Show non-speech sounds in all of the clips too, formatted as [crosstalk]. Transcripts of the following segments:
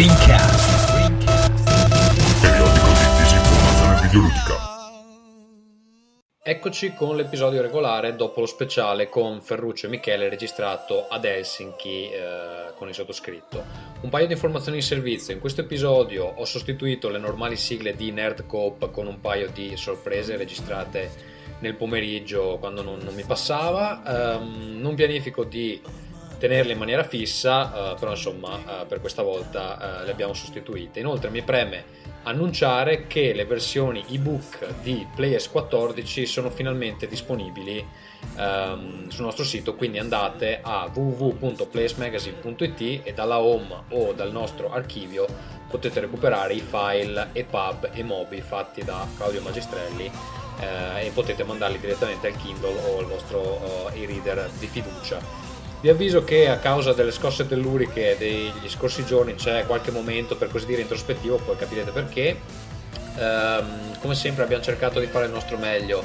Rincast. Periodico di disinformazione videoludica. Eccoci con l'episodio regolare dopo lo speciale con Ferruccio e Michele registrato ad Helsinki eh, con il sottoscritto. Un paio di informazioni in servizio. In questo episodio ho sostituito le normali sigle di Nerd Coop con un paio di sorprese registrate nel pomeriggio quando non, non mi passava. Um, non pianifico di tenerle in maniera fissa, uh, però insomma uh, per questa volta uh, le abbiamo sostituite. Inoltre mi preme annunciare che le versioni ebook di Players 14 sono finalmente disponibili um, sul nostro sito, quindi andate a www.playersmagazine.it e dalla home o dal nostro archivio potete recuperare i file EPUB e MOBI fatti da Claudio Magistrelli eh, e potete mandarli direttamente al Kindle o al vostro e-reader di fiducia. Vi avviso che a causa delle scosse telluriche degli scorsi giorni c'è qualche momento per così dire introspettivo, poi capirete perché. Ehm, come sempre abbiamo cercato di fare il nostro meglio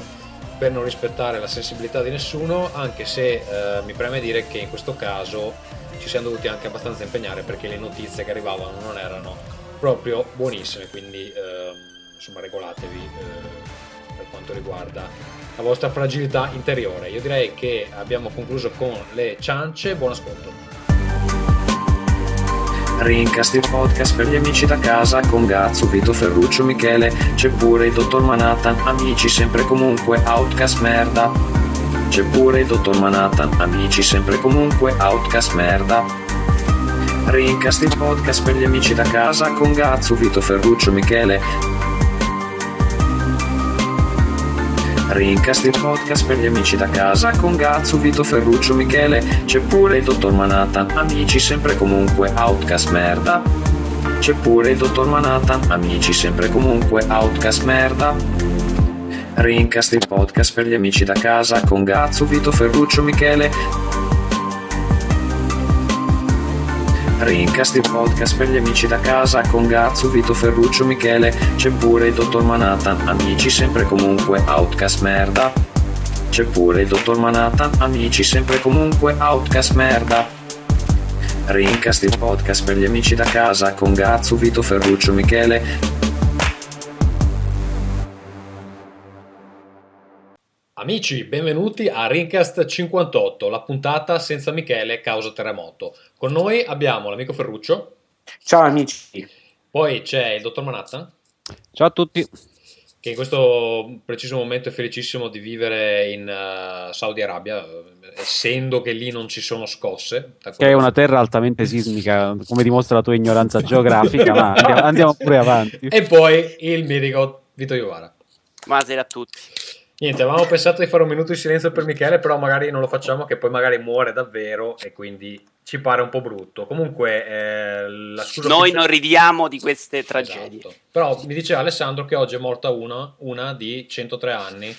per non rispettare la sensibilità di nessuno, anche se eh, mi preme dire che in questo caso ci siamo dovuti anche abbastanza impegnare perché le notizie che arrivavano non erano proprio buonissime, quindi ehm, insomma regolatevi eh, per quanto riguarda la vostra fragilità interiore. Io direi che abbiamo concluso con le ciance, buon ascolto. Il podcast per gli amici da casa con Gazzo, Vito Ferruccio, Michele, c'è pure il dottor Manhattan, amici sempre comunque, Outcast merda. C'è pure il dottor Manhattan, amici sempre comunque, Outcast merda. Rincast il podcast per gli amici da casa con Gazzo, Vito Ferruccio, Michele, Rincast il podcast per gli amici da casa con Gazzo, Vito Ferruccio, Michele, c'è pure il dottor Manhattan, amici sempre comunque, Outcast merda. C'è pure il dottor Manhattan, amici sempre comunque, Outcast merda. Rincast il podcast per gli amici da casa con Gazzo, Vito Ferruccio, Michele, Rincast il podcast per gli amici da casa con Gazzo, Vito Ferruccio, Michele, c'è pure il dottor Manhattan, amici sempre comunque, Outcast merda. C'è pure il dottor Manhattan, amici sempre comunque, Outcast merda. Rincast il podcast per gli amici da casa con Gazzo, Vito Ferruccio, Michele, Amici, benvenuti a Rincast 58, la puntata senza Michele causa terremoto. Con noi abbiamo l'amico Ferruccio. Ciao amici. Poi c'è il dottor Manhattan. Ciao a tutti. Che in questo preciso momento è felicissimo di vivere in uh, Saudi Arabia, essendo che lì non ci sono scosse. Che è una terra altamente sismica, come dimostra la tua ignoranza geografica, ma andiamo, andiamo pure avanti. E poi il medico Vito Iovara. Buonasera a tutti. Niente, avevamo pensato di fare un minuto di silenzio per Michele, però magari non lo facciamo che poi magari muore davvero e quindi ci pare un po' brutto. Comunque, eh, la scusa Noi non ridiamo di queste tragedie. Esatto. Però mi diceva Alessandro che oggi è morta una, una di 103 anni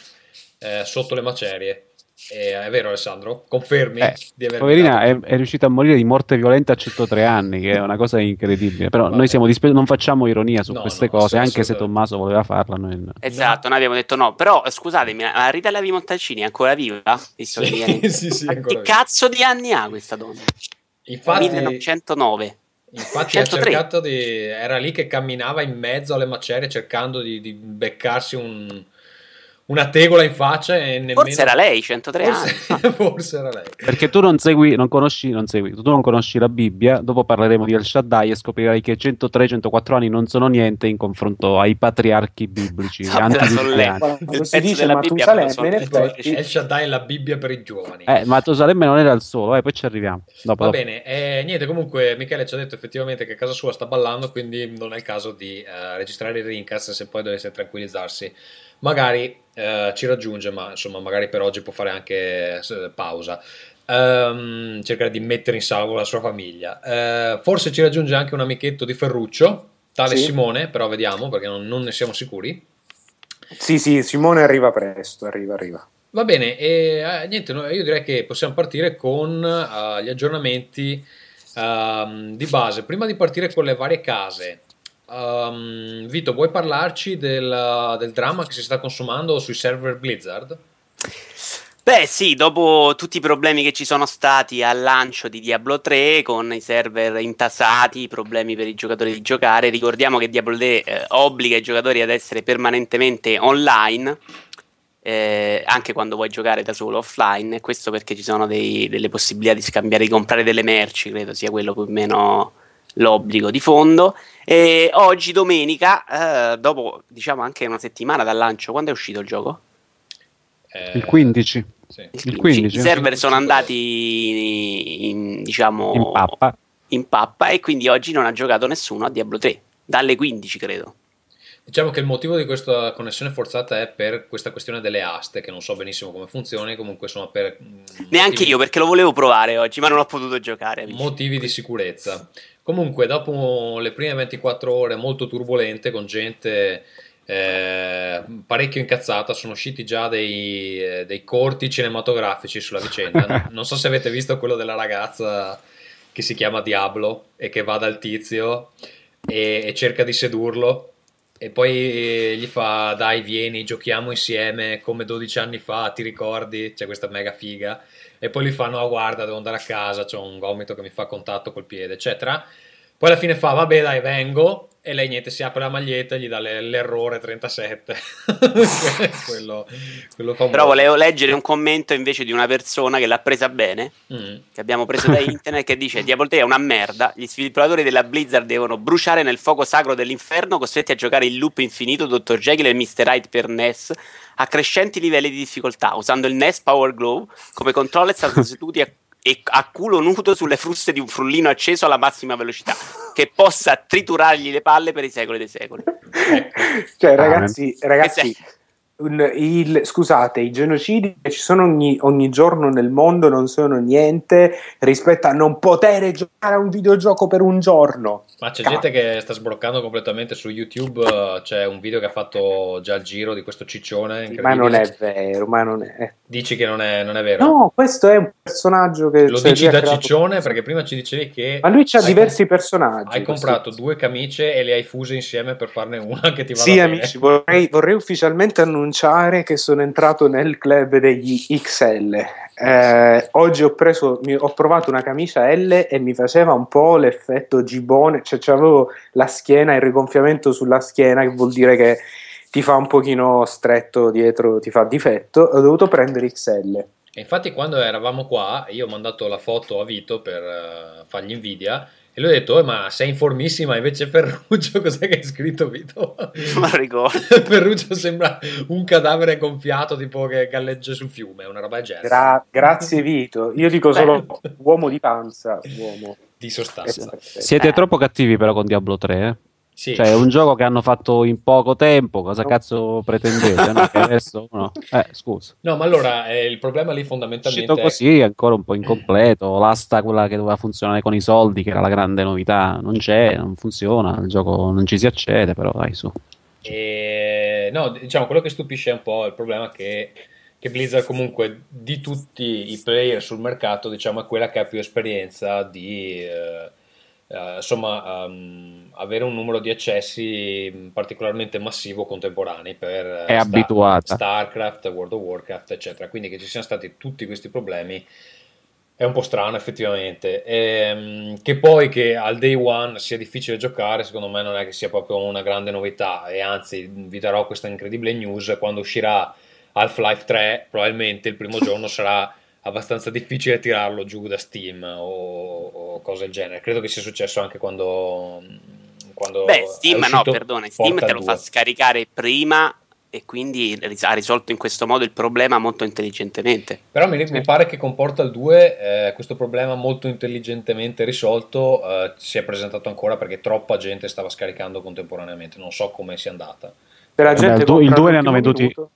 eh, sotto le macerie. Eh, è vero Alessandro? Confermi eh, di aver Poverina è, è, riuscita a morire di morte violenta a 103 anni, che è una cosa incredibile. Però Vabbè. noi siamo dispe- non facciamo ironia su no, queste no, cose, anche se Tommaso voleva farla. Noi... Esatto, noi abbiamo detto no. Però scusatemi, la Rita Levi Montalcini è ancora viva? Visto sì, che sì, [laughs] sì, che viva. cazzo di anni ha questa donna? Infatti, 1909. Infatti 103. ha cercato di... era lì che camminava in mezzo alle macerie cercando di, di beccarsi un una tegola in faccia e nemmeno... Forse era lei, 103 forse, anni. [laughs] forse era lei. Perché tu non segui, non conosci, non segui, tu non conosci la Bibbia, dopo parleremo di El Shaddai e scoprirai che 103-104 anni non sono niente in confronto ai patriarchi biblici. Lo si dice Matusalemme, El Shaddai è la Bibbia per i giovani. Eh, Matusalemme non era il solo, eh, poi ci arriviamo. Dopo, Va dopo. bene, eh, niente, comunque Michele ci ha detto effettivamente che a casa sua sta ballando, quindi non è il caso di uh, registrare il rincast se poi dovesse tranquillizzarsi magari eh, ci raggiunge, ma insomma, magari per oggi può fare anche pausa. Um, cercare di mettere in salvo la sua famiglia. Uh, forse ci raggiunge anche un amichetto di Ferruccio, tale sì. Simone, però vediamo perché non, non, ne siamo sicuri. Sì, sì, Simone arriva presto, arriva, arriva. Va bene, e eh, niente, io direi che possiamo partire con uh, gli aggiornamenti uh, di base. Prima di partire con le varie case, Um, Vito, vuoi parlarci del, del, dramma che si sta consumando sui server Blizzard? Beh, sì, dopo tutti i problemi che ci sono stati al lancio di Diablo 3 con i server intasati, i problemi per i giocatori di giocare, ricordiamo che Diablo 3 eh, obbliga i giocatori ad essere permanentemente online. Eh, anche quando vuoi giocare da solo offline, questo perché ci sono dei, delle possibilità di scambiare, di comprare delle merci, credo sia quello più o meno l'obbligo di fondo. E oggi, domenica, eh, dopo diciamo anche una settimana dal lancio, quando è uscito il gioco? il 15. Sì. Il 15, I server sono andati in, diciamo, in pappa. in pappa e quindi oggi non ha giocato nessuno a Diablo 3, dalle 15 credo. Diciamo che il motivo di questa connessione forzata è per questa questione delle aste, che non so benissimo come funzioni, comunque sono per... Mm, Neanche motivi... io, perché lo volevo provare oggi, ma non ho potuto giocare. Amici. Motivi di sicurezza. Comunque, dopo le prime 24 ore molto turbolente, con gente eh, parecchio incazzata. Sono usciti già dei, eh, dei, corti cinematografici sulla vicenda. [laughs] non so se avete visto quello della ragazza che si chiama Diablo e che va dal tizio e, e cerca di sedurlo. E poi gli fa: Dai, vieni, giochiamo insieme come 12 anni fa. Ti ricordi? C'è questa mega figa. E poi gli fa: No, guarda, devo andare a casa. C'ho un gomito che mi fa contatto col piede, eccetera. Poi alla fine fa: Vabbè, dai, vengo e lei niente si apre la maglietta e gli dà le, l'errore 37 [laughs] [laughs] quello, quello però volevo leggere un commento invece di una persona che l'ha presa bene mm. che abbiamo preso da [laughs] internet che dice Diablo 3 è una merda gli sviluppatori della Blizzard devono bruciare nel fuoco sacro dell'inferno costretti a giocare il loop infinito Dr. Jekyll e Mr. Hyde per NES a crescenti livelli di difficoltà usando il NES Power Glow come controller seduti a e a culo nudo sulle fruste di un frullino acceso alla massima velocità che possa triturargli le palle per i secoli dei secoli. cioè, ragazzi, ragazzi il, scusate, i genocidi che ci sono ogni, ogni, giorno nel mondo non sono niente rispetto a non poter giocare a un videogioco per un giorno. Ma c'è Cazzo. gente che sta sbloccando completamente su YouTube. C'è un video che ha fatto già il giro di questo ciccione. Ma non è vero, ma non è. Dici che non è, non è vero? No, questo è un personaggio che. Lo dici da ciccione perché prima ci dicevi che. Ma lui ha diversi comp- personaggi. Hai comprato due camicie e le hai fuse insieme per farne una che ti va sì, bene. Sì, amici, vorrei, vorrei ufficialmente annunciare annunciare che sono entrato nel club degli XL. Eh, oggi ho, preso, ho provato una camicia L e mi faceva un po' l'effetto gibone, cioè avevo la schiena, il rigonfiamento sulla schiena, che vuol dire che ti fa un pochino stretto dietro, ti fa difetto. Ho dovuto prendere XL. E infatti, quando eravamo qua, io ho mandato la foto a Vito per uh, fargli invidia e lui ha detto, oh, ma sei informissima, invece Ferruccio, [laughs] cos'è che hai scritto Vito? Non ricordo. [laughs] Ferruccio sembra un cadavere gonfiato, tipo che galleggia sul fiume, una roba del genere. Gra- grazie Vito, io dico solo uomo di panza, uomo. Di sostanza. Siete eh. troppo cattivi però con Diablo 3, eh? Sì. Cioè, è un gioco che hanno fatto in poco tempo. Cosa cazzo pretendete? no? Che adesso no. [laughs] Eh, scusa. No, ma allora eh, il problema lì fondamentalmente. È così, è ancora un po' incompleto. L'asta, quella che doveva funzionare con i soldi, che era la grande novità, non c'è, non funziona. Il gioco non ci si accede, però dai su. E, no, diciamo quello che stupisce un po' il problema che, che Blizzard, comunque, di tutti i player sul mercato, diciamo, è quella che ha più esperienza di. Eh, Uh, insomma, um, avere un numero di accessi particolarmente massivo contemporanei per è Star-. StarCraft, World of Warcraft, eccetera. Quindi che ci siano stati tutti questi problemi è un po' strano effettivamente. E, um, che poi che al day one sia difficile giocare, secondo me non è che sia proprio una grande novità. E anzi, vi darò questa incredibile news quando uscirà Half-Life 3, probabilmente il primo giorno sarà abbastanza difficile tirarlo giù da Steam o, o cose del genere. Credo che sia successo anche quando. quando Beh, Steam no, perdone, Steam te lo 2. fa scaricare prima e quindi ha risolto in questo modo il problema molto intelligentemente. Però mi, mi pare che con Portal 2 eh, questo problema molto intelligentemente risolto eh, si è presentato ancora perché troppa gente stava scaricando contemporaneamente. Non so come sia andata. Per la gente il 2 ne hanno venduti. Minuto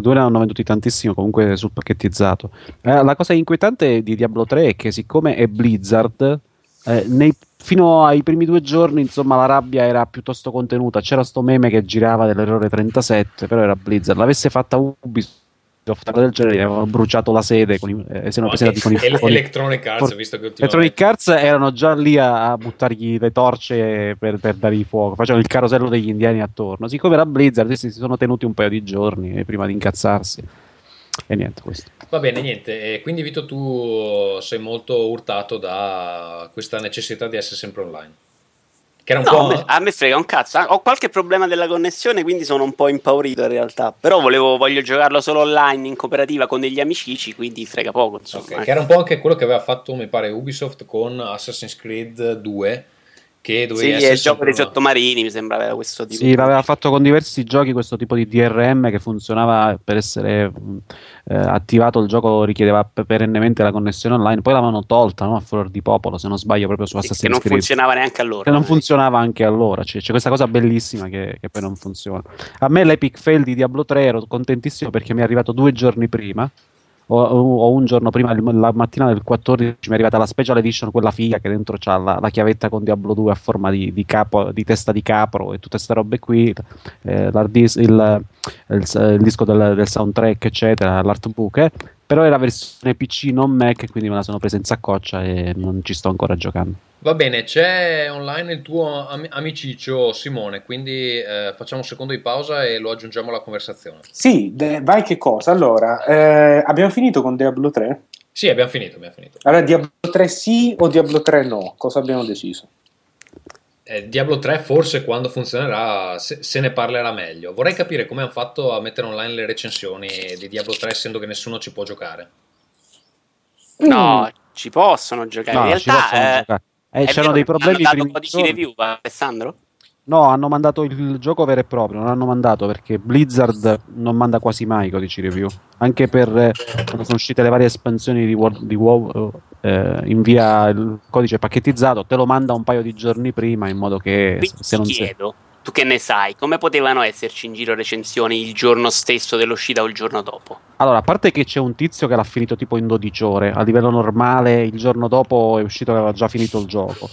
i due ne hanno venduti tantissimo comunque sul pacchettizzato. Eh, la cosa inquietante di Diablo 3 è che siccome è Blizzard, eh, nei, fino ai primi due giorni insomma la rabbia era piuttosto contenuta. C'era sto meme che girava dell'errore 37, però era Blizzard. L'avesse fatta Ubisoft cosa del genere avevano bruciato la sede con i, eh, se no, no, con i, [laughs] el- Electronic Arts visto che Electronic Arts erano già lì a, a buttargli le torce per, per dargli fuoco facevano il carosello degli indiani attorno siccome era Blizzard si sono tenuti un paio di giorni eh, prima di incazzarsi E niente, questo. Va bene, niente. E quindi Vito, tu sei molto urtato da questa necessità di essere sempre online. Che era un no, po'... a, me, frega un cazzo. Ho qualche problema della connessione, quindi sono un po' impaurito in realtà. Però volevo, voglio giocarlo solo online in cooperativa con degli amici, quindi frega poco. Insomma. Okay, che era un po' anche quello che aveva fatto, mi pare, Ubisoft con Assassin's Creed 2 che dovevi sì, è il gioco dei sottomarini, mi sembrava questo tipo. Sì, l'aveva fatto con diversi giochi questo tipo di DRM che funzionava per essere eh, attivato, il gioco richiedeva perennemente la connessione online, poi l'avevano tolta no? a furor di popolo, se non sbaglio, proprio su Assassin's Creed. Che non funzionava neanche allora. Che non funzionava anche allora, cioè, c'è questa cosa bellissima che, che poi non funziona. A me l'epic fail di Diablo 3 ero contentissimo perché mi è arrivato due giorni prima o, o, un giorno prima, la mattina del 14, mi è arrivata la special edition, quella figa che dentro c'ha la, la chiavetta con Diablo 2 a forma di, di, capo, di testa di capro e tutte queste robe qui, eh, il, il, il, disco del, del, soundtrack, eccetera, l'artbook. Eh. Però è la versione PC, non Mac, quindi me la sono presa in saccoccia e non ci sto ancora giocando. Va bene, c'è online il tuo am- amiciccio Simone, quindi eh, facciamo un secondo di pausa e lo aggiungiamo alla conversazione. Sì, de- vai che cosa? Allora, eh, abbiamo finito con Diablo 3? Sì, abbiamo finito, abbiamo finito. Allora, Diablo 3 sì o Diablo 3 no? Cosa abbiamo deciso? Eh, Diablo 3 forse quando funzionerà se, se, ne parlerà meglio. Vorrei capire come hanno fatto a mettere online le recensioni di Diablo 3 essendo che nessuno ci può giocare. No, mm. ci possono giocare. No, In realtà eh, eh, c'erano dei problemi. Hanno dato un codici review, Alessandro? No, hanno mandato il gioco vero e proprio, non hanno mandato perché Blizzard non manda quasi mai i codici review. Anche per eh, quando sono uscite le varie espansioni di, World, di WoW, eh, invia il codice pacchettizzato, te lo manda un paio di giorni prima in modo che Quindi se non chiedo, si... tu che ne sai, come potevano esserci in giro recensioni il giorno stesso dell'uscita o il giorno dopo? Allora, a parte che c'è un tizio che l'ha finito tipo in 12 ore, a livello normale il giorno dopo è uscito che aveva già finito il gioco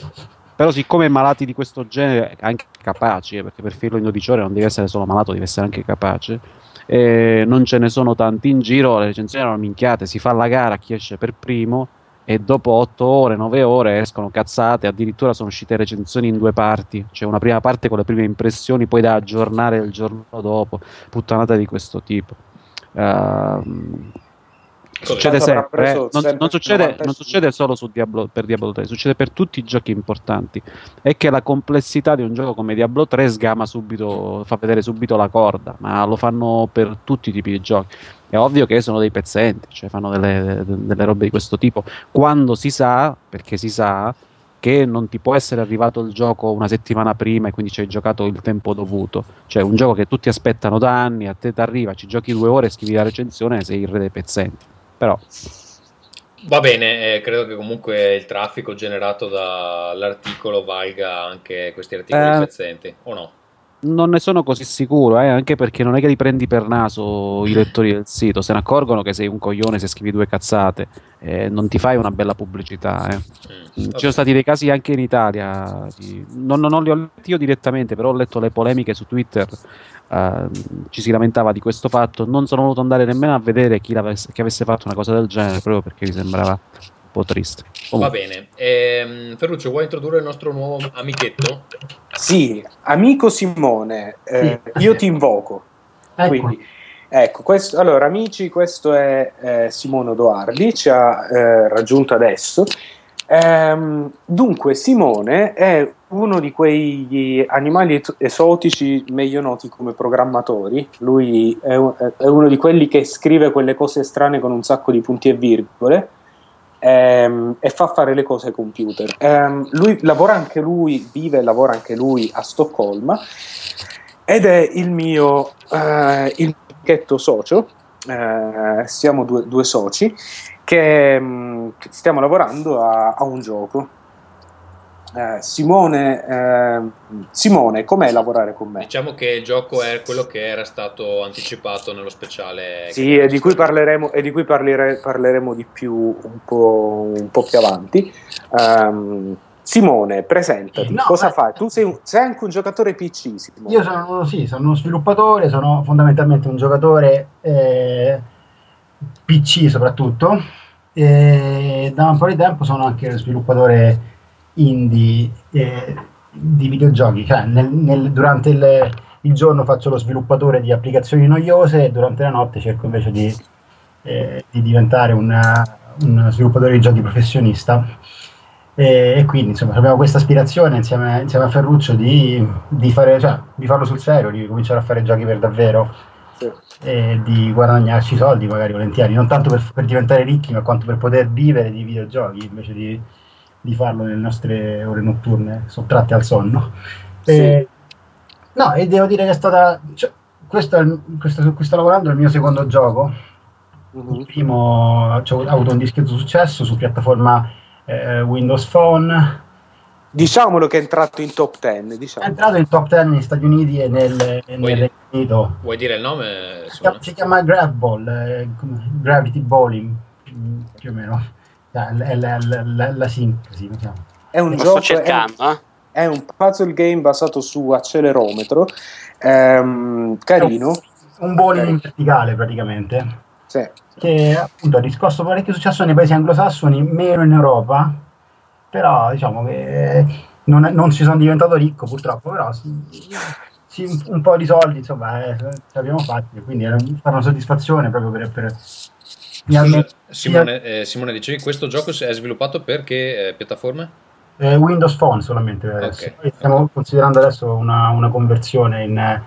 però siccome malati di questo genere, anche capaci, eh, perché per finirlo in 12 ore non devi essere solo malato, devi essere anche capace, eh, non ce ne sono tanti in giro, le recensioni erano minchiate, si fa la gara chi esce per primo e dopo 8 ore, 9 ore escono cazzate, addirittura sono uscite recensioni in due parti, cioè una prima parte con le prime impressioni, poi da aggiornare il giorno dopo, puttanata di questo tipo. Uh, succede sempre, eh? non, non, succede, non, succede, solo Diablo, per Diablo 3, succede per tutti i giochi importanti. È che la complessità di un gioco come Diablo 3 sgama subito, fa vedere subito la corda, ma lo fanno per tutti i tipi di giochi. È ovvio che sono dei pezzenti, cioè fanno delle, delle robe di questo tipo. Quando si sa, perché si sa, che non ti può essere arrivato il gioco una settimana prima e quindi ci hai giocato il tempo dovuto. Cioè un gioco che tutti aspettano da anni, a te ti arriva, ci giochi due ore, scrivi la recensione e sei il re dei pezzenti però Va bene, eh, credo che comunque il traffico generato dall'articolo valga anche questi articoli eh, pezzenti, o no? Non ne sono così sicuro, eh, anche perché non è che li prendi per naso i lettori del sito, se ne accorgono che sei un coglione se scrivi due cazzate, eh, non ti fai una bella pubblicità. Eh. Mm, Ci sono stati dei casi anche in Italia, di... non, non, li ho letti io direttamente, però ho letto le polemiche su Twitter Uh, ci si lamentava di questo fatto. Non sono voluto andare nemmeno a vedere chi, chi, avesse fatto una cosa del genere, proprio perché mi sembrava un po' triste. Va bene. Ehm, Ferruccio, vuoi introdurre il nostro nuovo amichetto? Sì, amico Simone, eh, sì. io ti invoco. Ecco. Quindi, ecco, questo, allora amici, questo è eh, Simone Odoardi, ci ha eh, raggiunto adesso. Ehm, dunque, Simone è uno di quegli animali esotici meglio noti come programmatori. Lui è, è, uno di quelli che scrive quelle cose strane con un sacco di punti e virgole ehm, e fa fare le cose ai computer. Ehm, lui lavora anche lui, vive e lavora anche lui a Stoccolma ed è il mio eh, il socio. Eh, siamo due, due soci che, mh, che stiamo lavorando a, a un gioco. Eh, Simone, eh, Simone, com'è lavorare con me? Diciamo che il gioco è quello che era stato anticipato nello speciale. Sì, e di cui parleremo, e di cui parlere, parleremo di più un po', un po più avanti. Um, Simone, presentati, no, cosa eh, fai? Tu sei, un, sei, anche un giocatore PC, Simone. Io sono, sì, sono uno sviluppatore, sono fondamentalmente un giocatore eh, PC soprattutto. E da un po' di tempo sono anche sviluppatore indie eh, di videogiochi. Cioè, nel, nel, durante il, il, giorno faccio lo sviluppatore di applicazioni noiose e durante la notte cerco invece di eh, di diventare una, un sviluppatore di giochi professionista e, e quindi insomma abbiamo questa aspirazione insieme, insieme a Ferruccio di, di, fare, cioè, di farlo sul serio, di cominciare a fare giochi per davvero sì. e di guadagnarci soldi magari volentieri, non tanto per, per, diventare ricchi ma quanto per poter vivere di videogiochi invece di, di farlo nelle nostre ore notturne sottratte al sonno. Sì. E, no, e devo dire che è stata... Cioè, questo, è, questo, qui sto lavorando il mio secondo gioco. Uh-huh. Il primo cioè, ha avuto un discreto successo su piattaforma eh, Windows Phone. Diciamolo che è entrato in top 10. Diciamo. È entrato in top 10 negli Stati Uniti e nel, nel Regno Unito. Vuoi dire il nome? Si chiama, si chiama Grav Ball, eh, Gravity Bowling, mm, più o meno. È la, la, la, la sintesi. Diciamo. È un Lo gioco. sto cercando, è, eh? è un puzzle game basato su accelerometro. Ehm, carino. Un, un bowling in verticale praticamente. Sì. Che appunto ha riscosso parecchio successo nei paesi anglosassoni, meno in Europa, però diciamo che non, non ci sono diventato ricco purtroppo, però sì, un po' di soldi insomma eh, ce abbiamo fatti, quindi era una soddisfazione proprio per... per Scusa, Simone, eh, Simone, dicevi questo gioco è sviluppato per che eh, piattaforme? Eh, Windows Phone solamente. Okay. Stiamo considerando adesso una, una conversione in eh,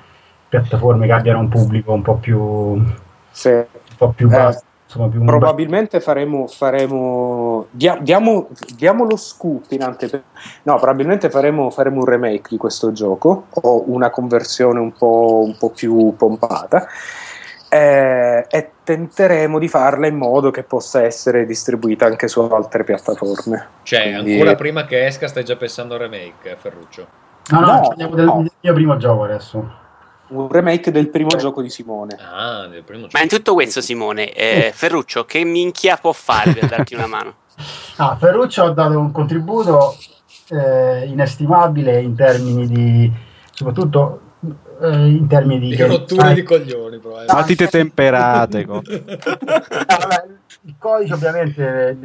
piattaforme che abbiano un pubblico un po' più, sì. un po più vasto. Eh, insomma, più probabilmente faremo, faremo dia, diamo, diamo, lo scoop in anteprima. No, probabilmente faremo, faremo, un remake di questo gioco o una conversione un po', un po più pompata eh, e tenteremo di farla in modo che possa essere distribuita anche su altre piattaforme. Cioè, Quindi... ancora prima che esca stai già pensando al remake, Ferruccio? No, no, no parliamo del, no. mio primo gioco adesso. Un remake del primo gioco di Simone. Ah, del primo gioco. Ma in tutto questo, Simone, eh, Ferruccio, che minchia può fare per darti una mano? [laughs] Ah, Ferruccio ha dato un contributo eh, inestimabile in termini di soprattutto eh, in termini di... rotture di coglioni, Matite temperate. [laughs] Vabbè, il codice ovviamente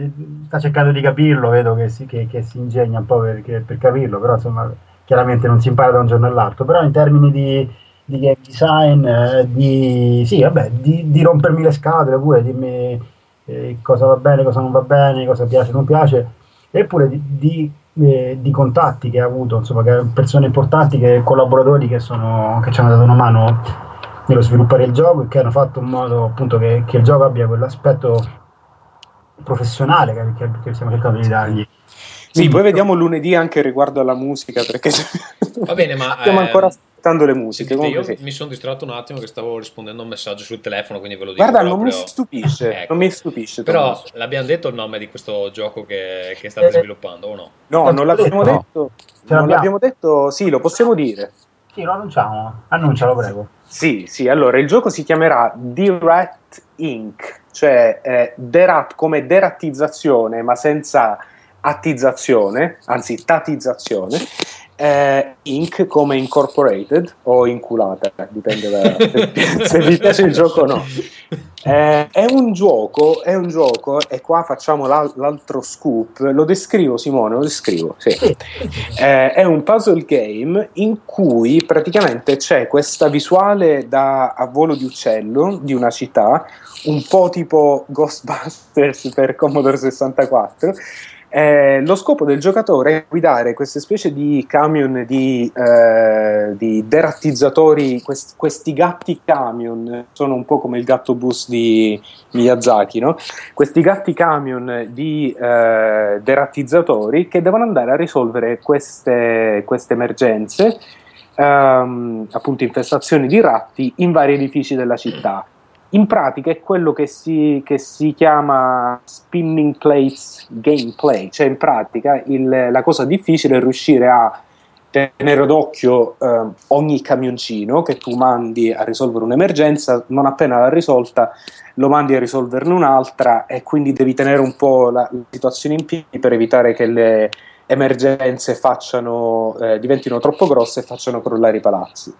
sta cercando di capirlo, vedo che si, che, che si ingegna un po' per, per, capirlo, però insomma chiaramente non si impara da un giorno all'altro, però in termini di, di game design, eh, di, sì, vabbè, di, di, rompermi le scatole pure, dimmi eh, cosa va bene, cosa non va bene, cosa piace, non piace, eppure di, di eh, di contatti che ha avuto, insomma, persone importanti, che, collaboratori che, sono, che ci hanno dato una mano nello sviluppare il gioco e che hanno fatto in modo appunto che, che il gioco abbia quell'aspetto professionale che, che stiamo cercando di dargli. Sì, poi vediamo lunedì anche riguardo alla musica perché [laughs] va bene, ma stiamo eh, ancora aspettando le musiche. Io sì. mi sono distratto un attimo che stavo rispondendo a un messaggio sul telefono, quindi ve lo dico. Guarda, proprio. non mi stupisce, ecco. non mi stupisce. Però Thomas. l'abbiamo detto il nome di questo gioco che, che state eh, sviluppando o no? No, non l'abbiamo no. detto. Non l'abbiamo detto, sì, lo possiamo dire. Sì, lo annunciamo. Annuncialo, prego. Sì, sì, allora il gioco si chiamerà The Inc., cioè eh, derat come derattizzazione, ma senza attizzazione, anzi tatizzazione, eh, Inc. come Incorporated o Inculata, dipende da [laughs] se, vi piace il gioco o no. Eh, è un gioco, è un gioco, e qua facciamo l'al- l'altro scoop, lo descrivo Simone, lo descrivo, sì. [laughs] Eh, è un puzzle game in cui praticamente c'è questa visuale da a volo di uccello di una città, un po' tipo Ghostbusters per Commodore 64, eh, lo scopo del giocatore è guidare queste specie di camion di, eh, di derattizzatori, quest- questi gatti camion, sono un po' come il gatto bus di Miyazaki, no? questi gatti camion di eh, derattizzatori che devono andare a risolvere queste, queste emergenze, ehm, appunto infestazioni di ratti in vari edifici della città in pratica è quello che si, che si chiama spinning plates gameplay, cioè in pratica il, la cosa difficile è riuscire a tenere d'occhio eh, ogni camioncino che tu mandi a risolvere un'emergenza, non appena l'ha risolta lo mandi a risolverne un'altra e quindi devi tenere un po' la, la situazione in piedi per evitare che le emergenze facciano, eh, diventino troppo grosse e facciano crollare i palazzi.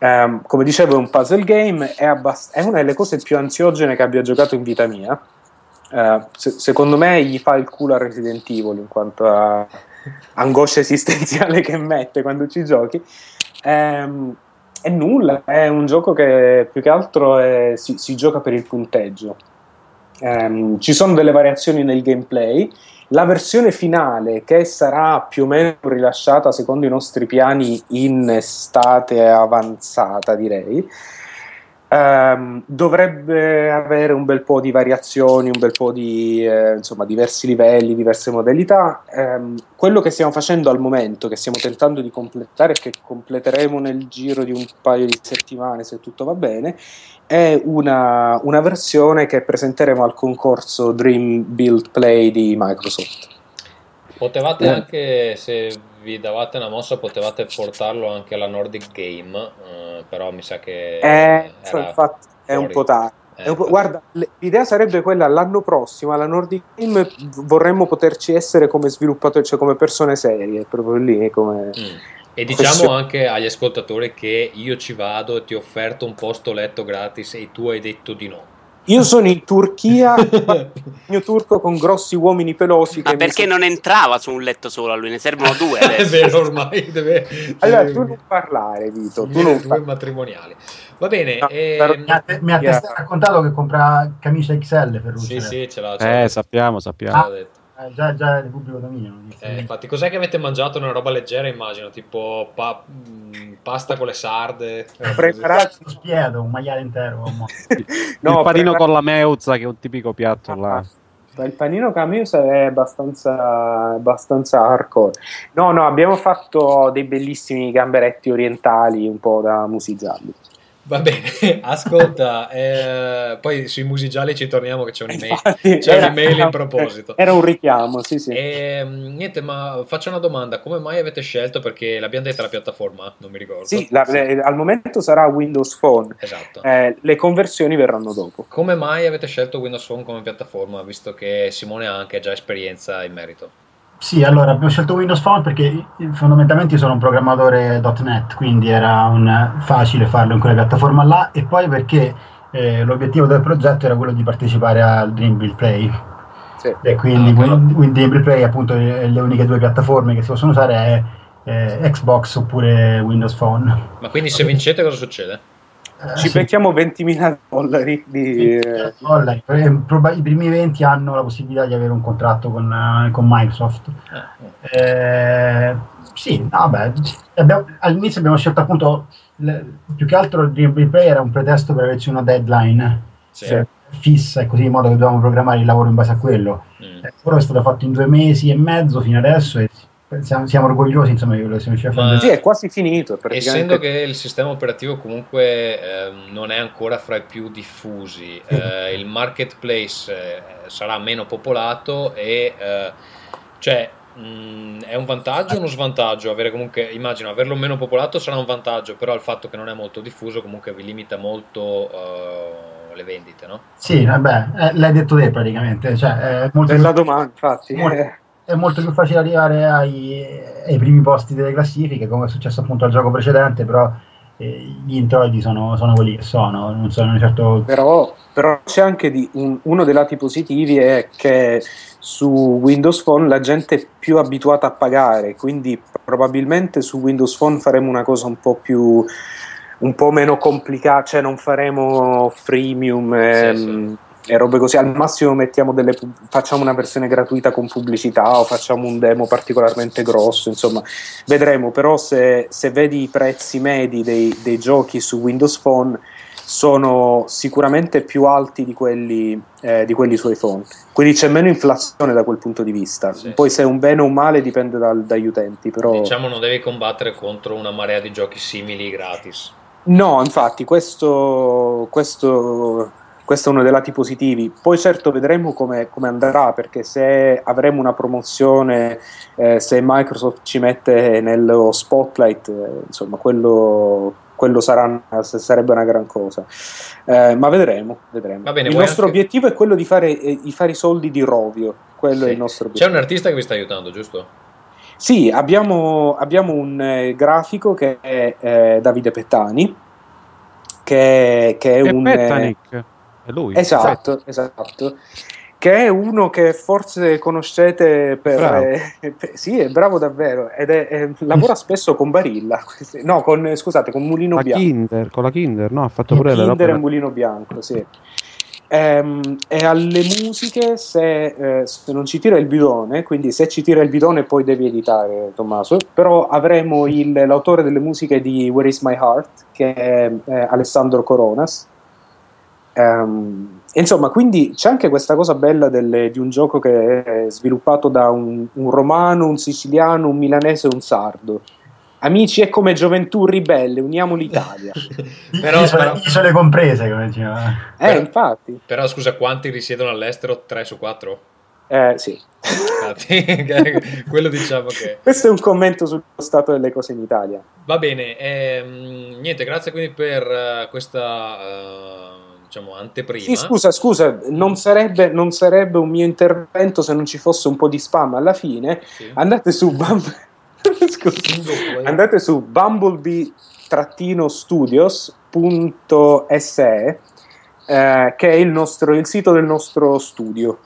Um, come dicevo, è un puzzle game, è, abbast- è, una delle cose più ansiogene che abbia giocato in vita mia. Uh, se- secondo me gli fa il culo a Resident Evil in quanto a angoscia esistenziale [laughs] che mette quando ci giochi. Um, è nulla, è un gioco che più che altro è, si, si, gioca per il punteggio. ehm, ci sono delle variazioni nel gameplay. La versione finale, che sarà più o meno rilasciata secondo i nostri piani in estate avanzata, direi, ehm, dovrebbe avere un bel po' di variazioni, un bel po' di eh, insomma, diversi livelli, diverse modalità. Ehm, quello che stiamo facendo al momento, che stiamo tentando di completare e che completeremo nel giro di un paio di settimane se tutto va bene, è una, una versione che presenteremo al concorso Dream Build Play di Microsoft. Potevate eh. anche, se vi davate una mossa, potevate portarlo anche alla Nordic Game, eh, però mi sa che... Eh, infatti è un po' tardi. Eh, guarda, l'idea sarebbe quella l'anno prossimo alla Nordic Game vorremmo poterci essere come sviluppatori, cioè come persone serie, proprio lì come... Mm e diciamo anche agli ascoltatori che io ci vado e ti ho offerto un posto letto gratis e tu hai detto di no. Io sono in Turchia, [laughs] mio turco con grossi uomini pelosi. Ma perché non entrava su un letto solo a lui? Ne servono due [laughs] È vero, ormai deve... Allora, tu non parlare, Vito. Tu non due matrimoniali. Va bene. No, eh... Mi ha, te, mi ha yeah. raccontato che compra camicia XL per lui. Sì, sì, ce l'ha. Eh, sappiamo, sappiamo. Ah, eh, già, già di pubblico dominio. Eh, infatti, cos'è che avete mangiato? Una roba leggera, immagino, tipo pa- mm, pasta con le sarde. Eh, preparato lo spiedo, un maiale intero. [laughs] no, il panino con la meuzza, che è un tipico piatto ah, là. Il panino con la meuzza è abbastanza, abbastanza hardcore. No, no, abbiamo fatto dei bellissimi gamberetti orientali un po' da musizzarli. Va bene, [laughs] ascolta, eh, poi sui musigiali ci torniamo che c'è un'email, Infatti, c'è era, un'email in proposito. Era un richiamo, sì sì. E, ehm, niente, ma faccio una domanda, come mai avete scelto, perché l'abbiamo detta la piattaforma, non mi ricordo. Sì, la, le, al momento sarà Windows Phone, esatto. Eh, le conversioni verranno dopo. Come mai avete scelto Windows Phone come piattaforma, visto che Simone ha anche già esperienza in merito? Sì, allora abbiamo scelto Windows Phone perché fondamentalmente io sono un programmatore .NET, quindi era un, facile farlo in quella piattaforma là e poi perché eh, l'obiettivo del progetto era quello di partecipare al Dream Build Play. Sì. E quindi ah, Dream Build Play appunto le uniche due piattaforme che si possono usare è eh, Xbox oppure Windows Phone. Ma quindi se vincete cosa succede? Ci becchiamo 20.000 dollari. Di, eh, dollari. I primi 20 hanno la possibilità di avere un contratto con, uh, con Microsoft. Eh, eh, sì, vabbè. Abbiamo, all'inizio abbiamo scelto appunto più che altro il Dream Play era un pretesto per averci una deadline sì. cioè, fissa e così in modo che dovevamo programmare il lavoro in base a quello. Mm. Eh, è stato fatto in due mesi e mezzo fino adesso e siamo, siamo, orgogliosi insomma di quello che siamo riusciti a fare. Sì, è quasi finito. Praticamente... Essendo che il sistema operativo comunque eh, non è ancora fra i più diffusi, eh, il marketplace eh, sarà meno popolato e eh, cioè mh, mm, è un vantaggio o uno svantaggio? Avere comunque, immagino, averlo meno popolato sarà un vantaggio, però il fatto che non è molto diffuso comunque vi limita molto eh, le vendite, no? Sì, vabbè, eh, l'hai detto te praticamente. Cioè, molto Bella domanda, infatti. Molto, è molto più facile arrivare ai, ai, primi posti delle classifiche, come è successo appunto al gioco precedente, però eh, gli introiti sono, sono, quelli che sono, non sono certo... Però, però c'è anche di un, uno dei lati positivi è che su Windows Phone la gente è più abituata a pagare, quindi probabilmente su Windows Phone faremo una cosa un po' più un po' meno complicata, cioè non faremo freemium. Ehm, sì, sì e robe così. Al massimo delle, facciamo una versione gratuita con pubblicità o facciamo un demo particolarmente grosso. Insomma, vedremo. Però, se, se vedi i prezzi medi dei, dei, giochi su Windows Phone, sono sicuramente più alti di quelli, eh, di quelli su iPhone. Quindi c'è meno inflazione da quel punto di vista. Sì. Poi, se è un bene o un male, dipende dal, dagli utenti. Però... Diciamo, non devi combattere contro una marea di giochi simili gratis. No, infatti, questo, questo questo è uno dei lati positivi. Poi certo vedremo come, come andrà, perché se avremo una promozione, eh, se Microsoft ci mette nello spotlight, eh, insomma, quello, quello sarà, sarebbe una gran cosa. Eh, ma vedremo, vedremo. Bene, il nostro anche... obiettivo è quello di fare, eh, di fare, i soldi di Rovio. Quello sì. è il nostro obiettivo. C'è un artista che vi sta aiutando, giusto? Sì, abbiamo, abbiamo un eh, grafico che è eh, Davide Pettani, che, che è e un... Pettanic è lui. Esatto, esatto. Che è uno che forse conoscete per... Eh, per sì, è bravo davvero. Ed è, è, lavora spesso con Barilla. No, con, scusate, con Mulino la Bianco. Kinder, con la Kinder, no? Ha fatto pure Kinder e Mulino Bianco, sì. Ehm, e alle musiche, se, eh, se, non ci tira il bidone, quindi se ci tira il bidone poi devi editare, Tommaso, però avremo il, l'autore delle musiche di Where is My Heart, che è, è Alessandro Coronas. Ehm, insomma, quindi c'è anche questa cosa bella delle, di un gioco che è sviluppato da un, un romano, un siciliano, un milanese e un sardo Amici è come gioventù ribelle, uniamo l'Italia. [laughs] però, isole, però, isole comprese, come diceva. Eh, però, infatti. Però scusa, quanti risiedono all'estero? 3 su 4? Eh, sì. [laughs] quello diciamo che... Questo è un commento sullo stato delle cose in Italia. Va bene, ehm, niente, grazie quindi per uh, questa... Uh, diciamo, anteprima. Sì, scusa, scusa, non sarebbe, non sarebbe, un mio intervento se non ci fosse un po' di spam alla fine. Sì. Andate su Bumble [laughs] andate su bumblebee-studios.se eh, che è il, nostro, il sito del nostro studio.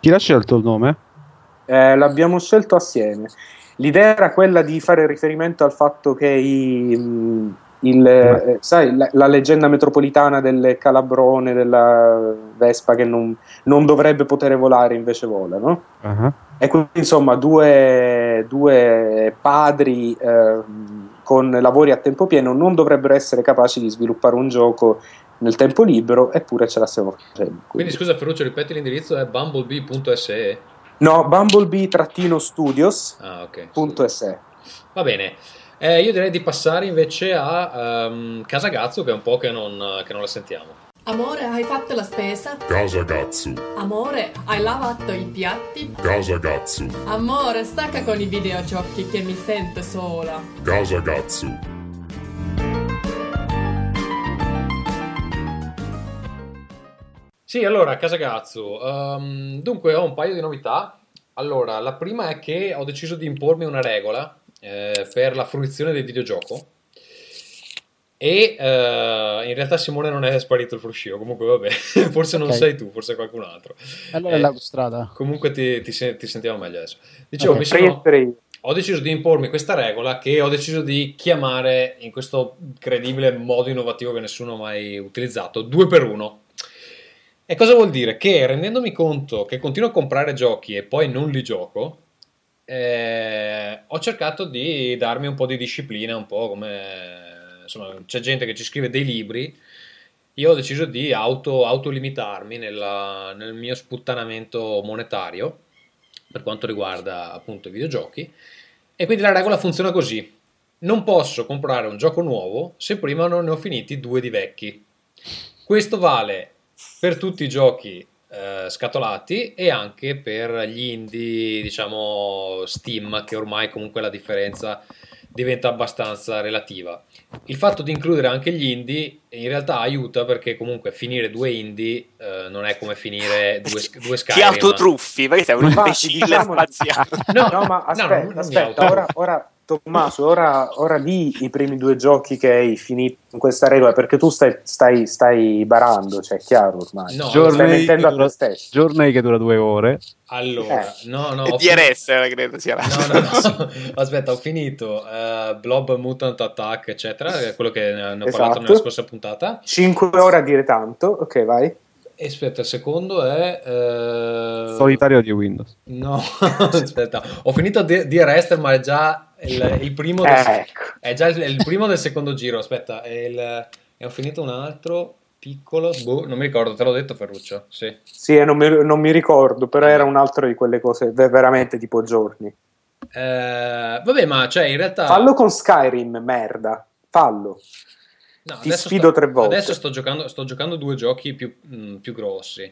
Chi l'ha scelto il nome? Eh, l'abbiamo scelto assieme. L'idea era quella di fare riferimento al fatto che i, mm, il, eh, sai, la, la, leggenda metropolitana del calabrone, della Vespa che non, non dovrebbe poter volare invece vola, no? Uh-huh. E quindi insomma due, due padri eh, con lavori a tempo pieno non dovrebbero essere capaci di sviluppare un gioco nel tempo libero, eppure ce la stiamo facendo. Quindi, quindi scusa Ferruccio, ripeti l'indirizzo è bumblebee.se? No, bumblebee-studios.se. Ah, ok. Va bene. Eh, io direi di passare invece a um, Casa Gazzo, che è un po' che non, che non la sentiamo. Amore, hai fatto la spesa? Casa Gazzu. Amore, hai lavato i piatti? Casa Gazzu. Amore, stacca con i videogiochi che mi sento sola. Casa Gazzu. Sì, allora, Casa Gazzu. Um, dunque, ho un paio di novità. Allora, la prima è che ho deciso di impormi una regola eh, per la fruizione del videogioco e uh, in realtà Simone non è sparito il fruscio, comunque vabbè, [laughs] forse non okay. sei tu, forse qualcun altro. Allora eh, è l'autostrada. Comunque ti, ti, ti, sentiamo meglio adesso. Dicevo, okay. sono, ho deciso di impormi questa regola che ho deciso di chiamare in questo credibile modo innovativo che nessuno ha mai utilizzato, 2 per 1 E cosa vuol dire? Che rendendomi conto che continuo a comprare giochi e poi non li gioco, eh, ho cercato di darmi un po' di disciplina, un po' come insomma, c'è gente che ci scrive dei libri. Io ho deciso di auto, autolimitarmi nella, nel mio sputtanamento monetario per quanto riguarda appunto i videogiochi. E quindi la regola funziona così: non posso comprare un gioco nuovo se prima non ne ho finiti due di vecchi. Questo vale per tutti i giochi eh, scatolati e anche per gli indie, diciamo Steam, che ormai comunque la differenza diventa abbastanza relativa. Il fatto di includere anche gli indie in realtà aiuta perché comunque finire due indie eh, non è come finire due, due Skyrim. Ti autotruffi, perché sei un imbecille spaziale. [laughs] No, no, ma aspetta, no, aspetta ora, ora Tommaso, ora, ora lì i primi due giochi che hai finito con questa regola, perché tu stai, stai, stai barando, cioè chiaro ormai. No, Journey stai mettendo dura, a te stesso. Journey che dura due ore. Allora, eh. no, no. DRS finito... credo sia la... No, no, no. [laughs] Aspetta, ho finito uh, Blob Mutant Attack, eccetera, quello che ne ho esatto. parlato nella scorsa puntata. 5 ore a dire tanto, ok, vai. Aspetta, il secondo è. Uh... Solitario di Windows. No, [laughs] aspetta, ho finito di, di Rester, ma è già il, il primo. Del, ecco. È già il, il, primo del secondo giro. Aspetta, è il, e ho finito un altro piccolo. Boh, non mi ricordo, te l'ho detto, Ferruccio. Sì, sì non, mi, non mi ricordo, però era un altro di quelle cose veramente tipo giorni. Eh, vabbè, ma cioè in realtà. Fallo con Skyrim, merda. Fallo. No, Ti sfido sto, tre volte. Adesso sto giocando, sto giocando due giochi più, mh, mm, più grossi.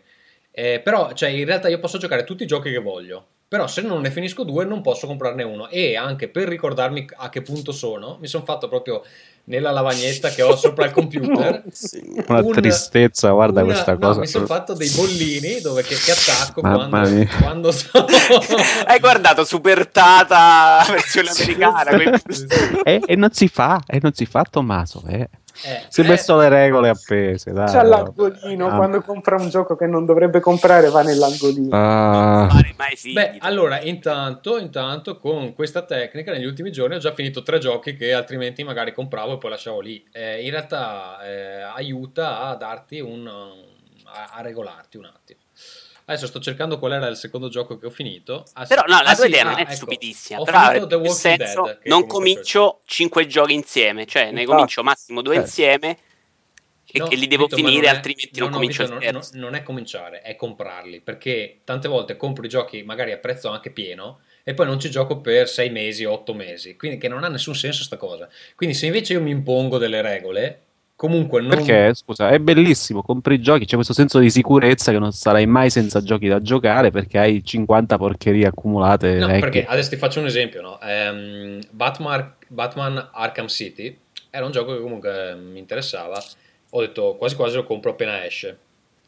Eh, però, cioè, in realtà io posso giocare tutti i giochi che voglio. Però se non ne finisco due non posso comprarne uno. E anche per ricordarmi a che punto sono, mi sono fatto proprio nella lavagnetta che ho sopra il [laughs] computer. sì. Una un, tristezza, guarda una, questa no, cosa. Mi sono fatto dei bollini dove che, che attacco quando, quando sono... [laughs] Hai guardato Supertata versione americana. e, e, non si fa, e non si fa Tommaso, eh. Eh, si è messo le regole appese. Dai, C'è l'angolino ah. quando compra un gioco che non dovrebbe comprare, va nell'angolino. Ah. Beh, allora, intanto, intanto, con questa tecnica, negli ultimi giorni ho già finito tre giochi che altrimenti magari compravo e poi lasciavo lì. Eh, in realtà eh, aiuta a darti un a, a regolarti un attimo. Adesso sto cercando qual era il secondo gioco che ho finito. Ah. Però no, la Ah, tua sì, idea ah, non è ecco. stupidissima. Ho Però The Walking senso, Dead, che non comincio 5 giochi insieme, cioè ne Infatti. comincio massimo due Eh. insieme e No, che li devo ma finire, non è- altrimenti no, non no, comincio Vito, non- non- non è cominciare, è comprarli. Perché tante volte compro i giochi magari a prezzo anche pieno e poi non ci gioco per 6 mesi, 8 mesi. Quindi che non ha nessun senso sta cosa. Quindi se invece io mi impongo delle regole, comunque non... Perché, scusa, è bellissimo, compri i giochi, c'è questo senso di sicurezza che non sarai mai senza giochi da giocare perché hai 50 porcherie accumulate. No, perché adesso ti faccio un esempio, no? Ehm, Batman, Batman Arkham City era un gioco che comunque mi interessava. Ho detto quasi quasi lo compro appena esce.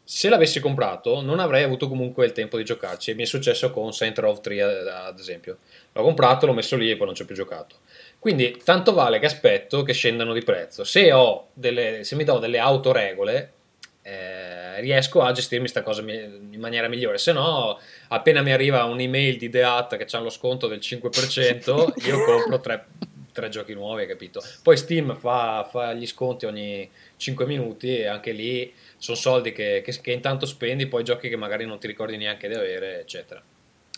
Se l'avessi comprato, non avrei avuto comunque il tempo di giocarci. E mi è successo con Saint Row 3, ad ad esempio. L'ho comprato, l'ho messo lì e poi non ci ho più giocato. Quindi tanto vale che aspetto che scendano di prezzo. Se, ho delle, se mi do delle autoregole, eh, riesco a gestirmi sta cosa in maniera migliore. Se no, appena mi arriva un'email di Deat che c'ha lo sconto del 5%, [laughs] io compro tre, tre giochi nuovi, hai capito? Poi Steam fa, fa gli sconti ogni 5 minuti e anche lì sono soldi che, che- che intanto spendi, poi giochi che magari non ti ricordi neanche di avere, eccetera.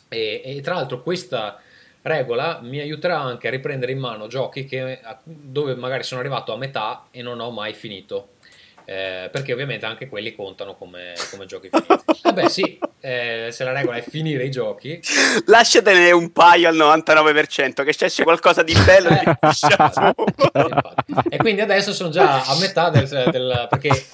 E, e tra l'altro questa regola mi aiuterà anche a riprendere in mano giochi che- dove magari sono arrivato a metà e non ho mai finito. Eh, perché ovviamente anche quelli contano come, come giochi finiti. [laughs] Vabbè, sì, eh, se la regola è finire i giochi, Lasciatene un paio al 99%, che c'è qualcosa di bello Eh, [laughs] e. E quindi adesso sono già a metà del, del- perché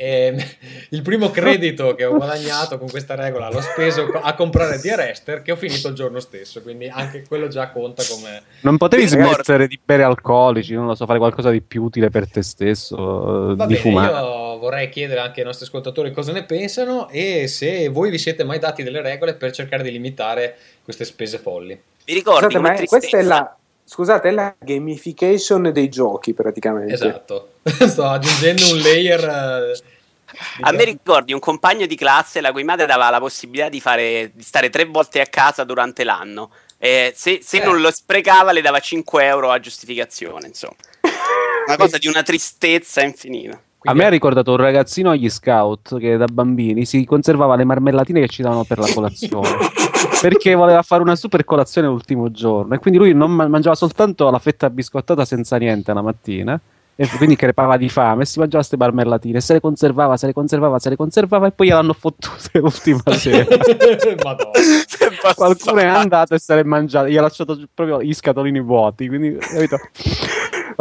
ehm, [laughs] il primo credito che ho [laughs] guadagnato con questa regola l'ho speso a comprare The Arrester che ho finito il giorno stesso, quindi anche quello già conta come Non potevi smettere di bere alcolici, non lo so, fare qualcosa di più utile per te stesso, eh, Va di bene, fumare. io vorrei chiedere anche ai nostri ascoltatori cosa ne pensano e se voi vi siete mai dati delle regole per cercare di limitare queste spese folli. Mi ricordi Scusate, ma questa è la, scusate, è la gamification dei giochi praticamente. Esatto, [laughs] sto aggiungendo un layer... di A me ricordi un compagno di classe la cui madre dava la possibilità di, fare, di stare tre volte a casa durante l'anno. E se se Eh. non lo sprecava, le dava 5 euro a giustificazione. Insomma, una cosa di una tristezza infinita. A Quindi- me ha ricordato un ragazzino agli scout che da bambini si conservava le marmellatine che ci davano per la colazione [laughs] perché voleva fare una super colazione l'ultimo giorno. E quindi lui non ma- mangiava soltanto la fetta biscottata senza niente la mattina. E quindi crepava di fame. E si mangiava queste marmellatine. Se le conservava, se le conservava, se le conservava. E poi gliel'hanno fottute [laughs] l'ultima [laughs] sera. Qualcuno è andato e se l'è mangiato. Gli ha lasciato proprio i scatolini vuoti. Quindi capito?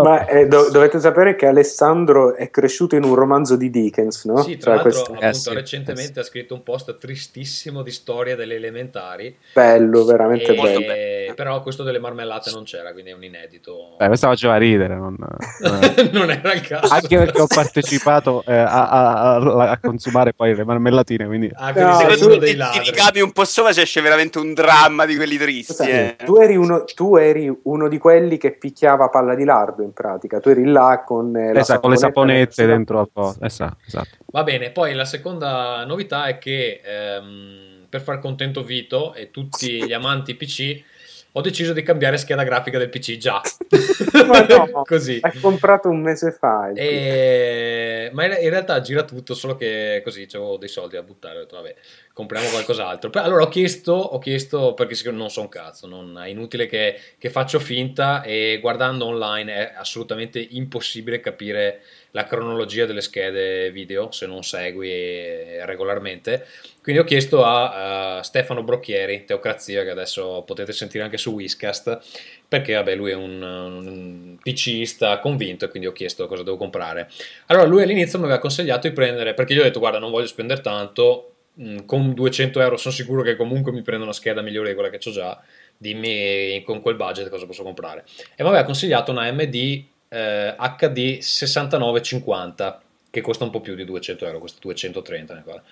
Ma eh, do- dovete sapere che Alessandro è cresciuto in un romanzo di Dickens, no? Sì, tra Cioè, l'altro questo- Eh, appunto sì, recentemente eh, sì. ha scritto un post tristissimo di storia delle elementari, bello, veramente e- bello. bello. però questo delle marmellate non c'era, quindi è un inedito. Eh, questa faceva ridere non- [laughs] non- era il caso. anche perché ho partecipato eh, a, a- a- a consumare poi le marmellatine quindi Ah, quindi No, sei tu- uno dei me ti ladri. ricavi un po' sopra, c'è esce veramente un dramma di quelli tristi. Scusa, eh. tu, eri uno, tu eri uno di quelli che picchiava palla di lardo in pratica, tu eri là con, eh, la Esatto, con le saponette dentro al posto esatto, esatto. Va bene, poi la seconda novità è che ehm, per far contento Vito e tutti gli amanti PC ho deciso di cambiare scheda grafica del PC già. [laughs] Ma no, [laughs] Così. Hai comprato un mese fa. E- Ma in realtà gira tutto, solo che così avevo dei soldi da buttare. Ho detto, vabbè, compriamo qualcos'altro. Allora ho chiesto, ho chiesto perché non so un cazzo, non, è inutile che, che faccio finta e guardando online è assolutamente impossibile capire la cronologia delle schede video se non segui eh, regolarmente. Quindi ho chiesto a, a Stefano Brocchieri, Teocrazia, che adesso potete sentire anche su Whiscast, perché vabbè, lui è un, un PCista convinto e quindi ho chiesto cosa devo comprare. Allora lui all'inizio mi aveva consigliato di prendere, perché gli ho detto guarda non voglio spendere tanto, mh, con 200 euro sono sicuro che comunque mi prendo una scheda migliore di quella che ho già, dimmi con quel budget cosa posso comprare. E mi aveva consigliato una AMD eh, HD 6950 che costa un po' più di 200 euro, costa 230 ne.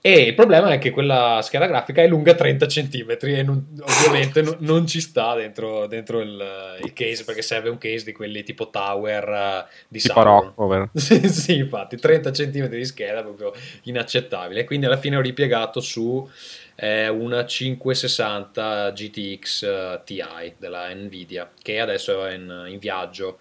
E il problema è che quella scheda grafica è lunga 30 cm e non- ovviamente non, non ci sta dentro, dentro il, il case perché serve un case di quelli tipo Tower eh, di tipo Sauron. [laughs] Sì, sì, infatti 30 cm di scheda proprio inaccettabile. Quindi alla fine ho ripiegato su eh, una 560 GTX eh, Ti della Nvidia che adesso è in, in viaggio.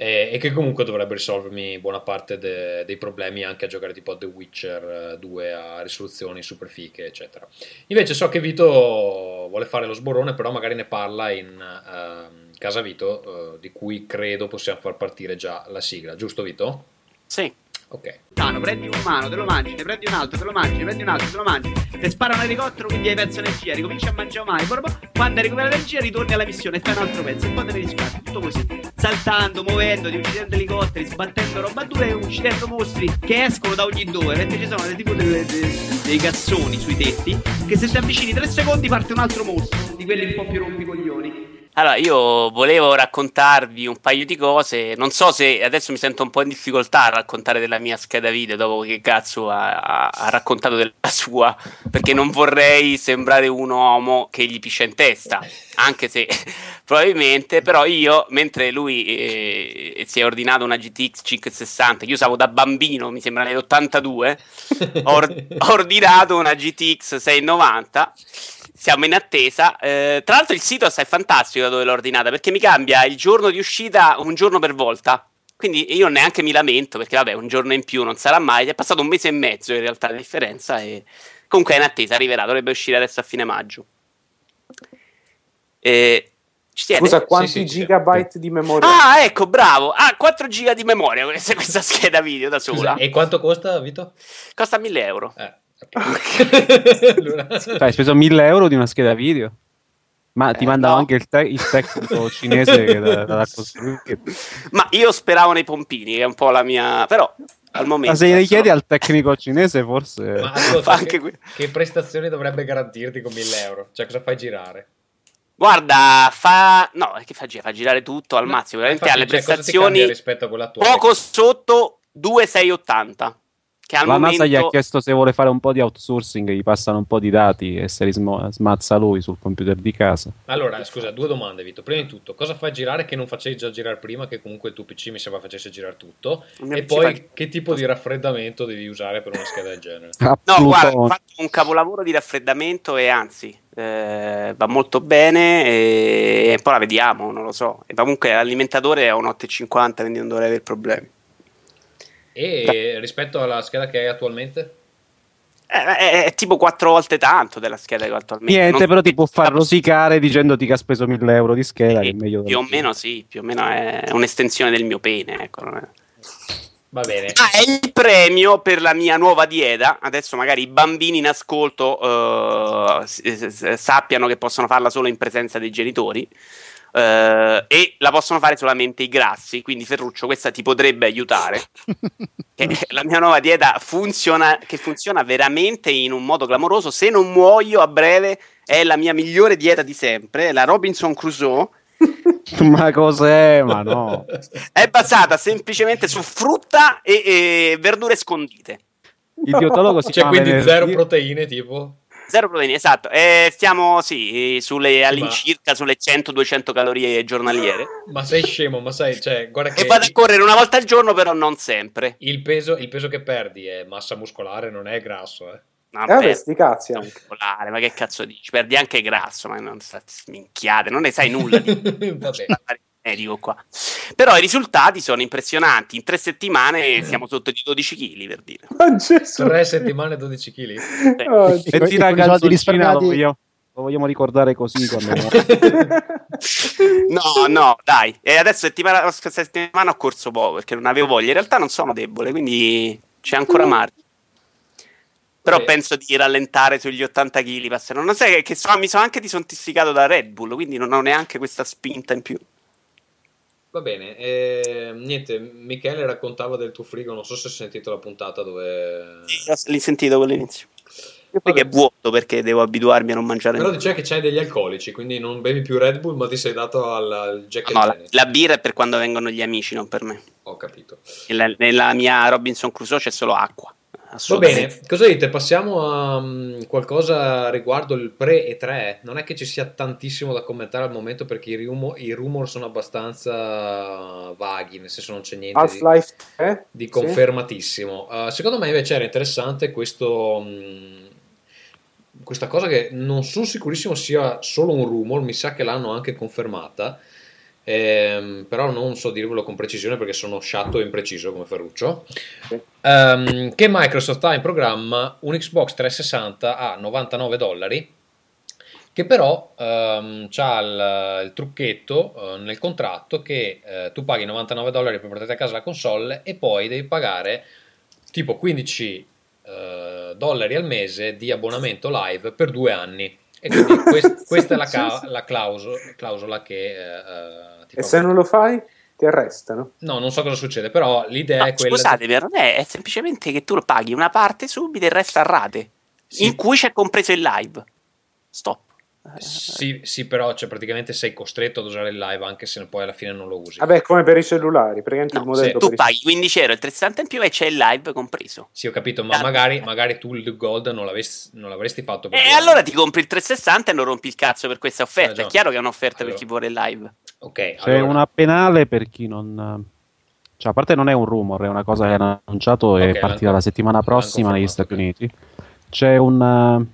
E, e che comunque dovrebbe risolvermi buona parte de- dei problemi anche a giocare tipo a The Witcher eh, 2 a risoluzioni super fiche, eccetera. Invece so che Vito vuole fare lo sborone, però magari ne parla in ehm, Casa Vito, eh, di cui credo possiamo far partire già la sigla, giusto Vito? Sì. Ok. Tano, prendi un umano, te lo mangi, ne prendi un altro, te lo mangi, ne prendi un altro, te lo mangi. Ti spara un elicottero, quindi hai perso energia, ricominci a mangiare mai. Quando hai recuperato energia, ritorni alla missione e fai un altro pezzo. E poi te ne riscatti, tutto così. Saltando, muovendoti, uccidendo elicotteri, sbattendo roba dura e uccidendo mostri che escono da ogni dove. Perché ci sono dei, tipo dei, dei, dei cazzoni sui tetti. Che se ti avvicini 3 secondi parte un altro mostro. Di quelli un po' più rompicoglioni. Allora, io volevo raccontarvi un paio di cose. Non so se adesso mi sento un po' in difficoltà a raccontare della mia scheda video dopo che cazzo ha, ha, raccontato della [laughs] sua. Perché non vorrei sembrare un uomo che gli piscia in testa. Anche se [laughs] probabilmente, però io, mentre lui eh, si è ordinato una GTX 560 che io usavo da bambino, mi sembra nell'82, ho, or- ho [laughs] ordinato una GTX 690 siamo in attesa. Eh, tra l'altro, il sito è fantastico da dove l'ho ordinata perché mi cambia il giorno di uscita un giorno per volta. Quindi io neanche mi lamento perché, vabbè, un giorno in più non sarà mai. È passato un mese e mezzo in realtà la differenza. E comunque è in attesa, arriverà. Dovrebbe uscire adesso a fine maggio. E... Scusa, quanti sì, sì, gigabyte sì. di memoria? Ah, ecco, bravo. Ah, 4 giga di memoria questa, [laughs] questa scheda video da sola. Scusa, e quanto costa, Vito? Costa 1000 euro. Eh. [laughs] cioè, hai speso 1000 euro di una scheda video? Ma ti eh, mandava no. anche il, te- il, tecnico cinese da, da costruire. Ma io speravo nei pompini, che è un po' la mia. Però al momento. Ma se gli chiedi al tecnico cinese, forse. Ma ascolta, anche che, che prestazioni dovrebbe garantirti con 1000 euro? Cioè, cosa fai girare? Guarda, fa. No, che fa girare? Fa girare tutto al massimo. Veramente alle cioè, prestazioni. rispetto a quella attuale? Poco sotto 2680. Che al la momento... NASA gli ha chiesto se vuole fare un po' di outsourcing, gli passano un po' di dati e se li sm- smazza lui sul computer di casa. Allora, scusa, due domande, Vito. Prima di tutto, cosa fai girare che non facevi già girare prima, che comunque il tuo PC mi sembra facesse girare tutto? E poi, fa... che tipo di raffreddamento devi usare per una scheda del genere? [laughs] No, guarda, ho fatto un capolavoro di raffreddamento e anzi, eh, va molto bene e... e poi la vediamo, non lo so. E comunque l'alimentatore è un 8,50, quindi non dovrei avere problemi. E rispetto alla scheda che hai attualmente? È, è, è, tipo quattro volte tanto della scheda che ho attualmente. Niente, non però ti può far rosicare dicendoti che ha speso 1000 euro di scheda. Sì, più o meno sì, più o meno è un'estensione del mio pene. Ecco, Va bene. Ah, è il premio per la mia nuova dieta. Adesso magari i bambini in ascolto uh, sappiano che possono farla solo in presenza dei genitori. Uh, e la possono fare solamente i grassi. Quindi, Ferruccio, questa ti potrebbe aiutare. [laughs] la mia nuova dieta funziona, che funziona veramente in un modo clamoroso. Se non muoio a breve, è la mia migliore dieta di sempre. La Robinson Crusoe. [laughs] Ma cos'è? Ma no, è basata semplicemente su frutta e, e verdure scondite. Il dietologo si cioè, quindi zero proteine, tipo. Zero proteine, esatto. E stiamo, sì, sulle, all'incirca sulle 100-200 calorie giornaliere. Ma sei scemo, ma sai, cioè, guarda che... E vado a correre una volta al giorno, però non sempre. Il peso, il peso che perdi è massa muscolare, non è grasso, eh. Vabbè, eh, sti cazzi anche. Muscolare, ma che cazzo dici? Perdi anche grasso, ma non sta minchiate, non ne sai nulla di... [laughs] Vabbè medico qua. Però i risultati sono impressionanti. In tre settimane siamo sotto di 12 kg per dire. Oh, Gesù. Tre settimane 12 kg? Eh. Oh, e ti ragazzi risparmiati... lo, vogliamo, lo vogliamo ricordare così quando... [laughs] no, no, dai. E adesso settimana, settimana ho corso poco perché non avevo voglia. In realtà non sono debole, quindi c'è ancora mm. margine. Però penso di rallentare sugli 80 kg. Non sai che, so, mi sono anche disontificato da Red Bull, quindi non ho neanche questa spinta in più. Va bene, e, niente, Michele raccontava del tuo frigo, non so se hai sentito la puntata dove... Sì, l'ho sentito quell'inizio. Perché è vuoto perché devo abituarmi a non mangiare. Però dice che c'hai degli alcolici, quindi non bevi più Red Bull, ma ti sei dato al, al Jack no, la, la, birra è per quando vengono gli amici, non per me. Ho capito. Nella, nella mia Robinson Crusoe c'è solo acqua. Va bene, cosa dite? Passiamo a um, qualcosa riguardo il pre e 3. Non è che ci sia tantissimo da commentare al momento perché i rumor, i rumor sono abbastanza vaghi, nel senso non c'è niente Half-Life 3? di, di confermatissimo. Sì. Uh, secondo me invece era interessante questo... Um, questa cosa che non sono sicurissimo sia solo un rumor, mi sa che l'hanno anche confermata ehm, però non so dirvelo con precisione perché sono sciatto e impreciso come Ferruccio. Ehm, che Microsoft ha in programma un Xbox 360 a 99 dollari che però ehm, ha il, il trucchetto eh, nel contratto che eh, tu paghi 99 dollari per portare a casa la console e poi devi pagare tipo 15 eh, dollari al mese di abbonamento live per due anni. E quindi [laughs] quest- questa è la, ca- la clausola, clausola che eh, ti E se non lo fai, ti arrestano. No, non so cosa succede, però l'idea No, è quella. scusatemi, non è, è semplicemente che tu lo paghi una parte subito e il resto a rate, Sì. in cui c'è compreso il live. Stop. Sì, sì, però cioè, praticamente sei costretto ad usare il live anche se poi alla fine non lo usi. Vabbè, come per i cellulari, praticamente No, il modello tu paghi 15 euro il 360 in più e c'è il live compreso. Sì, ho capito, ma magari, magari tu il gold non, l'avresti, non l'avresti fatto per E due allora ti compri il 360 e non rompi il cazzo per questa offerta. È chiaro che è un'offerta Allora. per chi vuole il live. Ok, C'è allora- una penale per chi non. Cioè, a parte non è un rumor, è una cosa che hanno annunciato e partirà la settimana prossima negli Stati Uniti. C'è una,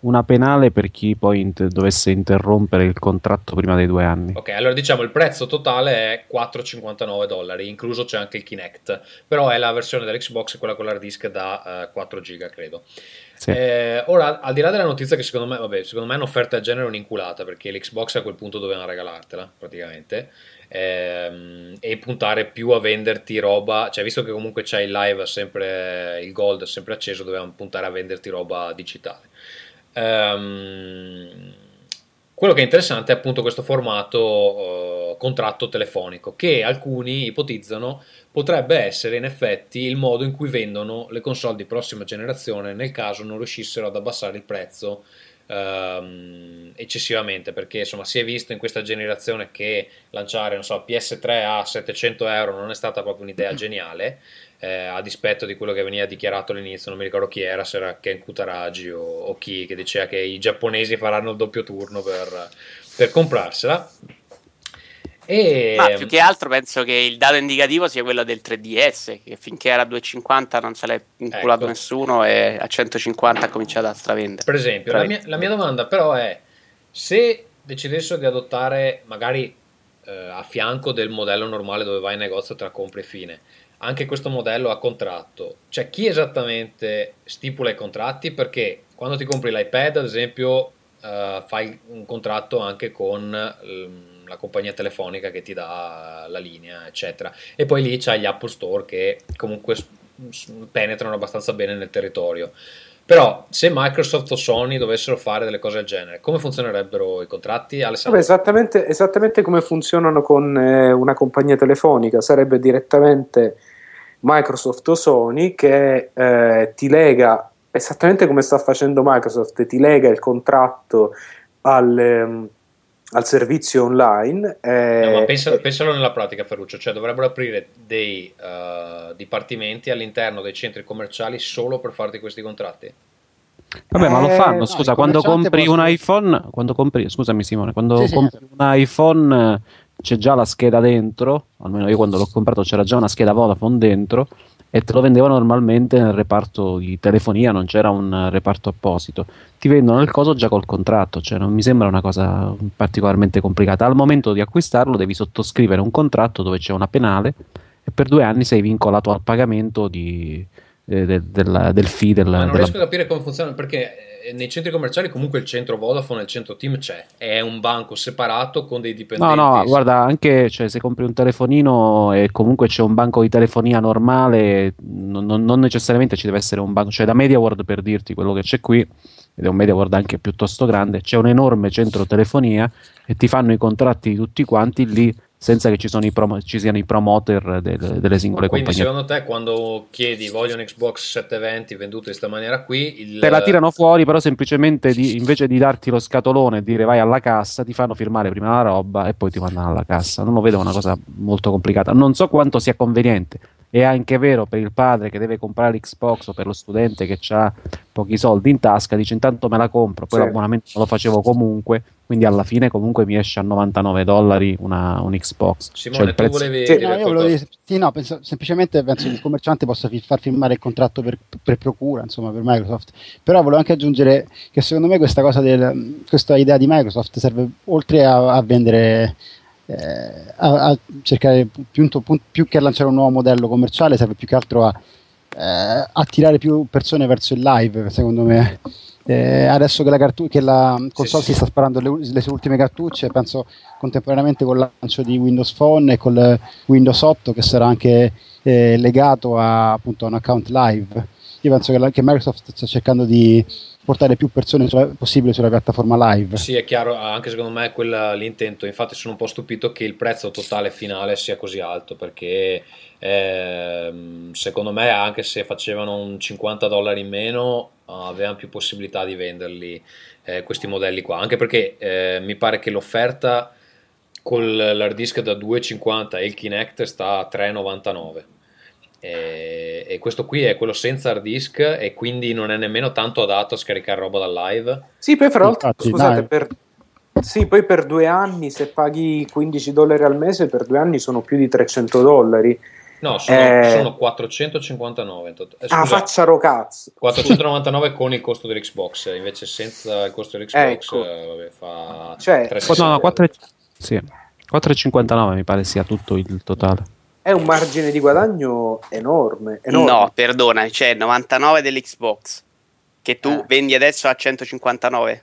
una penale per chi poi int- dovesse interrompere il contratto prima dei due anni. Ok, allora diciamo il prezzo totale è 4,59 dollari, incluso c'è anche il Kinect, però è la versione dell'Xbox, quella con l'hard disk da eh, 4 giga, credo. Sì. Eh, ora, al di là della notizia che secondo me, vabbè, secondo me un'offerta del genere è un'inculata, perché l'Xbox a quel punto dovevano regalartela, praticamente, ehm, e puntare più a venderti roba, cioè visto che comunque c'è il live sempre, il gold sempre acceso, dovevamo puntare a venderti roba digitale. Ehm, quello che è interessante è appunto questo formato eh, contratto telefonico che alcuni ipotizzano potrebbe essere in effetti il modo in cui vendono le console di prossima generazione nel caso non riuscissero ad abbassare il prezzo ehm, eccessivamente perché insomma si è visto in questa generazione che lanciare non so, PS3 a 700 euro non è stata proprio un'idea [clears throat] geniale eh, a dispetto di quello che veniva dichiarato all'inizio, non mi ricordo chi era, se era Ken Kutaragi o, o chi, che diceva che i giapponesi faranno il doppio turno per, per comprarsela. E, Ma più che altro penso che il dato indicativo sia quello del 3DS, che finché era a 2,50 non se l'è inculato Ecco. nessuno e a 150 ha cominciato a stravendere. Per esempio, la mia, la mia domanda però è se decidessero di adottare magari eh, a fianco del modello normale dove vai in negozio tra compra e fine, anche questo modello a contratto, cioè chi esattamente stipula i contratti? Perché quando ti compri l'iPad, ad esempio, eh, fai un contratto anche con ehm, la compagnia telefonica che ti dà la linea, eccetera. E poi lì c'hai gli Apple Store che comunque penetrano abbastanza bene nel territorio. Però se Microsoft o Sony dovessero fare delle cose del genere, come funzionerebbero i contratti? Alessandro? esattamente, esattamente come funzionano con eh, una compagnia telefonica, sarebbe direttamente Microsoft o Sony che eh, ti lega, esattamente come sta facendo Microsoft, ti lega il contratto al, ehm, al servizio online. eh, No, ma pensa- e- pensalo nella pratica, Ferruccio, cioè dovrebbero aprire dei eh, dipartimenti all'interno dei centri commerciali solo per farti questi contratti. Vabbè, ma lo Eh, fanno. no, Scusa, quando compri un iPhone, quando compri, scusami Simone, quando Sì, sì. compri un iPhone eh, c'è già la scheda dentro, almeno io quando l'ho comprato c'era già una scheda Vodafone dentro e te lo vendevano normalmente nel reparto di telefonia, non c'era un reparto apposito. Ti vendono il coso già col contratto, cioè non mi sembra una cosa particolarmente complicata. Al momento di acquistarlo devi sottoscrivere un contratto dove c'è una penale e per due anni sei vincolato al pagamento di, eh, del, del, del fee del, Ma non della- riesco a capire come funziona perché eh, nei centri commerciali comunque il centro Vodafone e il centro Team c'è, è un banco separato con dei No, dipendenti. no, guarda, anche cioè, se compri un telefonino e comunque c'è un banco di telefonia normale, non, non- non necessariamente ci deve essere un banco, cioè da MediaWorld per dirti quello che c'è qui, ed è un MediaWorld anche piuttosto grande, c'è un enorme centro telefonia e ti fanno i contratti di tutti quanti lì senza che ci, sono i promo- ci siano i promoter del- delle singole Quindi compagnie. secondo te quando chiedi voglio un Xbox 720 venduto in questa maniera qui, il, Te la tirano fuori, però semplicemente di- invece di darti lo scatolone e dire vai alla cassa, ti fanno firmare prima la roba e poi ti mandano alla cassa. Non lo vedo una cosa molto complicata. Non so quanto sia conveniente. È anche vero per il padre che deve comprare l'Xbox o per lo studente che ha pochi soldi in tasca, dice intanto me la compro, poi Sì. l'abbonamento lo facevo comunque, quindi alla fine comunque mi esce a 99 dollari una, un Xbox. Simone, Cioè, prezzo- volevi Sì, No, dire io volevo sì, no, penso- semplicemente penso che il commerciante possa fi- far firmare il contratto per, per procura, insomma, per Microsoft. Però volevo anche aggiungere che secondo me questa cosa del, questa idea di Microsoft serve oltre a, a vendere eh, a, a cercare più, più, che a lanciare un nuovo modello commerciale serve più che altro a eh, attirare più persone verso il live secondo me eh, adesso che la, cartu- che la console sì, si sta sparando le, le, sue ultime cartucce, penso contemporaneamente con il lancio di Windows Phone e con Windows 8 che sarà anche eh, legato a, appunto, a un account live. Io penso che, la, che Microsoft sta cercando di portare più persone sulla, possibile sulla piattaforma live. Sì, è chiaro, anche secondo me è quella l'intento. Infatti sono un po' stupito che il prezzo totale finale sia così alto perché eh, secondo me anche se facevano un 50 dollari in meno avevano più possibilità di venderli eh, questi modelli qua. Anche perché eh, mi pare che l'offerta con l'hard disk da 2,50 e il Kinect sta a 3,99 e, e, questo qui è quello senza hard disk e quindi non è nemmeno tanto adatto a scaricare roba dal live. Sì, poi fra l'altro, scusate, per, sì, poi per due anni, se paghi 15 dollari al mese, per due anni sono più di 300 dollari. No, sono, eh... sono 459. Eh, scusa, ah, facciaro cazzo. 499 con il costo dell'Xbox, invece senza il costo dell'Xbox ecco. vabbè, fa cioè, 3, no, no, 4, sì, 4,59 mi pare sia tutto il totale è un margine di guadagno enorme, enorme. No, perdona, c'è 99 dell'Xbox che tu eh. vendi adesso a 159.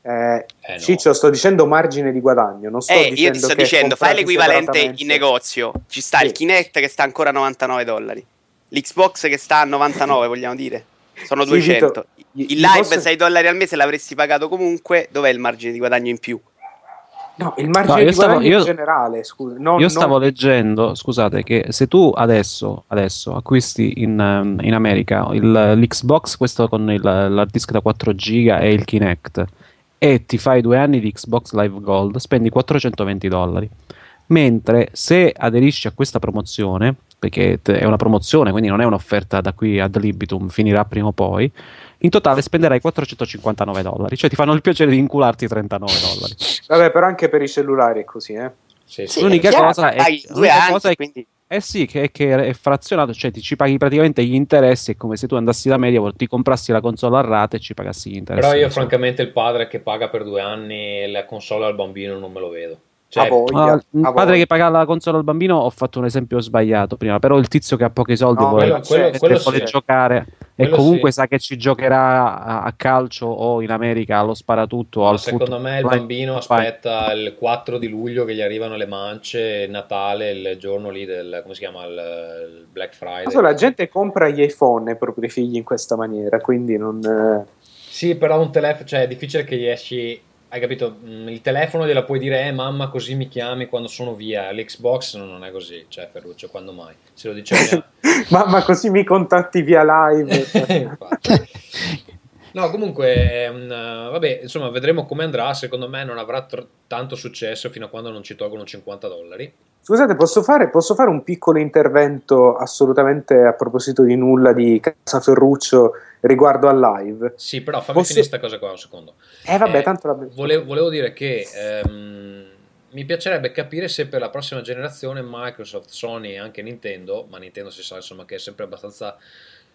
Eh, eh no. Ciccio, sto dicendo margine di guadagno. Non sto eh, io ti sto dicendo, fai l'equivalente in negozio. Ci sta sì. il Kinect che sta ancora a 99 dollari, l'Xbox che sta a 99, [laughs] vogliamo dire. Sono sì, 200. Vito, il live posso... 6 dollari al mese l'avresti pagato comunque. Dov'è il margine di guadagno in più? No, il margine no, di stavo, io, generale, scusa. Non, io stavo non... leggendo, scusate, che se tu adesso, adesso acquisti in, ehm, in America il, l'Xbox, questo con il, l'hard disk da 4 giga e il Kinect, e ti fai due anni di Xbox Live Gold, spendi 420 dollari. Mentre se aderisci a questa promozione, perché è una promozione, quindi non è un'offerta da qui ad libitum, finirà prima o poi, in totale spenderai 459 dollari, cioè ti fanno il piacere di incularti 39 dollari. Vabbè, però anche per i cellulari è così, eh? Sì, sì, l'unica cosa è, l'unica anni, cosa è quindi... Eh sì, che, che, è frazionato, cioè ti ci paghi praticamente gli interessi, è come se tu andassi da Mediaworld, ti comprassi la console a rate e ci pagassi gli interessi. Però io francamente il padre che paga per due anni la console al bambino non me lo vedo. Cioè, a voglia, ah, il padre che paga la console al bambino ho fatto un esempio sbagliato prima, però il tizio che ha pochi soldi no, vuole, quello, quello, vuole sì. giocare quello e comunque sì. sa che ci giocherà a, a, calcio o in America allo sparatutto. No, secondo foot, me il bambino aspetta il 4 di luglio che gli arrivano le mance, Natale, il giorno lì del come si chiama il, il Black Friday. Adesso la gente compra gli iPhone ai propri figli in questa maniera, quindi non... Eh... Sì, però un telefono, cioè è difficile che gli esci hai capito? Mm, il telefono gliela puoi dire, eh mamma, così mi chiami quando sono via. L'Xbox non è così, cioè Ferruccio, quando mai? Se lo dicevo [laughs] mamma, così mi contatti via live. [laughs] no, comunque, um, vabbè, insomma, vedremo come andrà. Secondo me non avrà tr- tanto successo fino a quando non ci tolgono 50 dollari. Scusate, posso fare, posso fare, un piccolo intervento assolutamente a proposito di nulla di Casa Ferruccio riguardo al live? Sì, però fammi posso... finire questa cosa qua un secondo. Eh vabbè, eh, tanto la... volevo, volevo dire che ehm, mi piacerebbe capire se per la prossima generazione Microsoft, Sony e anche Nintendo, ma Nintendo si sa insomma che è sempre abbastanza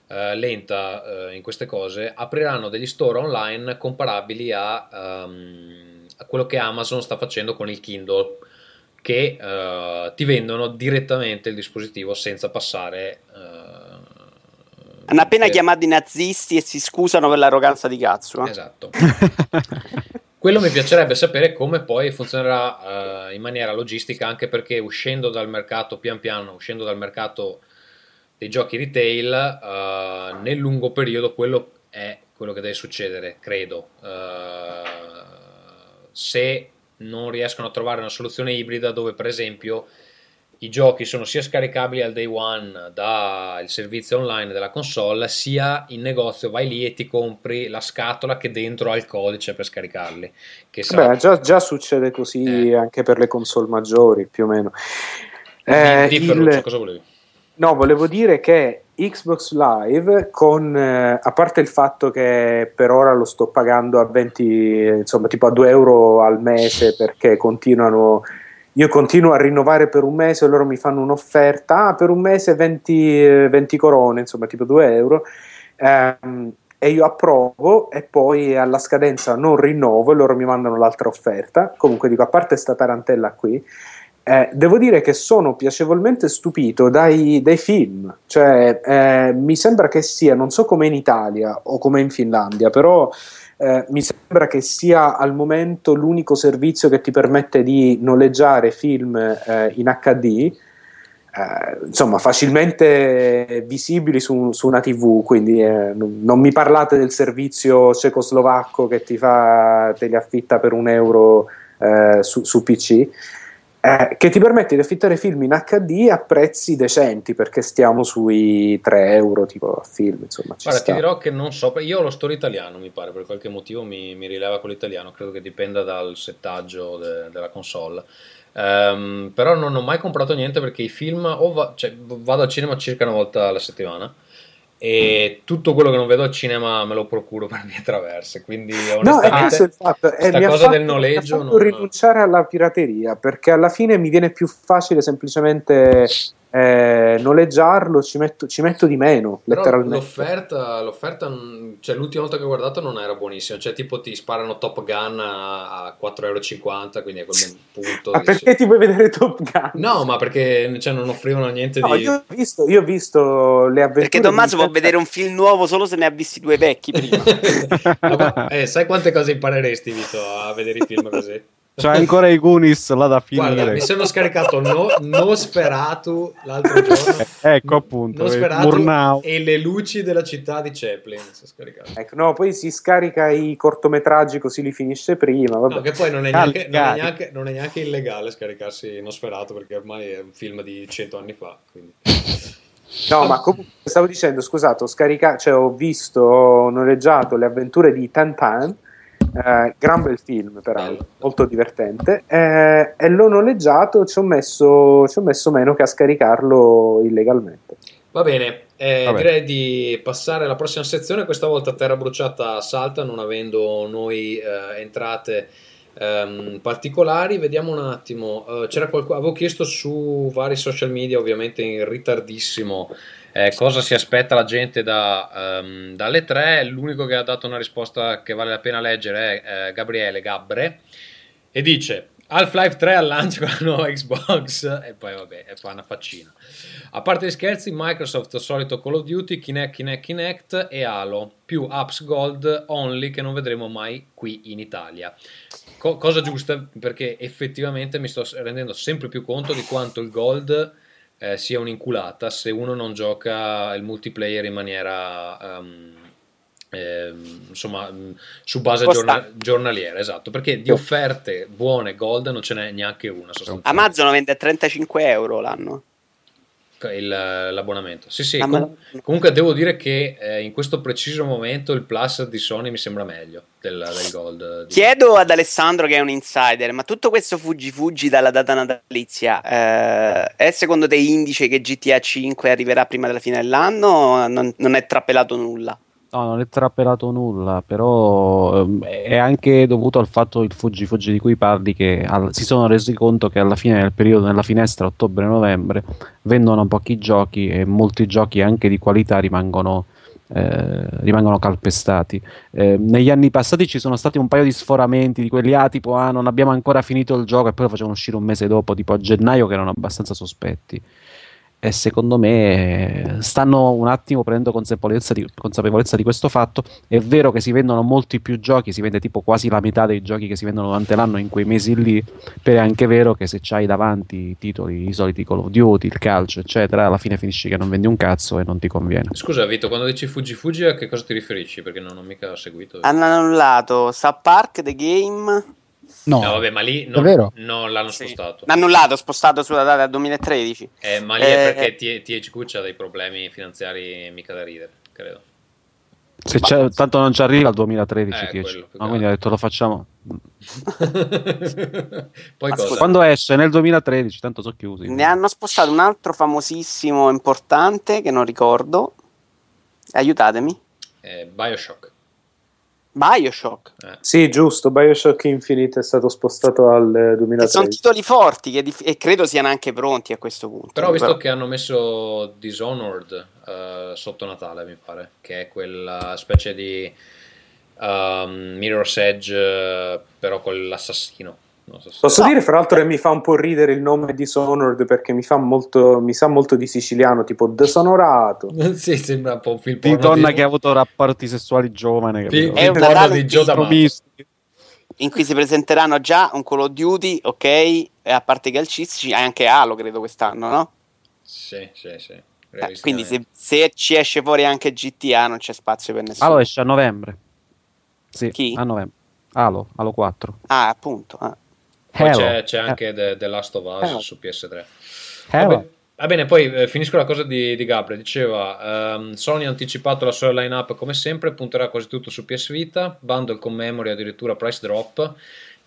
eh, lenta eh, in queste cose, apriranno degli store online comparabili a, um, a quello che Amazon sta facendo con il Kindle che uh, ti vendono direttamente il dispositivo senza passare. Uh, Hanno appena per... chiamato i nazisti e si scusano per l'arroganza di cazzo. Eh? Esatto. [laughs] Quello mi piacerebbe sapere come poi funzionerà uh, in maniera logistica, anche perché uscendo dal mercato, pian piano, uscendo dal mercato dei giochi retail, nel lungo periodo quello è quello che deve succedere, credo. se non riescono a trovare una soluzione ibrida dove per esempio i giochi sono sia scaricabili al day one dal servizio online della console, sia in negozio vai lì e ti compri la scatola che dentro ha il codice per scaricarli. Che Beh, già, già, succede così eh. anche per le console maggiori, più o meno. Eh, di, di il... cosa volevi? No, volevo dire che Xbox Live, con, eh, a parte il fatto che per ora lo sto pagando a 20, insomma, tipo a 2 euro al mese perché continuano. Io continuo a rinnovare per un mese loro mi fanno un'offerta ah, per un mese 20, 20 corone, insomma, tipo 2 euro. Um, e io approvo e poi alla scadenza non rinnovo e loro mi mandano l'altra offerta. Comunque dico, a parte sta tarantella qui, eh, devo dire che sono piacevolmente stupito dai, dai film, cioè eh, mi sembra che sia, non so come in Italia o come in Finlandia, però eh, mi sembra che sia al momento l'unico servizio che ti permette di noleggiare film eh, in HD. eh, insomma, facilmente visibili su, su una TV. Quindi eh, non, mi parlate del servizio cecoslovacco che ti fa, te li affitta per un euro eh, su, su PC. Eh, che ti permette di affittare film in HD a prezzi decenti perché stiamo sui 3 euro tipo a film insomma Guarda, sta. ti dirò che non so, io ho lo store italiano, mi pare, per qualche motivo mi, mi rileva quello italiano, credo che dipenda dal settaggio de- della console. Ehm, però non ho mai comprato niente perché i film o va- cioè, vado al cinema circa una volta alla settimana e tutto quello che non vedo al cinema me lo procuro per vie traverse, quindi No, è onestamente il fatto. eh, mi cosa fatto- del noleggio mi non- rinunciare alla pirateria perché alla fine mi viene più facile semplicemente eh, noleggiarlo, ci metto, ci metto di meno Però letteralmente. l'offerta, l'offerta, cioè l'ultima volta che ho guardato non era buonissima, cioè tipo ti sparano Top Gun a, a 4,50€, quindi a quel punto... Ma perché ti vuoi vedere Top Gun? No, ma perché cioè, non offrivano niente No, di... io ho visto, io ho visto le avventure Perché Tommaso può vedere un film nuovo solo se ne ha visti due vecchi prima. [laughs] Ma eh, sai quante cose impareresti, Vito, a vedere i film così? C'è ancora i Goonies là da finire. Guarda, mi sono scaricato no, Nosferatu l'altro [laughs] giorno. Ecco appunto, Nosferatu Murnau. e le luci della città di Chaplin. mi sono scaricato. Ecco, no, poi si scarica i cortometraggi così li finisce prima. Vabbè. No, che poi non è, Cari, neanche, non, è neanche, non è neanche illegale scaricarsi Nosferatu perché ormai è un film di 100 anni fa. Quindi. No, ma comunque stavo dicendo, scusate, ho scaricato, cioè ho visto, ho noleggiato le avventure di Tantan, eh, gran bel film peraltro, molto divertente, eh, e l'ho noleggiato, ci ho, messo, ci ho messo meno che a scaricarlo illegalmente. Va bene, eh, direi di passare alla prossima sezione. Questa volta Terra Bruciata salta, non avendo noi eh, entrate ehm, particolari. Vediamo un attimo. eh, c'era qualcuno, avevo chiesto su vari social media, ovviamente in ritardissimo, eh, cosa si aspetta la gente da, ehm, dalle tre. L'unico che ha dato una risposta che vale la pena leggere è eh, Gabriele Gabbre e dice Half-Life 3 al lancio con la nuova Xbox e poi vabbè, e fa una faccina. A parte gli scherzi, Microsoft solito Call of Duty, Kinect, Kinect, Kinect e Halo, più apps Gold only che non vedremo mai qui in Italia. Co- cosa giusta perché effettivamente mi sto rendendo sempre più conto di quanto il Gold eh, sia un'inculata se uno non gioca il multiplayer in maniera... ehm, ehm, insomma mh, su base giorna- giornaliera esatto perché di offerte buone gold non ce n'è neanche una Amazon vende a 35 euro l'anno. Il- l'abbonamento. Sì, sì. Ah, com- comunque devo dire che eh, in questo preciso momento il plus di Sony mi sembra meglio del, del Gold. di- Chiedo ad Alessandro che è un insider, ma tutto questo fuggi fuggi dalla data natalizia eh, è secondo te indice che GTA 5 arriverà prima della fine dell'anno non, non è trappelato nulla? No, non è trappelato nulla, però ehm, è anche dovuto al fatto il fuggi fuggi di cui parli che al- si sono resi conto che alla fine del periodo, nella finestra ottobre-novembre, vendono pochi giochi e molti giochi anche di qualità rimangono, eh, rimangono calpestati. Eh, negli anni passati ci sono stati un paio di sforamenti di quelli, ah, tipo, ah, non abbiamo ancora finito il gioco e poi lo facevano uscire un mese dopo, tipo a gennaio, che erano abbastanza sospetti e secondo me stanno un attimo prendendo consapevolezza di, consapevolezza di questo fatto. È vero che si vendono molti più giochi, si vende tipo quasi la metà dei giochi che si vendono durante l'anno in quei mesi lì, però è anche vero che se c'hai davanti i titoli, i soliti Call of Duty, il calcio, eccetera, alla fine finisci che non vendi un cazzo e non ti conviene. Scusa Vito, quando dici Fuggi Fuggi a che cosa ti riferisci? Perché non ho mica seguito. Hanno annullato South Park, The Game, No, No, vabbè, ma lì non, Davvero? non l'hanno Sì. spostato. L'hanno annullato, spostato sulla data del 2013. Eh, ma lì è Eh, perché T- THQ ha dei problemi finanziari mica da ridere, credo. Se c'è- tanto non ci arriva al 2013, Eh, 10. quello quindi ha detto lo facciamo. [laughs] Quando esce nel 2013, tanto sono chiusi. Ne hanno spostato un altro famosissimo, importante, che non ricordo. Aiutatemi. Eh, Bioshock. Bioshock. Eh. Sì, giusto, Bioshock Infinite è stato spostato al eh, Che sono 2013. titoli forti che dif- e credo siano anche pronti a questo punto. Però visto che hanno messo Dishonored eh, sotto Natale, mi pare, che è quella specie di um, Mirror's Edge, eh, però con l'assassino. So se- Posso dire, fra l'altro, che mi fa un po' ridere il nome Dishonored perché mi, fa molto, mi sa molto di siciliano, tipo desonorato. [laughs] sì, sembra un po' un film Di donna che ha avuto rapporti sessuali giovane. Fi-? È una porno di. Promiscui. in cui si presenteranno già un Call of Duty, ok? E a parte calcistici, anche Halo, credo quest'anno, no? Sì, sì, sì. Eh, quindi se, se ci esce fuori anche GTA non c'è spazio per nessuno. Halo esce a novembre. Sì, Chi? a novembre. Halo, Halo 4. Ah, appunto. ah. Poi c'è, c'è anche The, The Last of Us Halo. su PS3. Halo. Vabbè, va bene, poi eh, finisco la cosa di, di Gabriel. Diceva: ehm, Sony ha anticipato la sua line-up come sempre, punterà quasi tutto su PS Vita. Bundle con memory, addirittura price drop.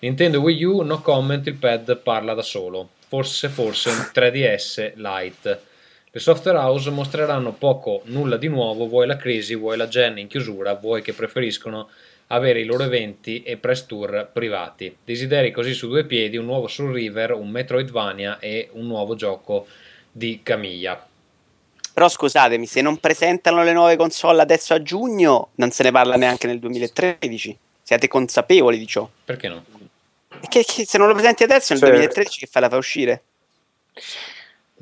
Nintendo Wii U, no comment. Il pad parla da solo. Forse, forse un 3DS Lite. Le software house mostreranno poco, nulla di nuovo. Vuoi la crisi, vuoi la gen in chiusura, vuoi che preferiscono avere i loro eventi e press tour privati. Desideri così su due piedi un nuovo Soul River, un Metroidvania e un nuovo gioco di Camilla. Però scusatemi, se non presentano le nuove console adesso a giugno, non se ne parla neanche nel 2013. Siete consapevoli di ciò? Perché no? Che, che se non lo presenti adesso nel Certo. 2013 che fai la fa uscire?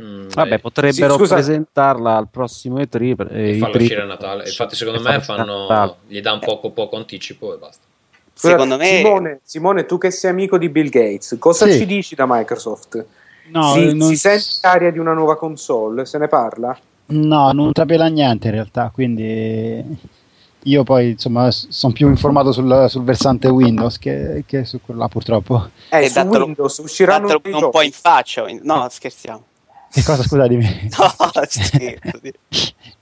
Mm, Vabbè, eh, potrebbero Sì, presentarla al prossimo E3. per- eh, e farlo E3 uscire a Natale. Infatti, secondo e me fanno, gli dà un poco, poco anticipo e basta. Secondo me Simone, Simone, tu che sei amico di Bill Gates, cosa Sì. ci dici da Microsoft? No, si, non, si sente l'aria di una nuova console? Se ne parla? no, non trapela niente in realtà, quindi io poi insomma sono più informato sul, sul versante Windows che, che su quello là purtroppo. Eh, E su Windows usciranno un po' in faccia. No, scherziamo. Che cosa scusatemi? [laughs] No, scherzo.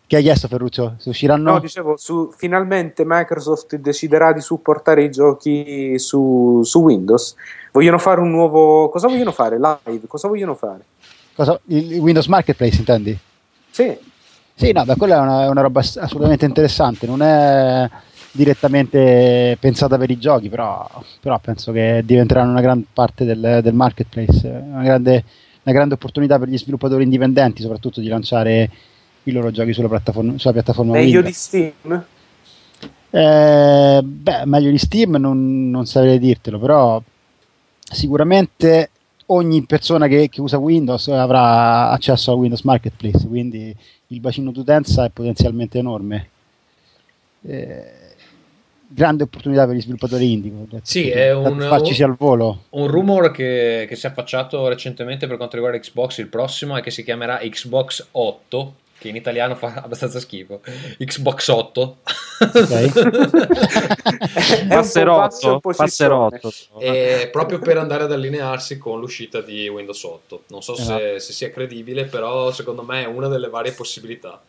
Che hai chiesto Ferruccio? Se usciranno? No, dicevo, su- finalmente Microsoft deciderà di supportare i giochi su, su Windows. Vogliono fare un nuovo. Cosa vogliono fare? Live? Cosa vogliono fare? Cosa- il Windows Marketplace intendi? Sì, Sì, no, beh, quella è una, è una roba ass- assolutamente interessante, non è direttamente pensata per i giochi, però, però penso che diventeranno una gran parte del, del marketplace, una grande, una grande opportunità per gli sviluppatori indipendenti, soprattutto di lanciare i loro giochi sulla piattaforma, sulla piattaforma meglio Windows. di Steam. Eh, beh, meglio di Steam non, non saprei dirtelo, però sicuramente ogni persona che, che usa Windows avrà accesso al Windows Marketplace, quindi il bacino d'utenza è potenzialmente enorme. Eh, grande opportunità per gli sviluppatori indie. Sì, è un- volo. Un rumor che, che si è affacciato recentemente per quanto riguarda Xbox, il prossimo è che si chiamerà Xbox 8, che in italiano fa abbastanza schifo. Xbox 8. [laughs] È un po' Passerotto, basso in passerotto. E proprio per andare ad allinearsi con l'uscita di Windows 8. Non so se, Esatto. se sia credibile, però secondo me è una delle varie possibilità.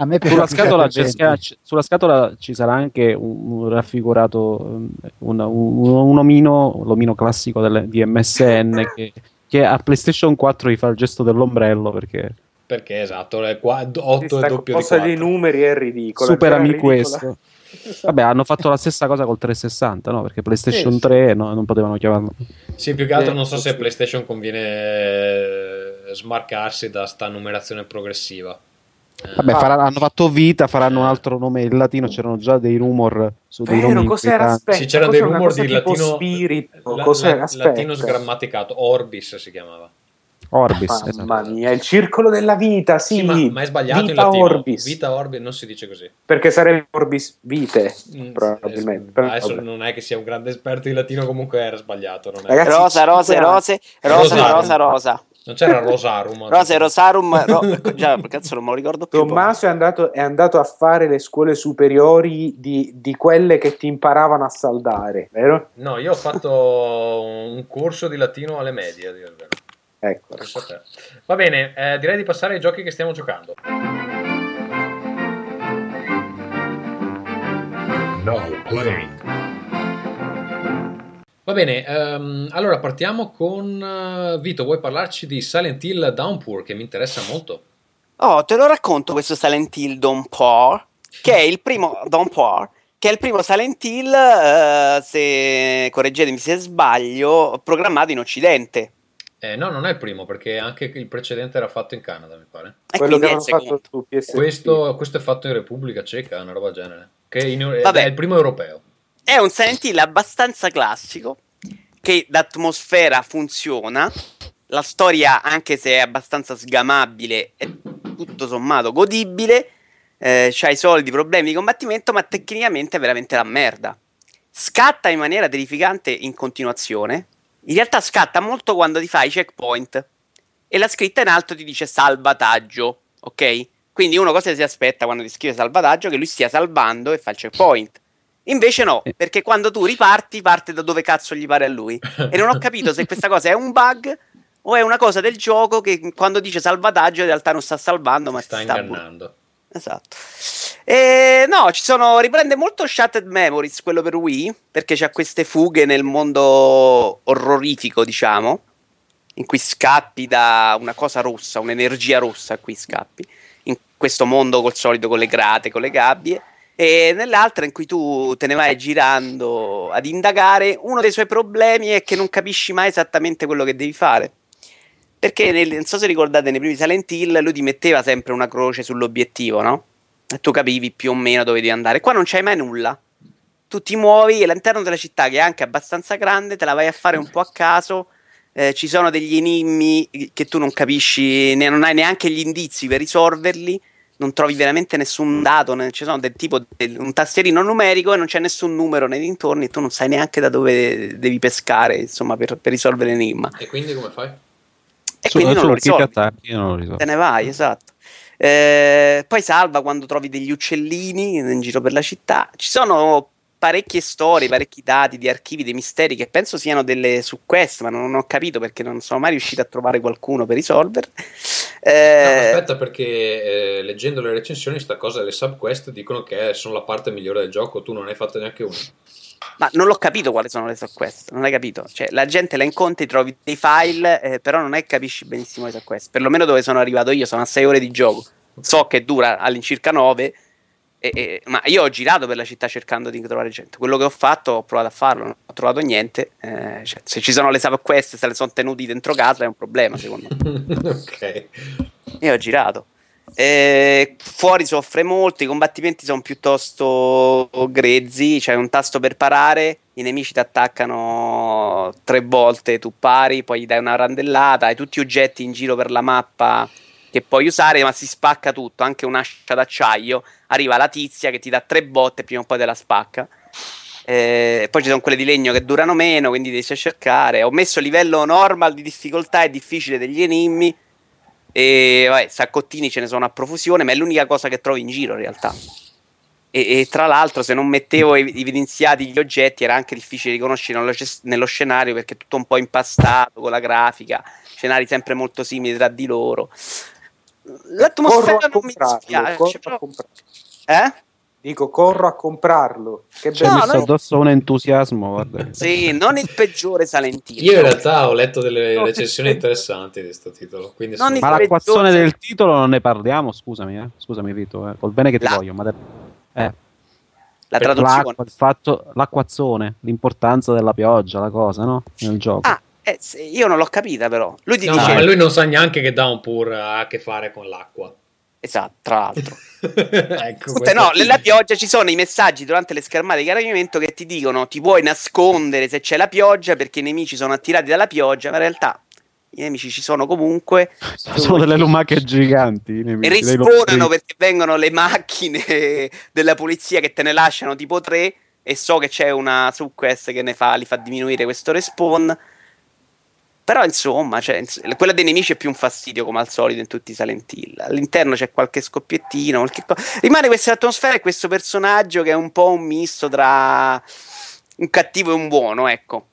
A me Sulla scatola, il c'è- 720. c'è- sulla scatola ci sarà anche un, un raffigurato, um, un, un- un omino, l'omino classico delle- di MSN [laughs] che, che a PlayStation 4 gli fa il gesto dell'ombrello perché Perché esatto, è qua- 8 è Questa doppio di cosa 4. dei numeri è ridicola. supera cioè, questo. Vabbè, hanno fatto la stessa cosa col 360, no? Perché PlayStation Sì, sì. 3 no, non potevano chiamarlo. Sì, più che altro Eh, non so se PlayStation conviene eh, smarcarsi da sta numerazione progressiva. Eh, Vabbè, Ah. farà- hanno fatto vita, faranno un altro nome in latino, c'erano già dei rumor su dei Vero, nomi cos'era? Aspetta, sì, c'erano dei rumor di latino, Spirit, la- Aspetta. latino sgrammaticato, Orbis si chiamava. Orbis, Mamma esatto. mia, il circolo della vita, sì, Sì, ma, ma è sbagliato Vita in latino. Orbis, Vita Orbis non si dice così. perché sarebbe Orbis Vite, Mm, probabilmente. eh, però adesso vabbè. non è che sia un grande esperto di latino, comunque era sbagliato. Non, è- Ragazzi, Rosa, rose, rose, rosa, Rosarum. rosa, rosa. Non c'era Rosarum. Rose, rosarum, ro- [laughs] già, cazzo non me lo ricordo più. Tommaso è andato, è andato a fare le scuole superiori di, di quelle che ti imparavano a saldare, vero? No, io ho fatto un corso di latino alle medie, a dire il vero. Ecco. Va bene, eh, direi di passare ai giochi che stiamo giocando. Now playing. Va bene, ehm, allora partiamo con eh, Vito. Vuoi parlarci di Silent Hill Downpour che mi interessa molto? Oh, te lo racconto questo Silent Hill Downpour, che è il primo Downpour, che è il primo Silent Hill, eh, se correggetemi se sbaglio, programmato in Occidente. Eh, no, non è il primo, perché anche il precedente era fatto in Canada, mi pare. E Quello che hanno fatto su PSP. Questo, questo è fatto in Repubblica Ceca, una roba del genere. Che in- è il primo europeo. È un Silent Hill abbastanza classico, che d'atmosfera funziona, la storia, anche se è abbastanza sgamabile, è tutto sommato godibile, eh, c'ha i soldi, problemi di combattimento, ma tecnicamente è veramente la merda. Scatta in maniera terrificante in continuazione, in realtà scatta molto quando ti fai i checkpoint e la scritta in alto ti dice salvataggio, ok? Quindi uno cosa si aspetta quando ti scrive salvataggio? Che lui stia salvando e fa il checkpoint. Invece no, Eh. perché quando tu riparti, parte da dove cazzo gli pare a lui. E non ho capito se questa cosa è un bug o è una cosa del gioco che quando dice salvataggio in realtà non sta salvando, ma Sta sta ingannando. Esatto. E, no, ci sono. Riprende molto Shattered Memories, quello per Wii, perché c'ha queste fughe nel mondo orrorifico, diciamo, in cui scappi da una cosa rossa, un'energia rossa a cui scappi, in questo mondo col solito con le grate, con le gabbie, e nell'altra in cui tu te ne vai girando ad indagare. Uno dei suoi problemi è che non capisci mai esattamente quello che devi fare. Perché nel- non so se ricordate, nei primi Silent Hill lui ti metteva sempre una croce sull'obiettivo, no? E tu capivi più o meno dove devi andare. Qua non c'hai mai nulla. Tu ti muovi e all'interno della città, che è anche abbastanza grande, te la vai a fare un po' a caso. Eh, ci sono degli enigmi che tu non capisci, ne- non hai neanche gli indizi per risolverli. Non trovi veramente nessun dato. ne- Ci sono del tipo del- un tastierino numerico e non c'è nessun numero nei dintorni. E tu non sai neanche da dove devi pescare, insomma, per, per risolvere l'enigma. E quindi come fai? E Su- quindi non lo risolvi. attacchi, io non lo risolvo. Te ne vai, esatto. Eh, poi salva quando trovi degli uccellini in giro per la città. Ci sono parecchie storie, parecchi dati di archivi, dei misteri che penso siano delle su quest, ma non ho capito perché non sono mai riuscito a trovare qualcuno per risolverle. Eh, No, aspetta, perché eh, leggendo le recensioni, sta cosa delle subquest dicono che sono la parte migliore del gioco. Tu non hai fatto neanche una. Ma non l'ho capito quali sono le subquest, non hai capito? Cioè, la gente la incontri, trovi dei file, eh, però non è capisci benissimo le subquest. Perlomeno dove sono arrivato io, sono a 6 ore di gioco. So che dura all'incirca 9, e- e- ma io ho girato per la città cercando di trovare gente. Quello che ho fatto, ho provato a farlo, non ho trovato niente. eh, cioè, se ci sono le subquest, se le sono tenuti dentro casa, è un problema, secondo me. [laughs] ok. Io ho girato. Eh, fuori soffre molto, i combattimenti sono piuttosto grezzi, c'è un tasto per parare, i nemici ti attaccano tre volte, tu pari, poi gli dai una randellata, hai tutti oggetti in giro per la mappa che puoi usare, ma si spacca tutto, anche un'ascia d'acciaio, arriva la tizia che ti dà tre botte e prima o poi te la spacca. Eh, poi ci sono quelle di legno che durano meno, quindi devi cercare. Ho messo livello normal di difficoltà e difficile degli enigmi. E vabbè, saccottini ce ne sono a profusione, ma è l'unica cosa che trovi in giro in realtà. E, e tra l'altro, se non mettevo ev- evidenziati gli oggetti, era anche difficile riconoscere nello, nello scenario perché è tutto un po' impastato con la grafica, scenari sempre molto simili tra di loro. L'atmosfera Corro a non mi comprarlo, dispiace, corro a però- comprarlo. eh? Dico, corro a comprarlo. Che No, bello. messo noi- addosso un entusiasmo, guarda. Sì, non il peggiore Salentino. Io in realtà ho letto delle No, recensioni interessanti di questo titolo. Quindi sono- Ma l'acquazione peggiore- del titolo non ne parliamo, scusami, eh. scusami Vito, eh. col bene che ti La- voglio, ma de- eh, La traduzione. l'acqua, il fatto, l'acquazzone, l'importanza della pioggia, la cosa, no? Nel gioco. Ah, eh, io non l'ho capita però. Lui ti No, dice... ma lui non sa neanche che Downpour ha a che fare con l'acqua. Esatto, tra l'altro. [laughs] ecco, Tutte, no, nella pioggia ci sono i messaggi durante le schermate di caricamento che ti dicono ti puoi nascondere se c'è la pioggia perché i nemici sono attirati dalla pioggia, ma in realtà i nemici ci sono comunque Sono delle lumache giganti. i e lotteri. perché vengono le macchine [laughs] della polizia che te ne lasciano tipo tre e so che c'è una subquest che ne fa, li fa diminuire questo respawn. Però insomma, cioè, quella dei nemici è più un fastidio come al solito in tutti i Silent Hill. All'interno c'è qualche scoppiettino, qualche co- rimane questa atmosfera e questo personaggio che è un po' un misto tra un cattivo e un buono, ecco.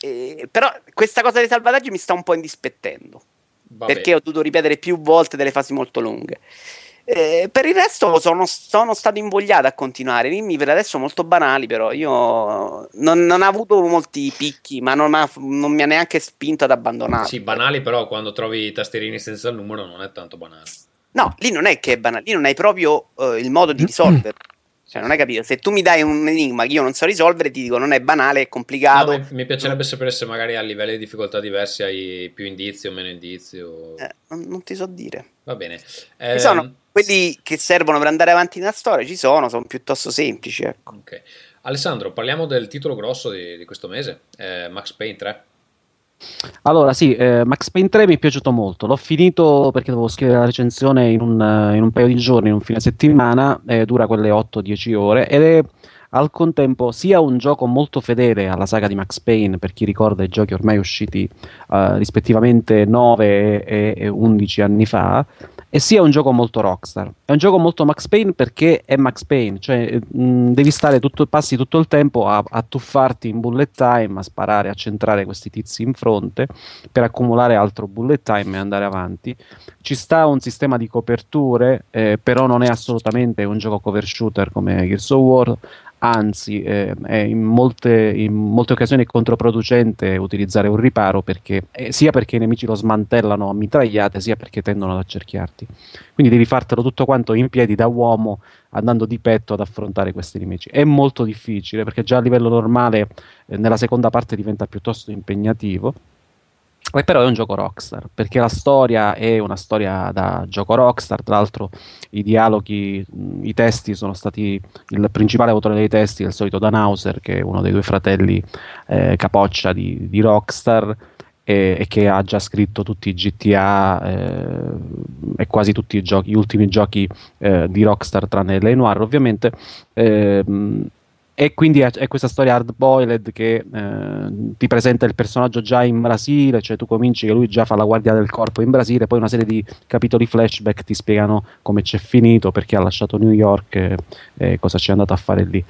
E- però questa cosa dei salvataggi mi sta un po' indispettendo Vabbè. perché ho dovuto ripetere più volte delle fasi molto lunghe. Eh, per il resto sono, sono stato invogliato a continuare. Enigmi per adesso molto banali, però io non, non ho avuto molti picchi, ma non, ha- non mi ha neanche spinto ad abbandonare. Sì, banali, però quando trovi i tastierini senza il numero non è tanto banale. No, lì non è che è banale, lì non hai proprio eh, il modo di risolverlo. Cioè, non hai capito? Se tu mi dai un enigma che io non so risolvere, ti dico non è banale, è complicato. No, mi piacerebbe sapere se magari a livelli di difficoltà diversi hai più indizi o meno indizi. O... Eh, non, non, ti so dire. Va bene. Eh, sono quelli che servono per andare avanti nella storia, ci sono, sono piuttosto semplici. Ecco. Ok. Alessandro, parliamo del titolo grosso di, di questo mese, eh, Max Payne 3. Allora, sì, eh, Max Payne 3 mi è piaciuto molto. L'ho finito perché dovevo scrivere la recensione in un, in un paio di giorni, in un fine settimana, eh, dura quelle 8-10 ore ed è al contempo sia un gioco molto fedele alla saga di Max Payne, per chi ricorda i giochi ormai usciti uh, rispettivamente 9 e, e 11 anni fa, e sia un gioco molto Rockstar. È un gioco molto Max Payne perché è Max Payne, cioè mh, devi stare tutto, passi tutto il tempo a, a, tuffarti in bullet time, a sparare, a centrare questi tizi in fronte per accumulare altro bullet time e andare avanti. Ci sta un sistema di coperture, eh, però non è assolutamente un gioco cover shooter come Gears of War anzi eh, è in molte, in molte, occasioni controproducente utilizzare un riparo perché, eh, sia perché i nemici lo smantellano a mitragliate sia perché tendono ad accerchiarti. Quindi devi fartelo tutto quanto in piedi da uomo andando di petto ad affrontare questi nemici. È molto difficile perché già a livello normale eh, nella seconda parte diventa piuttosto impegnativo e però è un gioco Rockstar, perché la storia è una storia da gioco Rockstar, tra l'altro i dialoghi, i testi sono stati, il principale autore dei testi è il solito Dan Hauser, che è uno dei due fratelli eh, capoccia di, di Rockstar, e, che ha già scritto tutti i GTA eh, e quasi tutti giochi, gli ultimi giochi eh, di Rockstar tranne le Noir ovviamente. Eh, e quindi è, questa storia hard boiled che eh, ti presenta il personaggio già in Brasile, cioè tu cominci che lui già fa la guardia del corpo in Brasile, poi una serie di capitoli flashback ti spiegano come c'è finito, perché ha lasciato New York e, e cosa c'è andato a fare lì.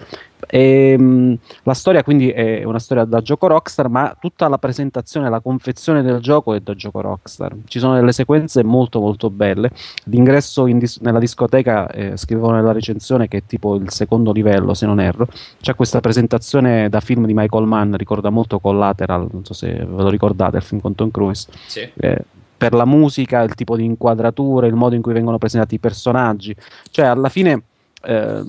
E, mh, la storia quindi è una storia da gioco Rockstar, ma tutta la presentazione, la confezione del gioco è da gioco Rockstar. Ci sono delle sequenze molto molto belle. L'ingresso dis- nella discoteca, eh, scrivevo nella recensione che è tipo il secondo livello, se non erro. C'è questa presentazione da film di Michael Mann, ricorda molto Collateral, non so se ve lo ricordate, il film con Tom Cruise. Sì. Eh, per la musica, il tipo di inquadrature, il modo in cui vengono presentati i personaggi. Cioè, alla fine eh,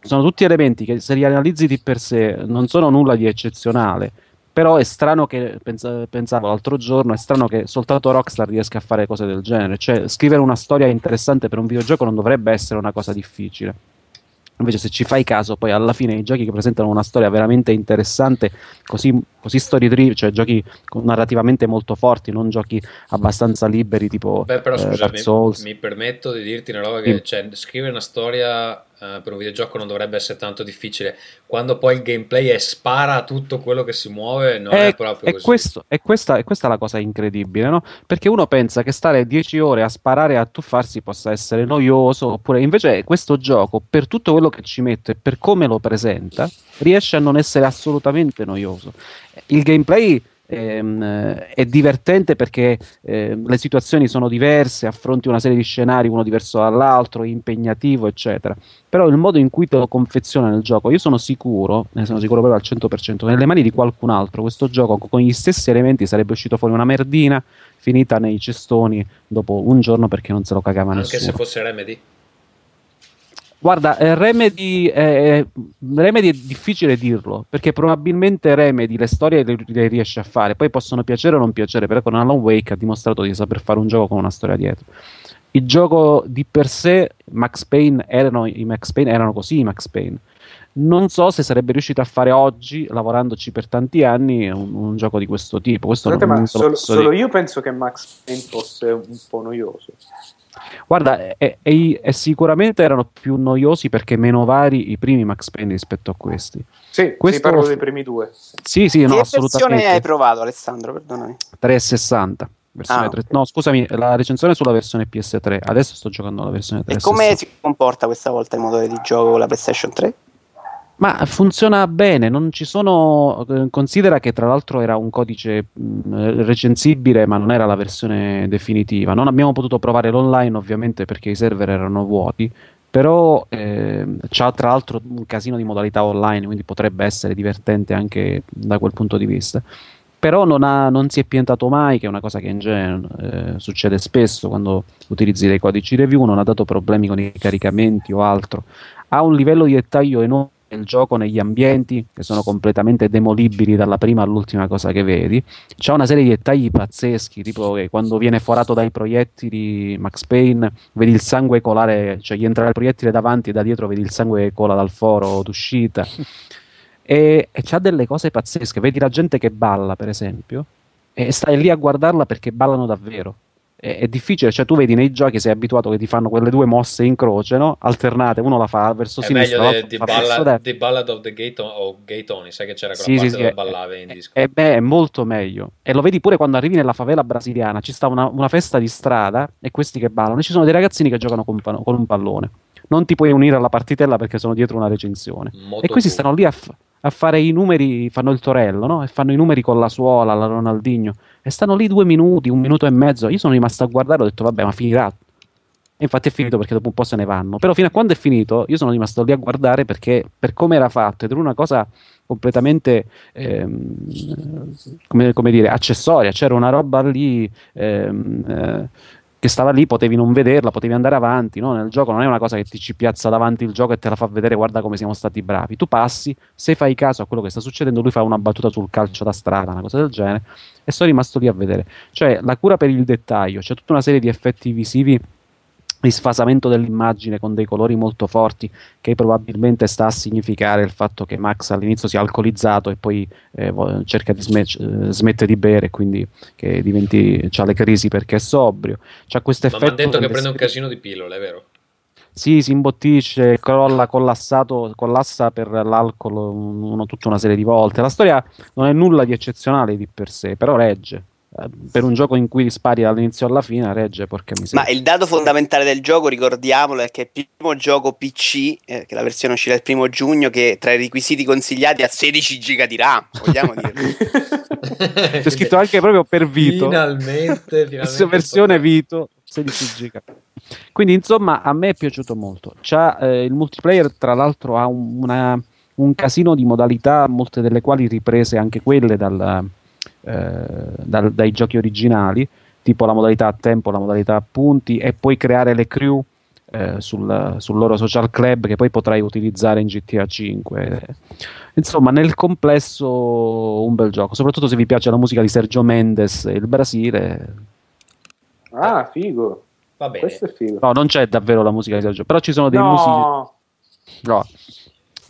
sono tutti elementi che se li analizzi di per sé non sono nulla di eccezionale. Però è strano che, pensa, pensavo l'altro giorno, è strano che soltanto Rockstar riesca a fare cose del genere. Cioè, scrivere una storia interessante per un videogioco non dovrebbe essere una cosa difficile. Invece, se ci fai caso, poi alla fine i giochi che presentano una storia veramente interessante, così, così story driven, cioè giochi narrativamente molto forti, non giochi abbastanza liberi, tipo Beh, però, eh, scusa, Dark Souls. Mi, mi, permetto di dirti una roba che sì. cioè, scrivere una storia Uh, per un videogioco non dovrebbe essere tanto difficile. Quando poi il gameplay è spara a tutto quello che si muove, non è, è proprio è così. Questo, è, questa, è questa la cosa incredibile, no? Perché uno pensa che stare 10 ore a sparare e a tuffarsi possa essere noioso, oppure invece questo gioco, per tutto quello che ci mette e per come lo presenta, riesce a non essere assolutamente noioso. Il gameplay ehm, è divertente perché eh, le situazioni sono diverse, affronti una serie di scenari uno diverso dall'altro, impegnativo, eccetera. Però il modo in cui te lo confeziona nel gioco, io sono sicuro, ne sono sicuro proprio al 100%, nelle mani di qualcun altro questo gioco con gli stessi elementi sarebbe uscito fuori una merdina finita nei cestoni dopo un giorno perché non se lo cagava Anche nessuno. Anche se fosse Remedy? Guarda, eh, Remedy, eh, Remedy, è difficile dirlo, perché probabilmente Remedy le storie le, le, riesce a fare, poi possono piacere o non piacere, però con Alan Wake ha dimostrato di saper fare un gioco con una storia dietro. Il gioco di per sé, Max Payne erano, i Max Payne erano così, i Max Payne. Non so se sarebbe riuscito a fare oggi, lavorandoci per tanti anni, un, un gioco di questo tipo. Questo Scusate, non, ma non solo, solo io penso che Max Payne fosse un po' noioso. Guarda, e, e, sicuramente erano più noiosi perché meno vari i primi Max Payne rispetto a questi. Sì, Questo... parlo dei primi due. Sì, sì, no, che assolutamente. versione hai provato, Alessandro? Perdonami. 360. Versione Ah, 3... No, scusami, la recensione è sulla versione PS3. Adesso sto giocando la versione 360. E come si comporta questa volta il motore di gioco con la PlayStation 3? Ma funziona bene, non ci sono. eh, Considera che tra l'altro era un codice mh, recensibile, ma non era la versione definitiva. Non abbiamo potuto provare l'online, ovviamente, perché i server erano vuoti. Però eh, c'ha tra l'altro un casino di modalità online, quindi potrebbe essere divertente anche da quel punto di vista. Però non, ha, non si è piantato mai, che è una cosa che in genere eh, succede spesso quando utilizzi dei codici review, non ha dato problemi con i caricamenti o altro ha un livello di dettaglio enorme nel gioco, negli ambienti che sono completamente demolibili dalla prima all'ultima cosa che vedi. C'è una serie di dettagli pazzeschi, tipo che quando viene forato dai proiettili Max Payne, vedi il sangue colare, cioè gli entra il proiettile davanti e da dietro vedi il sangue che cola dal foro d'uscita. e, e c'ha delle cose pazzesche, vedi la gente che balla, per esempio, e stai lì a guardarla perché ballano davvero è, è, difficile, cioè tu vedi nei giochi sei abituato che ti fanno quelle due mosse in croce, no? alternate, uno la fa verso è sinistra, meglio di, ballad, di Ballad of the Gay, o Gay Tony, sai che c'era quella sì, parte sì, dove ballavi in disco. E beh, è molto meglio. E lo vedi pure quando arrivi nella favela brasiliana, ci sta una, una festa di strada e questi che ballano, e ci sono dei ragazzini che giocano con, con un pallone. Non ti puoi unire alla partitella perché sono dietro una recensione. Molto e questi stanno lì a, f- a fare i numeri, fanno il torello, no? E fanno i numeri con la suola, la Ronaldinho e stanno lì due minuti, un minuto e mezzo. Io sono rimasto a guardare ho detto, vabbè, ma finirà. E infatti è finito perché dopo un po' se ne vanno. Però fino a quando è finito, io sono rimasto lì a guardare perché per come era fatto ed era una cosa completamente ehm, come, come, dire accessoria. C'era una roba lì. Ehm, eh, che stava lì, potevi non vederla, potevi andare avanti. No? Nel gioco non è una cosa che ti ci piazza davanti il gioco e te la fa vedere, guarda come siamo stati bravi. Tu passi, se fai caso a quello che sta succedendo, lui fa una battuta sul calcio da strada, una cosa del genere, e sono rimasto lì a vedere. Cioè, la cura per il dettaglio, c'è tutta una serie di effetti visivi di sfasamento dell'immagine con dei colori molto forti che probabilmente sta a significare il fatto che Max all'inizio sia alcolizzato e poi eh, cerca di smet- eh, smette di bere e quindi che diventi ha le crisi perché è sobrio c'ha questo effetto ma ha detto che prende un casino di pillole è vero? Sì, si imbottisce, crolla, collassato, collassa per l'alcol uno, tutta una serie di volte. La storia non è nulla di eccezionale di per sé, però regge. Eh, per un gioco in cui spari dall'inizio alla fine regge porca miseria. Ma il dato fondamentale del gioco, ricordiamolo, è che è il primo gioco PC, eh, che la versione uscirà il primo giugno, che tra i requisiti consigliati ha 16 giga di RAM, vogliamo [laughs] dirlo. [laughs] C'è scritto anche proprio per Vito. Finalmente, [laughs] finalmente versione Vito 16 giga. Quindi insomma a me è piaciuto molto. C'ha, eh, il multiplayer tra l'altro ha un, una, un casino di modalità, molte delle quali riprese anche quelle dal dal, dai giochi originali, tipo la modalità a tempo, la modalità a punti, e puoi creare le crew eh, sul, sul, loro social club che poi potrai utilizzare in GTA 5. Insomma, nel complesso un bel gioco, soprattutto se vi piace la musica di Sergio Mendes e il Brasile. Ah, figo. Va bene. Questo è figo. No, non c'è davvero la musica di Sergio, però ci sono dei no. musici. No,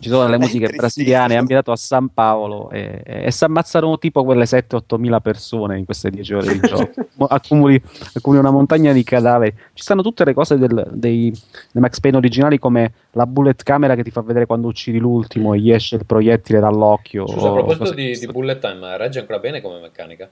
ci sono delle [laughs] musiche brasiliane ambientato a San Paolo e, e, si ammazzano tipo quelle 7-8 mila persone in queste 10 ore di [laughs] gioco. Accumuli, accumuli, una montagna di cadaveri. Ci stanno tutte le cose del, dei, dei, Max Payne originali come la bullet camera che ti fa vedere quando uccidi l'ultimo e gli esce il proiettile dall'occhio scusa a proposito di, di bullet time regge ancora bene come meccanica?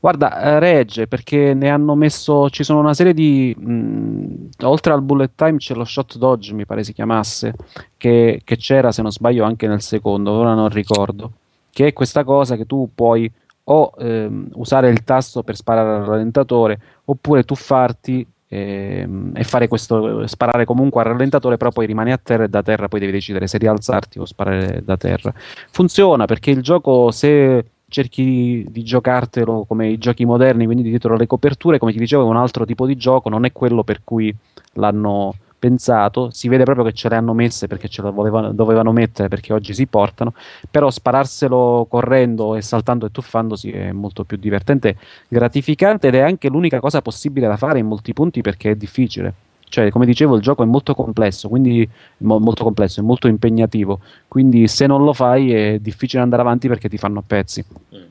Guarda, eh, regge perché ne hanno messo. Ci sono una serie di. Mh, oltre al bullet time c'è lo shot dodge, mi pare si chiamasse, che, che, c'era se non sbaglio anche nel secondo, ora non ricordo. Che è questa cosa che tu puoi o ehm, usare il tasto per sparare al rallentatore oppure tuffarti ehm, e fare questo, sparare comunque al rallentatore, però poi rimani a terra e da terra poi devi decidere se rialzarti o sparare da terra. Funziona perché il gioco, se cerchi di giocartelo come i giochi moderni, quindi dietro le coperture, come ti dicevo, è un altro tipo di gioco, non è quello per cui l'hanno pensato, si vede proprio che ce le hanno messe perché ce le volevano, dovevano mettere perché oggi si portano, però spararselo correndo e saltando e tuffandosi è molto più divertente, gratificante ed è anche l'unica cosa possibile da fare in molti punti perché è difficile cioè, come dicevo, il gioco è molto complesso, quindi mo- molto complesso, è molto impegnativo. Quindi se non lo fai è difficile andare avanti perché ti fanno a pezzi. Mm.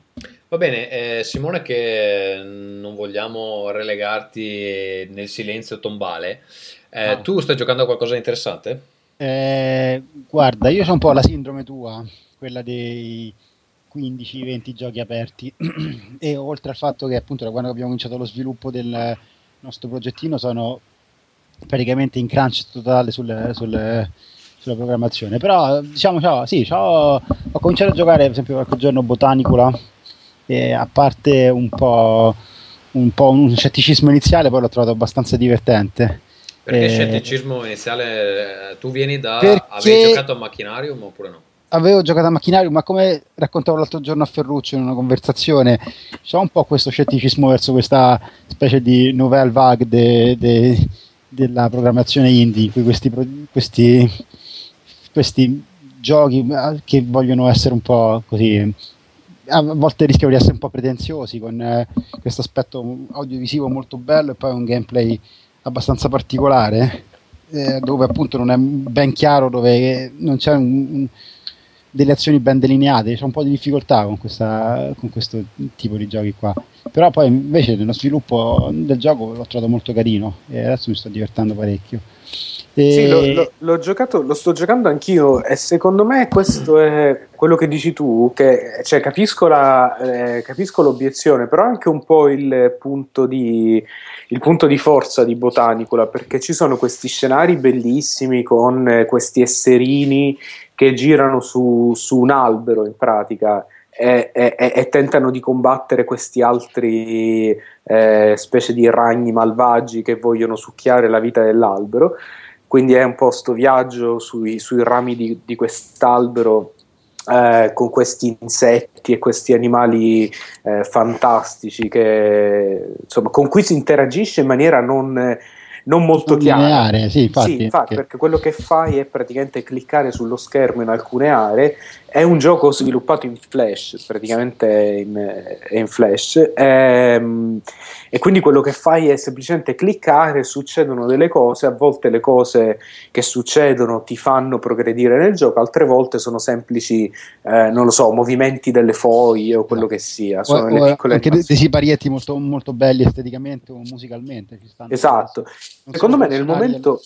Va bene, eh, Simone, che non vogliamo relegarti nel silenzio tombale. Eh, ah. Tu stai giocando a qualcosa di interessante? Eh, guarda, io ho un po' la sindrome tua, quella dei 15-20 giochi aperti. [clears throat] e oltre al fatto che appunto da quando abbiamo cominciato lo sviluppo del nostro progettino sono praticamente in crunch totale sul, sul, sulla programmazione. Però diciamo, ciao, sì, ciao, ho cominciato a giocare per esempio qualche giorno Botanicula, e a parte un po', un po' un scetticismo iniziale, poi l'ho trovato abbastanza divertente. Perché eh, scetticismo iniziale? Tu vieni da... Avevi giocato a Machinarium oppure no? avevo giocato a Machinarium, ma come raccontavo l'altro giorno a Ferruccio in una conversazione, c'è un po' questo scetticismo verso questa specie di nouvelle vague de, de, della programmazione indie, questi, questi, questi giochi che vogliono essere un po' così a volte rischiano di essere un po' pretenziosi con eh, questo aspetto audiovisivo molto bello e poi un gameplay abbastanza particolare eh, dove appunto non è ben chiaro dove non c'è un, delle azioni ben delineate. C'è un po' di difficoltà con, questa, con questo tipo di giochi qua. Però poi invece nello sviluppo del gioco l'ho trovato molto carino e adesso mi sto divertendo parecchio. E... Sì, lo, lo, l'ho giocato, lo sto giocando anch'io e secondo me questo è quello che dici tu, che cioè, capisco, la, eh, capisco l'obiezione, però anche un po' il punto di, il punto di forza di Botanicola, perché ci sono questi scenari bellissimi con eh, questi esserini che girano su, su un albero in pratica. E, e, e, tentano di combattere questi altri eh, specie di ragni malvagi che vogliono succhiare la vita dell'albero quindi è un po' sto viaggio sui, sui rami di, di quest'albero eh, con questi insetti e questi animali eh, fantastici che, insomma, con cui si interagisce in maniera non, non molto non chiara. Lineare, sì, infatti, sì, infatti perché quello che fai è praticamente cliccare sullo schermo in alcune aree è un gioco sviluppato in Flash, praticamente in, è in Flash, ehm, e quindi quello che fai è semplicemente cliccare, succedono delle cose, a volte le cose che succedono ti fanno progredire nel gioco, altre volte sono semplici, eh, non lo so, movimenti delle foglie o quello che sia. Sono o, piccole anche dei siparietti molto, molto belli esteticamente o musicalmente. esatto, secondo me nel momento...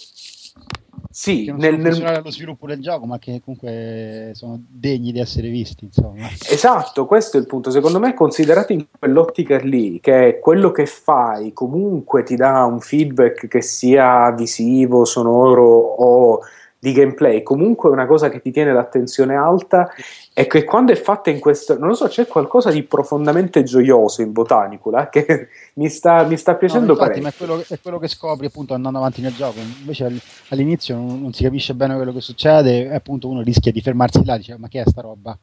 Sì, nel, nel... allo sviluppo del gioco, ma che comunque sono degni di essere visti. Insomma. Esatto, questo è il punto. Secondo me, considerato in quell'ottica lì, che quello che fai comunque ti dà un feedback che sia visivo, sonoro o di gameplay, comunque è una cosa che ti tiene l'attenzione alta e che quando è fatta in questo, non lo so, c'è qualcosa di profondamente gioioso in Botanicula che [laughs] mi sta, mi sta piacendo no, infatti, parecchio. Ma è quello, è quello, che scopri appunto andando avanti nel gioco, invece all'inizio non, non, si capisce bene quello che succede e appunto uno rischia di fermarsi là e dice ma che è sta roba?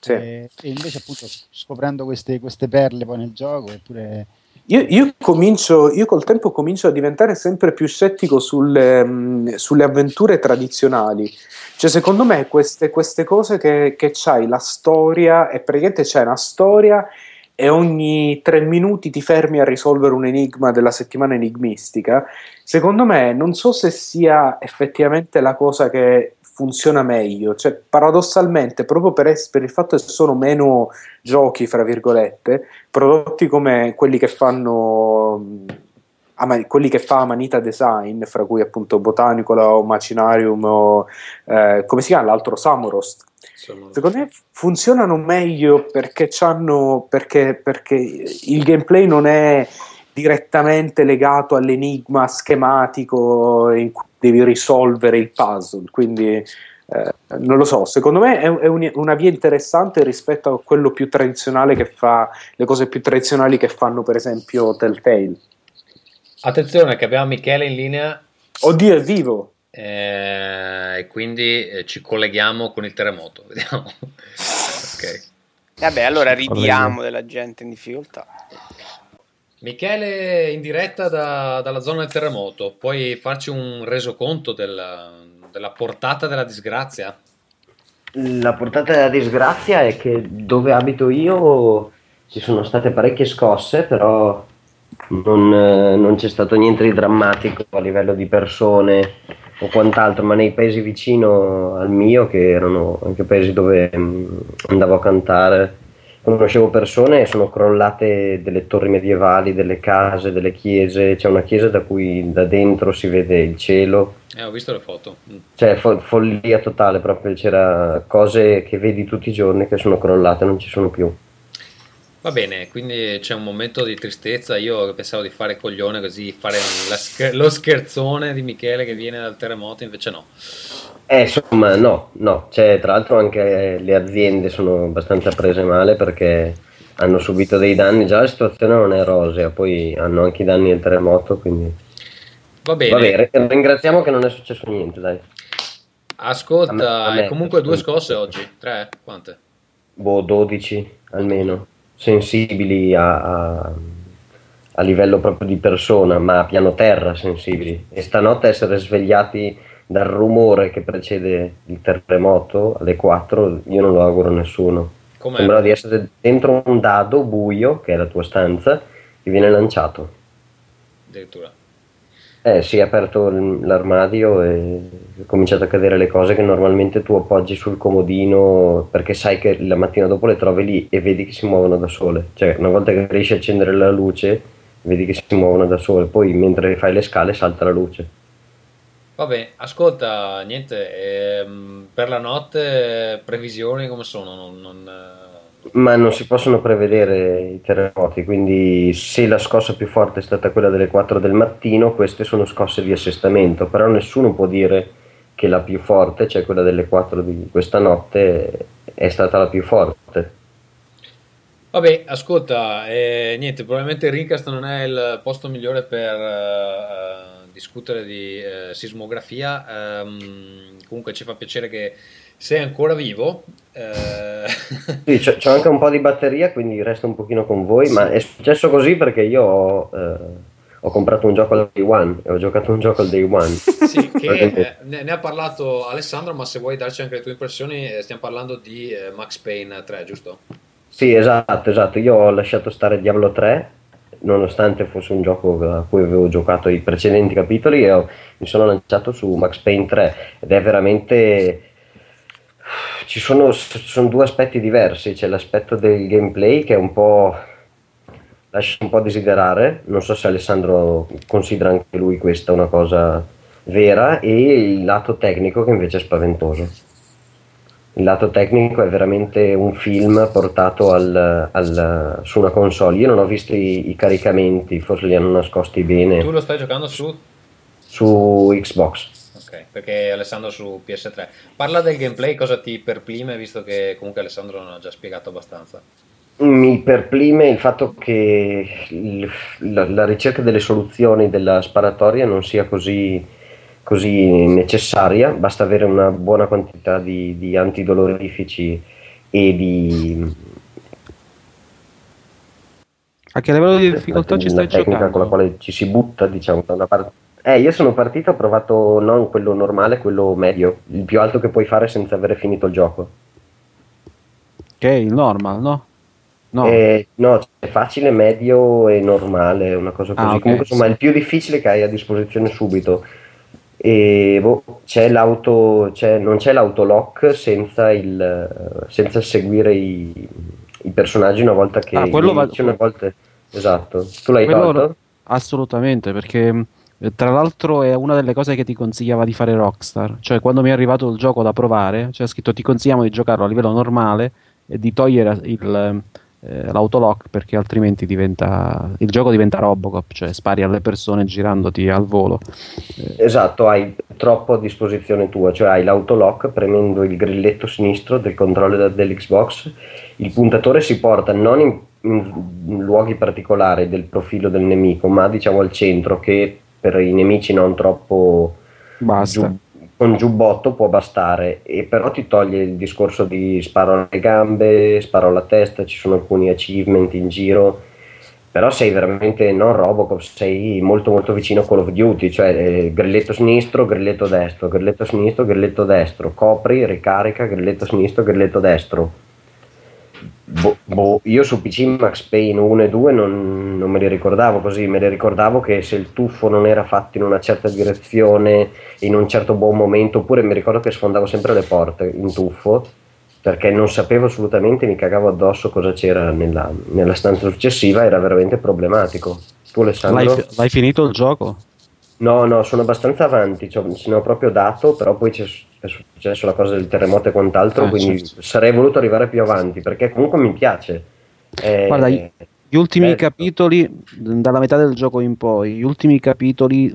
Sì. E, e, invece appunto scoprendo queste, queste perle poi nel gioco eppure io, io, comincio, io col tempo comincio a diventare sempre più scettico sulle, mh, sulle avventure tradizionali. Cioè, secondo me, queste, queste cose che, che c'hai la storia, e praticamente c'è una storia e ogni tre minuti ti fermi a risolvere un enigma della settimana enigmistica. Secondo me, non so se sia effettivamente la cosa che funziona meglio. Cioè, paradossalmente, proprio per, es- per, il fatto che sono meno giochi, fra virgolette, prodotti come quelli che fanno. Ama- quelli che fa Amanita Design, fra cui appunto Botanicola o Macinarium o eh, come si chiama l'altro Samorost, Secondo me funzionano meglio perché, perché, perché il gameplay non è direttamente legato all'enigma schematico in cui devi risolvere il puzzle. Quindi eh, non lo so, secondo me è, è un, una via interessante rispetto a quello più tradizionale che fa le cose più tradizionali che fanno per esempio Telltale. Attenzione che abbiamo Michele in linea. Oddio, è vivo. Eh, e quindi eh, ci colleghiamo con il terremoto. [laughs] Vediamo. ok. Vabbè, allora ridiamo della gente in difficoltà. Michele in diretta da, dalla zona del terremoto, puoi farci un resoconto della, della portata della disgrazia? La portata della disgrazia è che dove abito io ci sono state parecchie scosse, però non, non, c'è stato niente di drammatico a livello di persone o quant'altro, ma nei paesi vicino al mio, che erano anche paesi dove mm, andavo a cantare, conoscevo persone e sono crollate delle torri medievali, delle case, delle chiese, c'è una chiesa da cui da dentro si vede il cielo. Eh, ho visto le foto. Mm. Cioè, fo- follia totale, proprio c'era cose che vedi tutti i giorni che sono crollate, non ci sono più. Va bene, quindi c'è un momento di tristezza. Io pensavo di fare coglione così, fare scher- lo scherzone di Michele che viene dal terremoto, invece no. Eh, insomma, no, no. Cioè, tra l'altro anche le aziende sono abbastanza prese male perché hanno subito dei danni. Già la situazione non è rosea, poi hanno anche i danni del terremoto, quindi... Va bene. Vabbè, ringraziamo che non è successo niente, dai. Ascolta, a me, a me, comunque due scosse oggi, tre, quante? Boh, 12 almeno sensibili a, a, a livello proprio di persona, ma a piano terra sensibili. E stanotte essere svegliati dal rumore che precede il terremoto alle 4, io non lo auguro a nessuno. Com'è? Sembra di essere dentro un dado buio, che è la tua stanza, che viene lanciato. Addirittura. Eh, si è aperto l'armadio e è cominciato a cadere le cose che normalmente tu appoggi sul comodino perché sai che la mattina dopo le trovi lì e vedi che si muovono da sole. Cioè, una volta che riesci a accendere la luce, vedi che si muovono da sole, poi mentre fai le scale salta la luce. Vabbè, ascolta, niente, ehm, per la notte previsioni come sono? Non, non, Ma non si possono prevedere i terremoti, quindi se la scossa più forte è stata quella delle 4 del mattino, queste sono scosse di assestamento, però nessuno può dire che la più forte, cioè quella delle 4 di questa notte, è stata la più forte. Vabbè, ascolta, eh, niente, probabilmente il Rincast non è il posto migliore per eh, discutere di eh, sismografia. ehm, comunque ci fa piacere che sei ancora vivo. eh, [laughs] Sì, c'è, c'ho anche un po' di batteria, quindi resto un pochino con voi, ma è successo così perché io ho, eh, ho comprato un gioco al day one e ho giocato un gioco al day one. sì, [laughs] che eh, ne, ne ha parlato Alessandro, ma se vuoi darci anche le tue impressioni, eh, stiamo parlando di eh, Max Payne 3, giusto? Sì, esatto, esatto. Io ho lasciato stare Diablo 3, nonostante fosse un gioco a cui avevo giocato i precedenti capitoli, ho- mi sono lanciato su Max Payne 3 ed è veramente... Ci sono, sono due aspetti diversi, c'è l'aspetto del gameplay che è un po'... lascia un po' a desiderare, non so se Alessandro considera anche lui questa una cosa vera, e il lato tecnico che invece è spaventoso. Il lato tecnico è veramente un film portato al- al- su una console. Io non ho visto i, i caricamenti, forse li hanno nascosti bene Tu lo stai giocando su? su Xbox. Ok, perché Alessandro su PS3. Parla del gameplay, cosa ti perplime, visto che comunque Alessandro non ha già spiegato abbastanza. Mi perplime il fatto che il- la, la ricerca delle soluzioni della sparatoria non sia così, così necessaria, basta avere una buona quantità di, di antidolorifici e di A che livello di difficoltà ci la stai tecnica giocando? con la quale ci si butta, diciamo, da una parte. Eh, io sono partito, ho provato non quello normale, quello medio, il più alto che puoi fare senza avere finito il gioco. Che è il normal, no? No. Eh, no, c'è facile, medio e normale, una cosa così. Ah, ok, Comunque, insomma, sì. il più difficile che hai a disposizione subito. E boh, c'è l'auto, c'è- non c'è l'autolock senza, il, senza seguire i, i personaggi una volta che Ah, quello va- una volta... Esatto. Tu l'hai Quello- tolto? Assolutamente, perché tra l'altro è una delle cose che ti consigliava di fare Rockstar. Cioè, quando mi è arrivato il gioco da provare, c'è scritto ti consigliamo di giocarlo a livello normale e di togliere il, eh, l'autolock perché altrimenti diventa il gioco diventa Robocop, cioè spari alle persone girandoti al volo. Esatto, hai troppo a disposizione tua, cioè hai l'autolock premendo il grilletto sinistro del controller dell'Xbox, il puntatore si porta non in, in luoghi particolari del profilo del nemico, ma diciamo al centro che per i nemici non troppo Basta. giu- con giubbotto può bastare, e però ti toglie il discorso di sparo alle gambe, sparo alla testa, ci sono alcuni achievement in giro. Però sei veramente non Robocop, sei molto molto vicino a Call of Duty, cioè eh, grilletto sinistro, grilletto destro, grilletto sinistro, grilletto destro, copri, ricarica, grilletto sinistro, grilletto destro. Boh, boh, io su PC Max Payne 1 e 2 non, non me li ricordavo così, me li ricordavo che se il tuffo non era fatto in una certa direzione, in un certo buon momento, oppure mi ricordo che sfondavo sempre le porte in tuffo, perché non sapevo assolutamente, mi cagavo addosso cosa c'era nella, nella stanza successiva, era veramente problematico. Tu Alessandro? L'hai, l'hai finito il gioco? No, no, sono abbastanza avanti, cioè, ce ne ho proprio dato, però poi c'è, è successo la cosa del terremoto e quant'altro, Ah, quindi certo. sarei voluto arrivare più avanti, perché comunque mi piace. Eh, Guarda, gli ultimi bello. capitoli, dalla metà del gioco in poi, gli ultimi capitoli,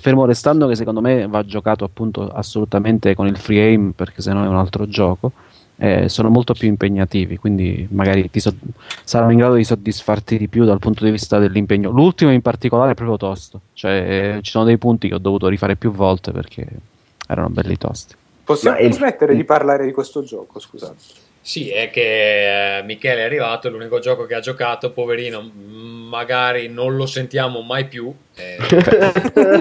fermo restando che secondo me va giocato appunto assolutamente con il free aim perché sennò è un altro gioco, eh, sono molto più impegnativi, quindi magari ti so- saranno in grado di soddisfarti di più dal punto di vista dell'impegno. L'ultimo in particolare è proprio tosto, cioè eh, ci sono dei punti che ho dovuto rifare più volte perché erano belli tosti. Possiamo il- smettere di parlare di questo gioco, scusate. Sì, è che eh, Michele è arrivato, è l'unico gioco che ha giocato, poverino, magari non lo sentiamo mai più, eh,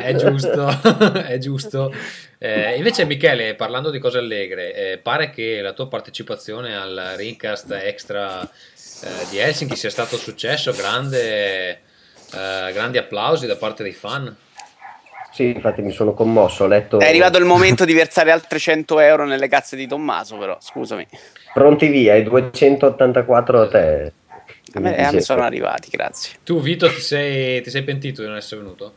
è giusto, [laughs] è giusto. Eh, invece Michele, parlando di cose allegre, eh, pare che la tua partecipazione al Rincast Extra eh, di Helsinki sia stato un successo, grande, eh, grandi applausi da parte dei fan. Sì, infatti mi sono commosso, ho letto... È arrivato il momento di versare altri 100 euro nelle cazze di Tommaso, però, scusami. Pronti via, i 284 a te. A me, a me sono arrivati, grazie. Tu Vito ti sei, ti sei pentito di non essere venuto?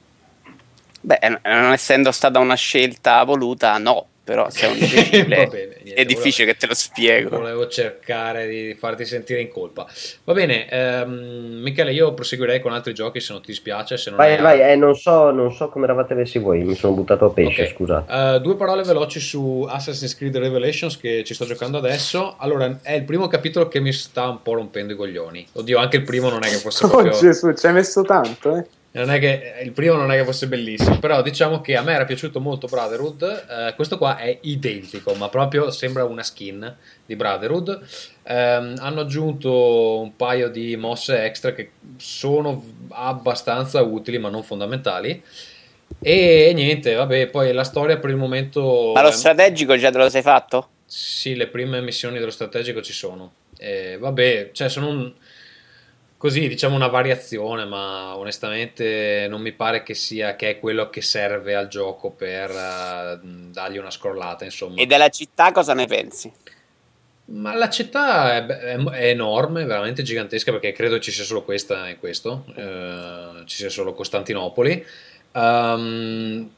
Beh, non essendo stata una scelta voluta, no però se è un [laughs] imbecille bene, niente, è difficile volevo, che te lo spiego. Volevo cercare di farti sentire in colpa. Va bene, ehm, Michele, io proseguirei con altri giochi se non ti dispiace. Se non vai, vai, eh, non, so, non so come eravate messi voi, mi sono buttato a pesce, okay. scusate. Uh, due parole veloci su Assassin's Creed Revelations che ci sto giocando adesso. Allora, è il primo capitolo che mi sta un po' rompendo i coglioni. Oddio, anche il primo non è che fosse [laughs] proprio... Oh Gesù, ci hai messo tanto, eh? Non è che il primo non è che fosse bellissimo, però diciamo che a me era piaciuto molto Brotherhood. Eh, questo qua è identico, ma proprio sembra una skin di Brotherhood. Eh, hanno aggiunto un paio di mosse extra che sono abbastanza utili, ma non fondamentali. E niente, vabbè, poi la storia per il momento. Ma lo strategico già te lo sei fatto? Sì, le prime missioni dello strategico ci sono. Eh, vabbè, cioè sono un così diciamo una variazione, ma onestamente non mi pare che sia che è quello che serve al gioco per uh, dargli una scrollata, insomma. E della città cosa ne pensi? Ma la città è, è, è, enorme, veramente gigantesca, perché credo ci sia solo questa in questo, uh, ci sia solo Costantinopoli. Um,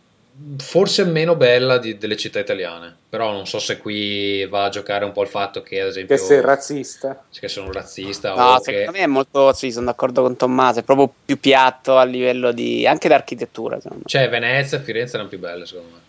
forse meno bella di, delle città italiane, però non so se qui va a giocare un po' il fatto che ad esempio... Che sei razzista. Che sono razzista. No, o secondo che... me è molto... Sì, sono d'accordo con Tommaso, è proprio più piatto a livello di... anche d'architettura. Cioè Venezia e Firenze erano più belle secondo me.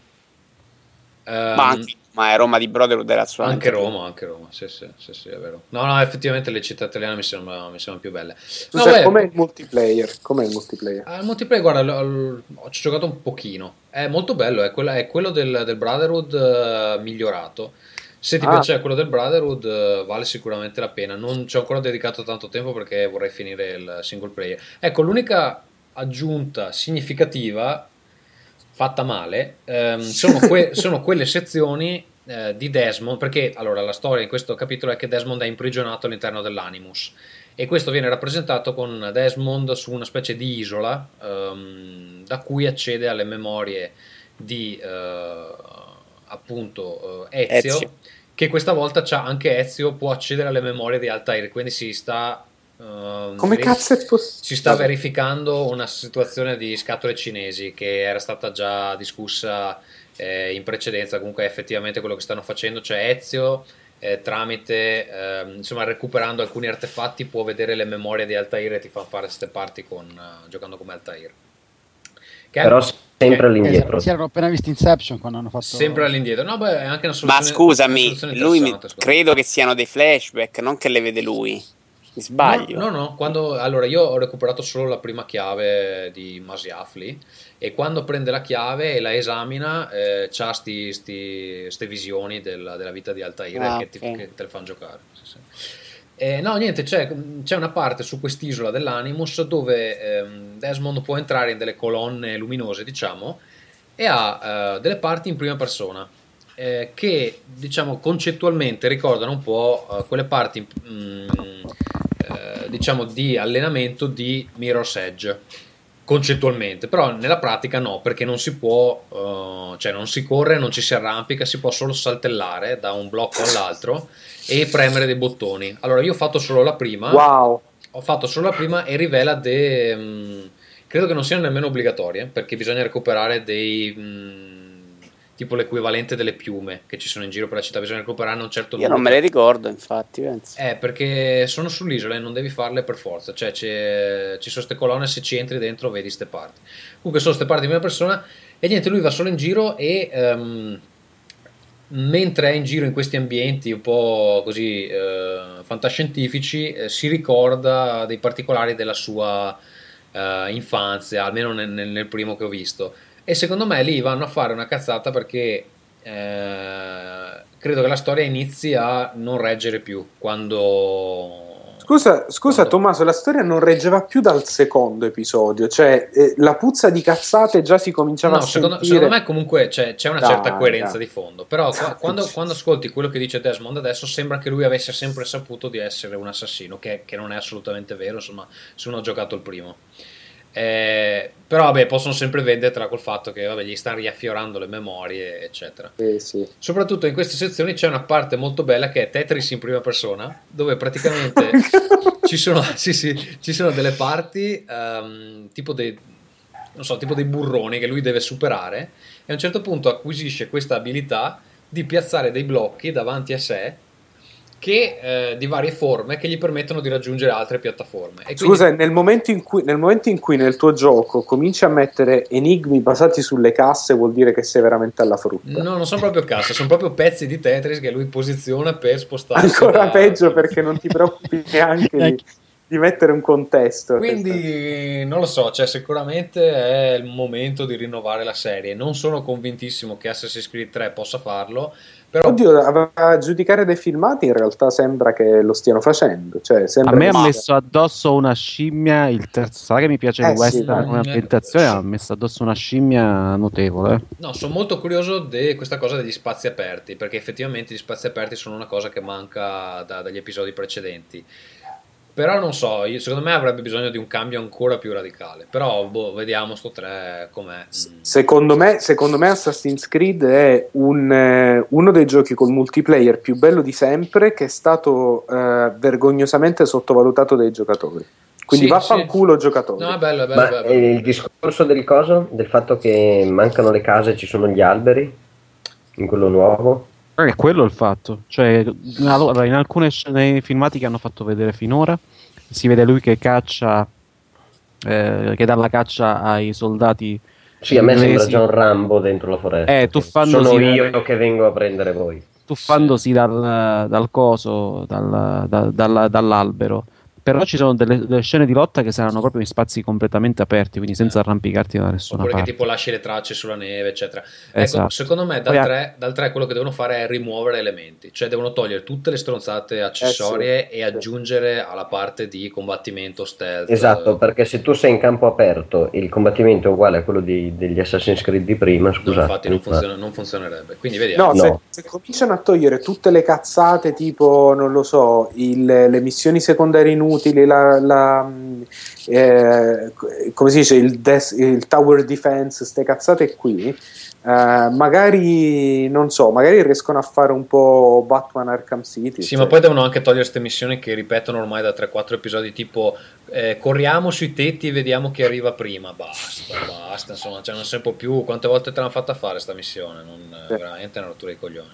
Um, Ma anche ma è Roma di Brotherhood era assolutamente anche Roma, anche Roma, sì, sì, sì, sì, è vero. No, no, effettivamente le città italiane mi sembrano, mi sembrano più belle. No, cioè, com'è il multiplayer? Com'è il multiplayer? Ah, il multiplayer, guarda, l- l- ho giocato un pochino. È molto bello, è, quella, è quello del, del Brotherhood uh, migliorato. Se ti ah. piace quello del Brotherhood, uh, vale sicuramente la pena. Non ci ho ancora dedicato tanto tempo perché vorrei finire il single player. Ecco, l'unica aggiunta significativa fatta male, ehm, sono, que- [laughs] sono, quelle sezioni eh, di Desmond, perché allora la storia in questo capitolo è che Desmond è imprigionato all'interno dell'Animus e questo viene rappresentato con Desmond su una specie di isola ehm, da cui accede alle memorie di eh, appunto eh, Ezio, Ezio, che questa volta c'ha anche Ezio può accedere alle memorie di Altair, quindi si sta Uh, Come cazzo è possibile? Si sta verificando una situazione di scatole cinesi che era stata già discussa eh, in precedenza. Comunque, effettivamente, quello che stanno facendo, cioè Ezio. Eh, tramite eh, insomma recuperando alcuni artefatti può vedere le memorie di Altair e ti fa fare queste parti con, uh, giocando come Altair che però sempre all'indietro esatto, si erano appena visti Inception quando hanno fatto sempre all'indietro no beh è anche una soluzione ma scusami lui mi... credo che siano dei flashback non che le vede lui mi sbaglio? No, no, no. Quando, allora, io ho recuperato solo la prima chiave di Masiafli e quando prende la chiave e la esamina eh, c'ha queste visioni della, della, vita di Altair ah, che, ti, okay. che te le fanno giocare. Sì, sì. Eh, no, niente, c'è, c'è, una parte su quest'isola dell'Animus dove ehm, Desmond può entrare in delle colonne luminose, diciamo, e ha eh, delle parti in prima persona. Eh, che diciamo concettualmente ricordano un po' uh, quelle parti mh, mm, eh, diciamo di allenamento di Mirror's Edge concettualmente. Però nella pratica no perché non si può uh, cioè non si corre non ci si arrampica si può solo saltellare da un blocco all'altro e premere dei bottoni. Allora io ho fatto solo la prima. Wow. Ho fatto solo la prima e rivela de, mh, mm, credo che non siano nemmeno obbligatorie perché bisogna recuperare dei mh, mm, tipo l'equivalente delle piume che ci sono in giro per la città, bisogna recuperarne un certo numero. Io non me le ricordo, infatti. Penso. Eh, perché sono sull'isola e non devi farle per forza, cioè ci sono queste colonne, se ci entri dentro vedi queste parti. Comunque sono queste parti di una persona e niente, lui va solo in giro e um, mentre è in giro in questi ambienti un po' così uh, fantascientifici, eh, si ricorda dei particolari della sua uh, infanzia, almeno nel, nel primo che ho visto e secondo me lì vanno a fare una cazzata perché eh, credo che la storia inizi a non reggere più quando Scusa, scusa Tommaso, la storia non reggeva più dal secondo episodio, cioè eh, la puzza di cazzate già si cominciava No, a secondo, sentire. secondo me comunque c'è, c'è una Dai, certa coerenza dai. di fondo, però qua- quando, quando ascolti quello che dice Desmond adesso sembra che lui avesse sempre saputo di essere un assassino, che, che non è assolutamente vero, insomma, se uno ha giocato il primo. Eh, però vabbè, possono sempre vendertela col fatto che vabbè, gli stanno riaffiorando le memorie, eccetera. Eh, sì. Soprattutto in queste sezioni c'è una parte molto bella che è Tetris in prima persona, dove praticamente [laughs] ci, sono, sì, sì, ci sono delle parti ehm, tipo dei, non so, tipo dei burroni che lui deve superare e a un certo punto acquisisce questa abilità di piazzare dei blocchi davanti a sé che, eh, di varie forme che gli permettono di raggiungere altre piattaforme. E quindi- Scusa, nel momento, in cui, nel momento in cui nel tuo gioco cominci a mettere enigmi basati sulle casse, vuol dire che sei veramente alla frutta. No, non sono proprio casse, sono proprio pezzi di Tetris che lui posiziona per spostarsi. Ancora da- peggio [laughs] perché non ti preoccupi neanche di, di mettere un contesto. Quindi non lo so, cioè, sicuramente è il momento di rinnovare la serie. Non sono convintissimo che Assassin's Creed 3 possa farlo, però Oddio, a, a giudicare dai filmati in realtà sembra che lo stiano facendo. Cioè, A me che ha messo addosso una scimmia. Il terzo, sarà che mi piace il Eh, sì, western dai. come ambientazione. Ha messo addosso una scimmia notevole. no, sono molto curioso di questa cosa degli spazi aperti, perché effettivamente gli spazi aperti sono una cosa che manca da- dagli episodi precedenti. Però non so, io- secondo me avrebbe bisogno di un cambio ancora più radicale. Però boh, vediamo sto 3 com'è. Secondo me, secondo me Assassin's Creed è un, eh, uno dei giochi col multiplayer più bello di sempre che è stato eh, vergognosamente sottovalutato dai giocatori. Quindi Sì, vaffanculo giocatori. No, è bello, è bello, Ma bello. il discorso del coso, del fatto che mancano le case e ci sono gli alberi in quello nuovo. Eh, È quello il fatto. Cioè, allora, in alcune sc- nei filmati che hanno fatto vedere finora, si vede lui che caccia, eh, che dà la caccia ai soldati. Sì, a me sembra John Rambo dentro la foresta. Eh, Sono da- io che vengo a prendere voi. tuffandosi dal, dal coso, dal- da- dalla- dall'albero. Però ci sono delle, delle scene di lotta che saranno proprio in spazi completamente aperti, quindi senza arrampicarti da nessuna Oppure che parte. tipo lasci le tracce sulla neve, eccetera. Esatto. Ecco, secondo me dal ha- 3, dal 3 quello che devono fare è rimuovere elementi, cioè devono togliere tutte le stronzate accessorie e aggiungere alla parte di combattimento stealth. Esatto, perché se tu sei in campo aperto e il combattimento è uguale a quello di- degli Assassin's Creed di prima, No, scusa. infatti non, funziona- non funzionerebbe. Quindi vediamo. No, Se, se cominciano a togliere tutte le cazzate, tipo, non lo so, il- le missioni secondarie inutili, la, la, eh, come si dice, il, des- il tower defense, queste cazzate qui, eh, magari, non so, magari riescono a fare un po' Batman Arkham City. Sì, cioè. ma poi devono anche togliere queste missioni che ripetono ormai da 3-4 episodi, tipo eh, corriamo sui tetti e vediamo chi arriva prima. Basta, basta, insomma, cioè, non po' più. Quante volte te l'hanno fatta fare sta missione? Non, eh, veramente è una rottura di coglioni.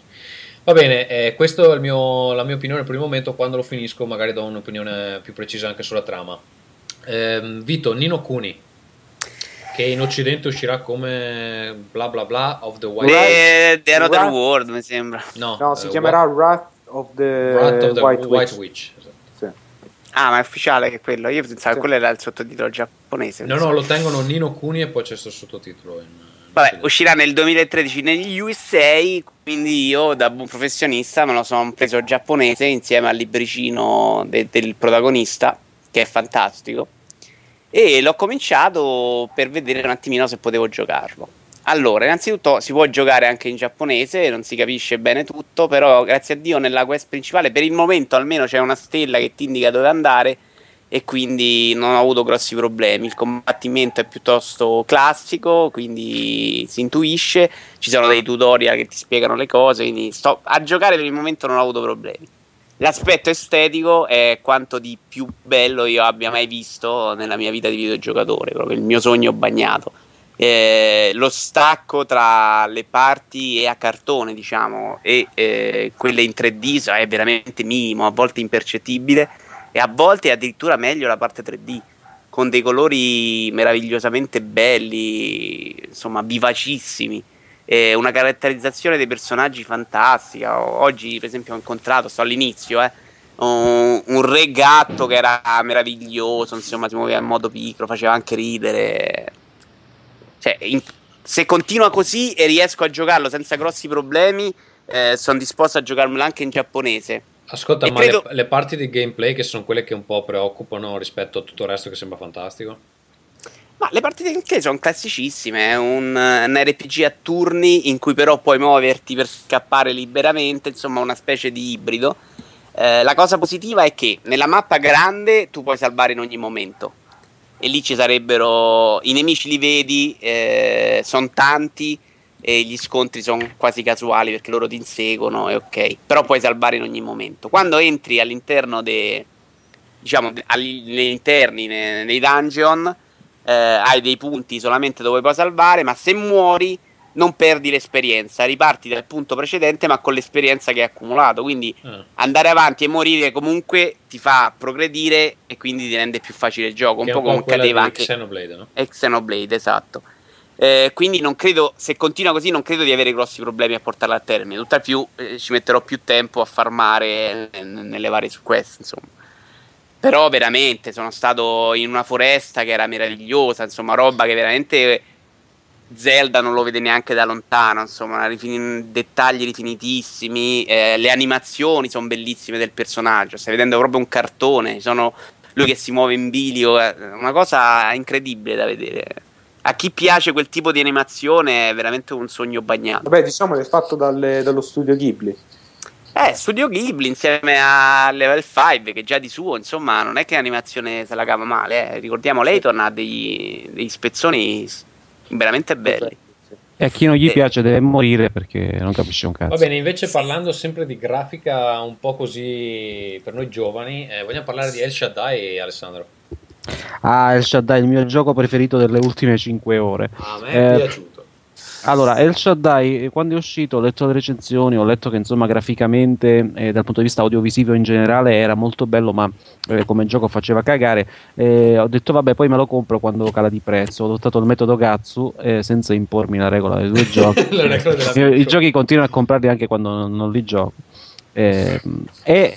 Va bene, eh, questa è il mio- la mia opinione per il momento. Quando lo finisco, magari do un'opinione più precisa anche sulla trama. Ehm, Vito, Nino Kuni, che in occidente uscirà come bla bla bla of the White The, the Another Wrath- World, mi sembra. No, No, si eh, chiamerà Wrath of the, Wrath of the White, White Witch. Witch. Sì. Ah, ma è ufficiale che è quello. Io pensavo che quello era il sottotitolo giapponese. No, no, lo tengono Nino Kuni e poi c'è sto sottotitolo. In... Vabbè, uscirà nel 2013 negli USA, quindi io da buon professionista me lo sono preso giapponese insieme al libricino de- del protagonista, che è fantastico, e l'ho cominciato per vedere un attimino se potevo giocarlo. Allora, innanzitutto si può giocare anche in giapponese, non si capisce bene tutto, però grazie a Dio nella quest principale per il momento almeno c'è una stella che ti indica dove andare e quindi non ho avuto grossi problemi. Il combattimento è piuttosto classico, quindi si intuisce, ci sono dei tutorial che ti spiegano le cose, quindi sto a giocare per il momento non ho avuto problemi. L'aspetto estetico è quanto di più bello io abbia mai visto nella mia vita di videogiocatore, proprio il mio sogno bagnato. Eh, lo stacco tra le parti a cartone, diciamo, e eh, quelle in 3D è veramente minimo, a volte impercettibile e a volte è addirittura meglio la parte 3D con dei colori meravigliosamente belli, insomma, vivacissimi. eh, una caratterizzazione dei personaggi fantastica. Oggi, per esempio, ho incontrato, sto all'inizio, eh, un, un re gatto che era meraviglioso, insomma, si muoveva in modo piccolo, faceva anche ridere. Cioè, in- se continua così e riesco a giocarlo senza grossi problemi, eh, sono disposto a giocarmelo anche in giapponese. Ascolta, E ma credo- le, le parti di gameplay che sono quelle che un po' preoccupano rispetto a tutto il resto che sembra fantastico? Ma le partite gameplay sono classicissime, è un, un RPG a turni in cui però puoi muoverti per scappare liberamente, insomma una specie di ibrido. Eh, la cosa positiva è che nella mappa grande tu puoi salvare in ogni momento e lì ci sarebbero i nemici li vedi, eh, sono tanti e gli scontri sono quasi casuali perché loro ti inseguono e ok, però puoi salvare in ogni momento. Quando entri all'interno dei diciamo agli negli interni ne- nei dungeon eh, hai dei punti solamente dove puoi salvare, ma se muori non perdi l'esperienza, riparti dal punto precedente ma con l'esperienza che hai accumulato, quindi Ah. andare avanti e morire comunque ti fa progredire e quindi ti rende più facile il gioco, un Che po' come accadeva anche Xenoblade, no? Xenoblade, esatto. Eh, quindi non credo, se continua così, non credo di avere grossi problemi a portarla a termine. Tutt'al più eh, ci metterò più tempo a farmare eh, nelle varie quest, insomma. Però veramente sono stato in una foresta che era meravigliosa, insomma, roba che veramente Zelda non lo vede neanche da lontano, insomma, rifin- dettagli rifinitissimi, eh, le animazioni sono bellissime del personaggio, stai vedendo proprio un cartone, sono lui che si muove in bilio, è una cosa incredibile da vedere. A chi piace quel tipo di animazione è veramente un sogno bagnato. Vabbè, diciamo che è fatto dalle- dallo studio Ghibli. Eh, Studio Ghibli insieme a Level 5, che già di suo, insomma, non è che l'animazione se la cava male. eh. Ricordiamo, Layton ha degli, degli spezzoni veramente belli. E a chi non gli Eh. piace deve morire perché non capisce un cazzo. Va bene, invece parlando sempre di grafica un po' così per noi giovani, eh, vogliamo parlare di El Shaddai, Alessandro? Ah, El Shaddai, il mio gioco preferito delle ultime 5 ore. A me è Eh, piaciuto. Allora, El Shaddai, eh, quando è uscito, ho letto le recensioni, ho letto che insomma graficamente e dal punto di vista audiovisivo in generale era molto bello, ma eh, come gioco faceva cagare. Eh, ho detto vabbè, poi me lo compro quando cala di prezzo. Ho adottato il metodo Gatsu eh, senza impormi la regola dei due [laughs] giochi. Io I giochi continuo a comprarli anche quando non, non li gioco. Eh, e,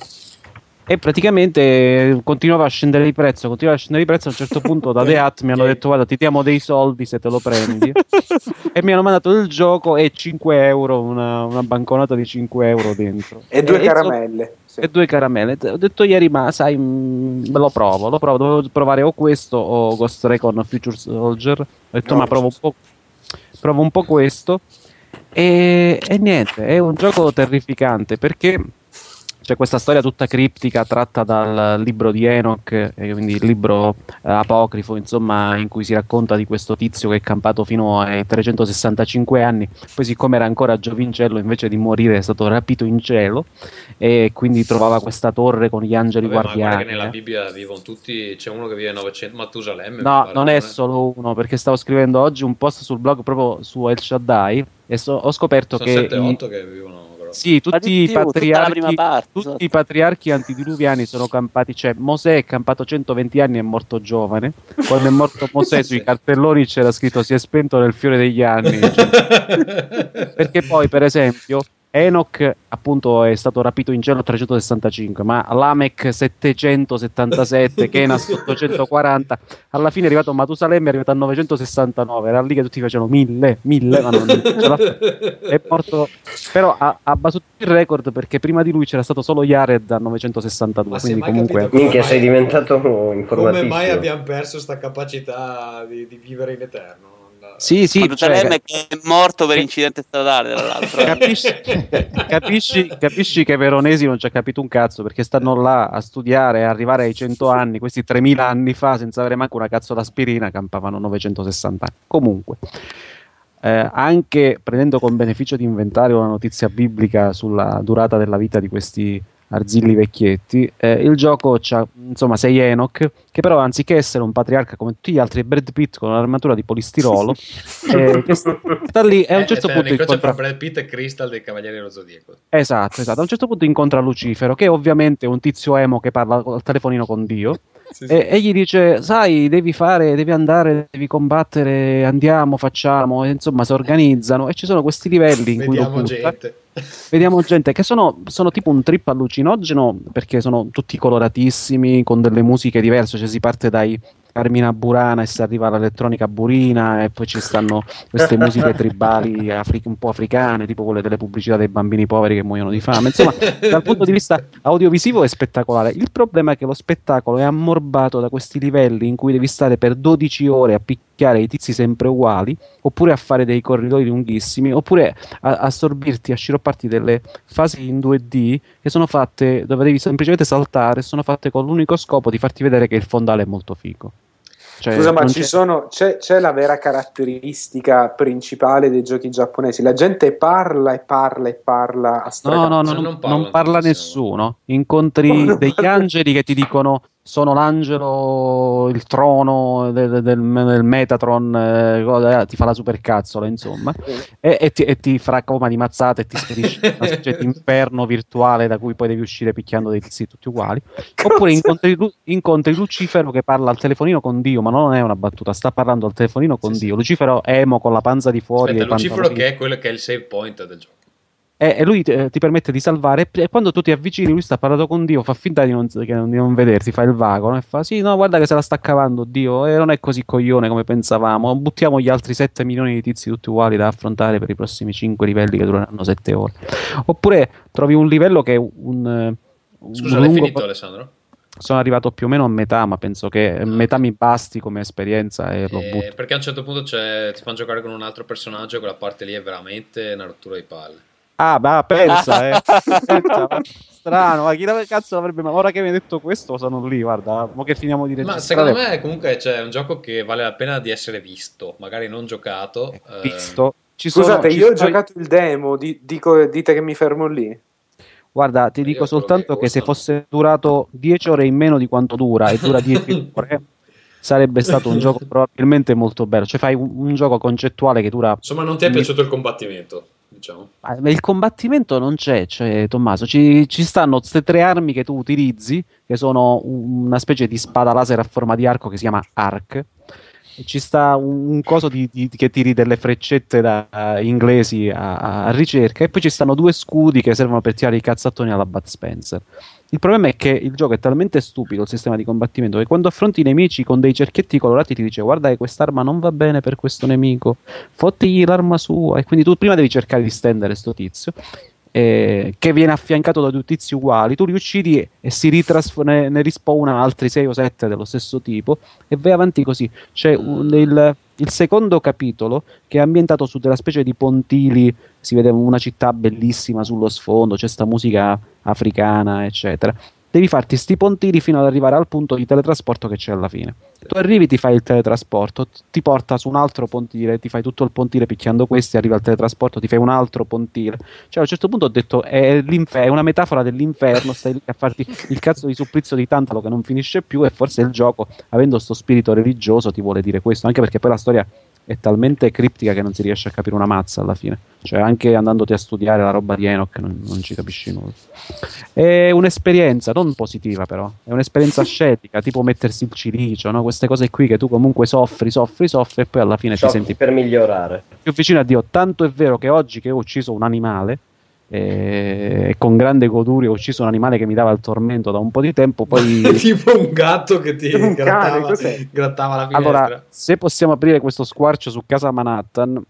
e praticamente continuava a scendere di prezzo, continuava a scendere di prezzo. A un certo punto da The Hut mi hanno detto: Guarda, ti diamo dei soldi se te lo prendi. e mi hanno mandato il gioco e 5 euro, una, una banconota di 5 euro dentro. E due so- caramelle. sì. e due caramelle. Ho detto ieri, ma sai, mm, me lo provo, lo provo. Dovevo provare o questo o Ghost Recon Future Soldier. Ho detto, No, ma provo un po', provo un po' questo. E, e niente, è un gioco terrificante perché c'è questa storia tutta criptica tratta dal libro di Enoch, eh, quindi il libro eh, apocrifo, insomma, in cui si racconta di questo tizio che è campato fino ai 365 anni. Poi, siccome era ancora giovincello, invece di morire, è stato rapito in cielo e quindi trovava questa torre con gli angeli Vabbè, ma guardiani. che nella eh. Bibbia vivono tutti, c'è uno che vive a 900, Matusalemme. No, pare, non è solo uno, perché stavo scrivendo oggi un post sul blog proprio su El Shaddai e so- ho scoperto Sono che 7-8 i- che vivono. Sì, tutti i più, patriarchi, parte, tutti esatto. i patriarchi antidiluviani sono campati, cioè Mosè è campato 120 anni e è morto giovane. Quando è morto Mosè sui [laughs] cartelloni c'era scritto si è spento nel fiore degli anni. Cioè, [laughs] perché poi, per esempio, Enoch appunto è stato rapito in cielo a 365, ma Lamech 777, [laughs] Kenas 840, alla fine è arrivato a Matusalemme, è arrivato a 969, era lì che tutti facevano 1000, 1000, ma non ce l'ha fatta. È morto, però ha, ha battuto il record perché prima di lui c'era stato solo Jared a 962, Ma quindi comunque... Minchia, Come sei mai- diventato Come informatissimo. mai abbiamo perso questa capacità di, di vivere in eterno? Sì, sì, cioè, che è morto per incidente stradale, tra l'altro. [laughs] capisci, capisci, capisci che Veronesi non ci ha capito un cazzo perché stanno là a studiare e arrivare ai 100 anni, questi 3000 anni fa, senza avere manco una cazzo d'aspirina, campavano 960 anni. Comunque, eh, anche prendendo con beneficio di inventario una notizia biblica sulla durata della vita di questi arzilli vecchietti, eh, il gioco c'ha, insomma, sei Enoch, che però anziché essere un patriarca come tutti gli altri, è Brad Pitt con un'armatura di polistirolo, eh, [laughs] che sta, sta lì e a un Eh, certo è punto incontra... fra Brad Pitt e Crystal dei Cavalieri dello Zodiaco. Esatto, esatto. A un certo punto incontra Lucifero, che è ovviamente un tizio emo che parla al telefonino con Dio. Sì, sì. E, e gli dice: Sai, devi fare, devi andare, devi combattere, andiamo, facciamo. E insomma, si organizzano e ci sono questi livelli in cui Vediamo butta. gente. Vediamo gente che sono, sono tipo un trip allucinogeno perché sono tutti coloratissimi, con delle musiche diverse. Cioè, si parte dai Carmina Burana e si arriva all'elettronica burina e poi ci stanno queste musiche tribali afri- un po' africane, tipo quelle delle pubblicità dei bambini poveri che muoiono di fame. Insomma, dal punto di vista audiovisivo è spettacolare. Il problema è che lo spettacolo è ammorbato da questi livelli in cui devi stare per 12 ore a picchiare i tizi sempre uguali, oppure a fare dei corridoi lunghissimi, oppure a, a sorbirti, a sciropparti delle fasi in 2D che sono fatte dove devi semplicemente saltare, sono fatte con l'unico scopo di farti vedere che il fondale è molto figo. Cioè, Scusa, ma non ci c'è- sono, c'è, c'è la vera caratteristica principale dei giochi giapponesi. La gente parla e parla e parla a No, no, no, non, non parla, nessuno. Incontri [laughs] degli angeli che ti dicono sono l'angelo, il trono del, del- del Metatron, eh, eh, ti fa la supercazzola, insomma, e, e ti, e ti fracoma di mazzate e ti spedisce in una specie di inferno virtuale da cui poi devi uscire picchiando dei tizi tutti uguali. Oppure incontri, incontri Lucifero che parla al telefonino con Dio, ma non è una battuta, sta parlando al telefonino con Dio. Lucifero emo con la panza di fuori. Aspetta, Lucifero pantaloni- che è quello che è il save point del gioco. E, e lui eh, ti permette di salvare e, e quando tu ti avvicini lui sta parlando con Dio fa finta di non, di non vederti fa il vago no? e fa sì no guarda che se la sta cavando Dio e non è così coglione come pensavamo buttiamo gli altri 7 milioni di tizi tutti uguali da affrontare per i prossimi 5 livelli che dureranno 7 ore oppure trovi un livello che è un, eh, un Scusa, l'hai lungo- finito Alessandro? sono arrivato più o meno a metà ma penso che metà mi basti come esperienza e lo Eh, butto perché a un certo punto c'è- ti fanno giocare con un altro personaggio e quella parte lì è veramente una rottura di palle. Ah, ma pensa, eh. [laughs] Pensa, ma strano, ma chi la- cazzo avrebbe. Ma ora che mi hai detto questo, sono lì. Guarda, mo che finiamo di Ma registrare. secondo me comunque c'è un gioco che vale la pena di essere visto, magari non giocato. eh, visto. Ci Scusate, sono- ci io ho sono- giocato il demo, di- dico- dite che mi fermo lì. Guarda, ti dico soltanto che se fosse durato 10 ore in meno di quanto dura e dura 10 [laughs] ore, sarebbe stato un gioco [laughs] probabilmente molto bello. Cioè, fai un, un gioco concettuale che dura. Insomma, non ti è piaciuto il combattimento, diciamo. Il combattimento non c'è, cioè, Tommaso, ci, ci stanno queste tre armi che tu utilizzi, che sono un- una specie di spada laser a forma di arco che si chiama Arc. E ci sta un, un coso di, di- che tiri delle freccette da, eh, inglesi a, a ricerca, e poi ci stanno due scudi che servono per tirare i cazzattoni alla Bud Spencer. Il problema è che il gioco è talmente stupido, il sistema di combattimento, che quando affronti i nemici con dei cerchietti colorati ti dice guarda che quest'arma non va bene per questo nemico, fottigli l'arma sua, e quindi tu prima devi cercare di stendere sto tizio, eh, che viene affiancato da due tizi uguali, tu li uccidi e si ritrasf- ne, ne rispawna altri 6 o 7 dello stesso tipo e vai avanti così. C'è un- il, il secondo capitolo che è ambientato su della specie di pontili, si vede una città bellissima sullo sfondo, c'è sta musica africana, eccetera. Devi farti sti pontili fino ad arrivare al punto di teletrasporto che c'è alla fine. Tu arrivi, ti fai il teletrasporto, ti porta su un altro pontile, ti fai tutto il pontile picchiando questi, arriva al teletrasporto, ti fai un altro pontile. Cioè, a un certo punto ho detto: è, è una metafora dell'inferno, stai lì a farti il cazzo di supplizio di Tantalo che non finisce più. E forse il gioco, avendo sto spirito religioso, ti vuole dire questo. Anche perché poi la storia è talmente criptica che non si riesce a capire una mazza alla fine. Cioè, anche andandoti a studiare la roba di Enoch, non, non ci capisci nulla. È un'esperienza non positiva, però, è un'esperienza [laughs] ascetica, tipo mettersi il cilicio, no? queste cose qui che tu comunque soffri, soffri, soffri, e poi alla fine ti Soffri senti per migliorare. più vicino a Dio. Tanto è vero che oggi che ho ucciso un animale. Eh, E con grande goduria ho ucciso un animale che mi dava il tormento da un po' di tempo. Poi [laughs] tipo un gatto che ti [laughs] Un cane, grattava, grattava la finestra. Allora, se possiamo aprire questo squarcio su casa Manhattan,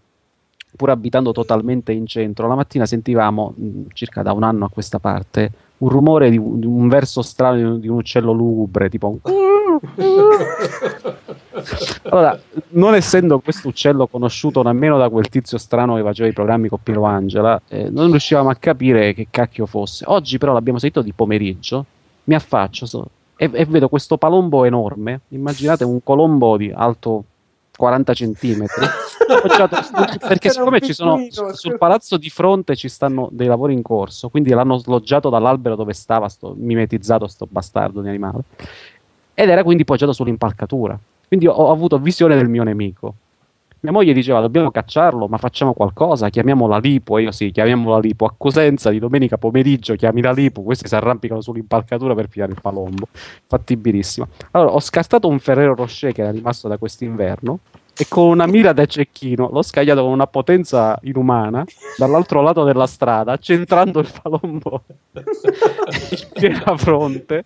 pur abitando totalmente in centro, la mattina sentivamo, mh, circa da un anno a questa parte, un rumore di, un verso strano di un, di un uccello lugubre, tipo un... [laughs] Allora, non essendo questo uccello conosciuto nemmeno da quel tizio strano che faceva i programmi con Piero Angela, eh, non riuscivamo a capire che cacchio fosse. Oggi però l'abbiamo sentito di pomeriggio, mi affaccio so- e, e vedo questo palombo enorme, immaginate un colombo di alto 40 centimetri, perché siccome ci sono sul palazzo di fronte ci stanno dei lavori in corso, quindi l'hanno sloggiato dall'albero dove stava sto mimetizzato sto bastardo di animale ed era quindi poggiato sull'impalcatura. Quindi ho, avuto visione del mio nemico. Mia moglie diceva: Dobbiamo cacciarlo, ma facciamo qualcosa. Chiamiamo la Lipo. E io sì, chiamiamo la Lipo. A Cosenza di domenica pomeriggio chiami la Lipo. Questi si arrampicano sull'impalcatura per pigliare il palombo. Fattibilissimo. Allora, ho scartato un Ferrero Rocher che era rimasto da quest'inverno. E con una mira da cecchino l'ho scagliato con una potenza inumana dall'altro lato della strada, centrando il palombo [laughs] in piena fronte.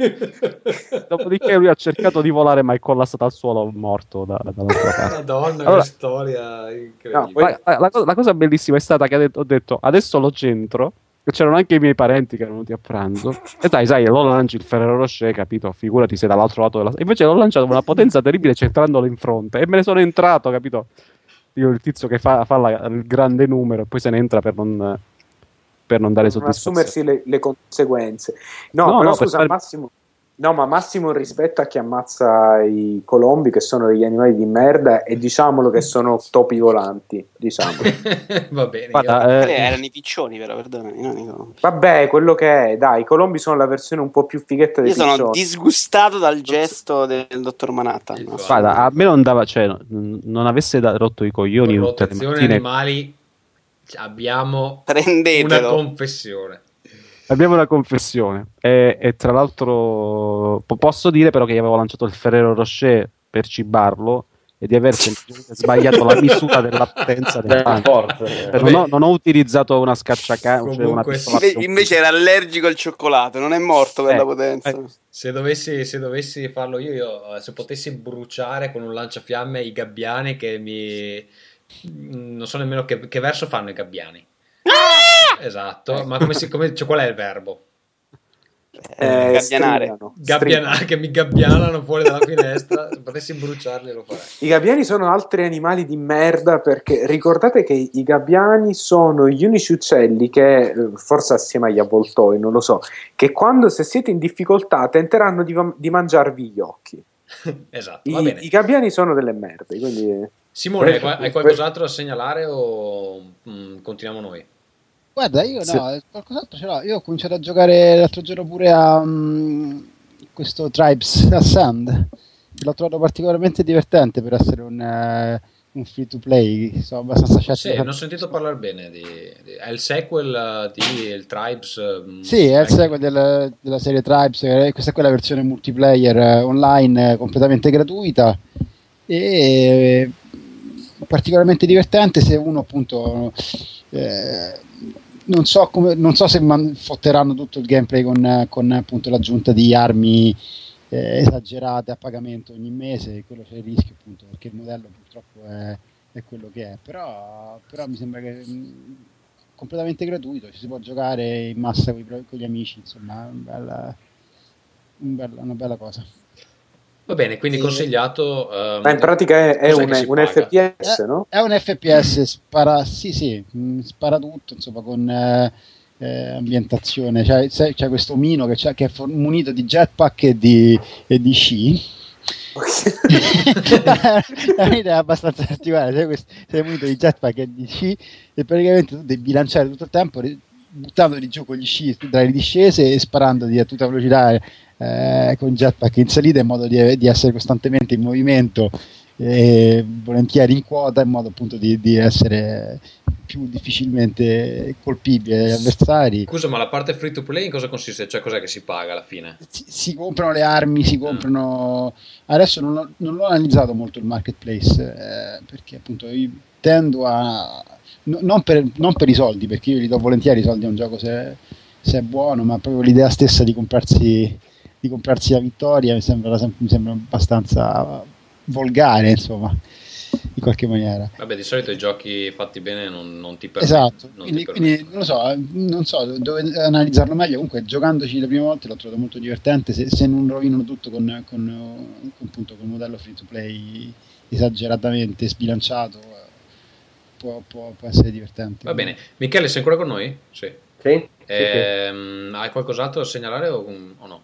Dopodiché lui ha cercato di volare, ma è collassato al suolo morto da, dall'altra parte. Madonna, Allora- che storia incredibile. No, La, la- la cosa, bellissima è stata che ho detto adesso lo centro. C'erano anche i miei parenti che erano venuti a pranzo. E dai, sai, lo lanci il Ferrero Rocher, capito? Figurati sei dall'altro lato della. Invece l'ho lanciato con una potenza terribile, centrandolo in fronte. E me ne sono entrato, capito? Io, il tizio che fa, fa la- il grande numero e poi se ne entra per non, per non dare soddisfazione. assumersi le, le conseguenze. No, No, però no, per scusa, fare- Massimo. No, ma massimo rispetto a chi ammazza i colombi, che sono degli animali di merda, e diciamolo che sono topi volanti. Diciamo. [laughs] Va bene. Guarda, io- Quelli eh, erano i piccioni, però, perdonami. no, Nico. Vabbè, quello che è, dai, i colombi sono la versione un po' più fighetta dei Io sono piccioni. disgustato dal gesto del dottor Manhattan. no? guarda, a me non dava, cioè, non avesse da- rotto i coglioni con tutte le mattine. animali abbiamo una confessione. Abbiamo una confessione. E, e tra l'altro po- posso dire però che gli avevo lanciato il Ferrero Rocher per cibarlo e di aver [laughs] semplicemente sbagliato la misura della potenza del forza. Non, ho, non ho utilizzato una scacciacanna, cioè invece era allergico al cioccolato, non è morto per Eh, la potenza. eh. Se dovessi, se dovessi farlo io, io, se potessi bruciare con un lanciafiamme i gabbiani che mi... Non so nemmeno che, che verso fanno i gabbiani. Esatto, ma come si, come, cioè, qual è il verbo? Eh, Gabbianare. strillano, Gabbianare, che mi gabbianano fuori dalla finestra. Se potessi bruciarli lo farei. I gabbiani sono altri animali di merda perché ricordate che i gabbiani sono gli unici uccelli che, eh, forse assieme agli avvoltoi, non lo so, che quando se siete in difficoltà tenteranno di, di mangiarvi gli occhi. [laughs] Esatto, va I, bene. i gabbiani sono delle merde, quindi... Simone, hai, que- hai qualcos'altro da segnalare o mm, continuiamo noi? Guarda, io Sì. no, qualcos'altro ce l'ho. Io ho cominciato a giocare l'altro giorno pure a mm, questo Tribes Ascend. L'ho trovato particolarmente divertente per essere un, eh, un free to play. Sono abbastanza Sì, scettico. non ho sentito parlare bene di, di- È il sequel eh, di il Tribes? mm, Sì, è il sequel del- della serie Tribes, questa è quella versione multiplayer online completamente gratuita e particolarmente divertente se uno appunto eh, non so, come, non so se man- fotteranno tutto il gameplay con, con appunto l'aggiunta di armi eh, esagerate a pagamento ogni mese, quello c'è il rischio appunto perché il modello purtroppo è, è quello che è, però, però mi sembra che mh, completamente gratuito, ci si può giocare in massa con, gli amici, insomma, è un bella- un bella- una bella cosa. Va bene, quindi Sì. consigliato. ehm, Ma in pratica è, è un, un? FPS, Eh, no? È un FPS, spara, sì, sì, mh, spara tutto, insomma, con eh, eh, ambientazione. C'è, c'è- c'è questo omino che, c'ha- che è for- munito di jetpack e di, e di sci. [laughs] è un'idea abbastanza particolare. Sei, munito di jetpack e di sci e praticamente tu devi bilanciare tutto il tempo buttandoli giù con gli sci tra le discese e sparandoti a tutta velocità eh, con jetpack in salita in modo di, di essere costantemente in movimento e volentieri in quota in modo appunto di, di essere più difficilmente colpibile agli avversari. Scusa, ma la parte free to play in cosa consiste? Cioè, cos'è che si paga alla fine? Si, si comprano le armi, si comprano. Adesso non, ho- non l'ho analizzato molto il marketplace eh, perché appunto io tendo a. no- non, per, non per i soldi, perché io li do volentieri i soldi a un gioco se, se è buono, ma proprio l'idea stessa di comprarsi, di comprarsi la vittoria mi sembra, sem- mi sembra abbastanza volgare, insomma, in qualche maniera. Vabbè, di solito i giochi fatti bene non, non ti permettono. Esatto, non quindi, quindi non lo so, eh, non so dove analizzarlo meglio. Comunque, giocandoci le prime volte l'ho trovato molto divertente. Se, se non rovinano tutto con, con, con, appunto, con un modello free to play esageratamente sbilanciato, eh, può, può- può essere divertente. Va bene. Michele, sei ancora con noi? Sì. Sì? Ehm, Hai qualcos'altro da segnalare o, o no?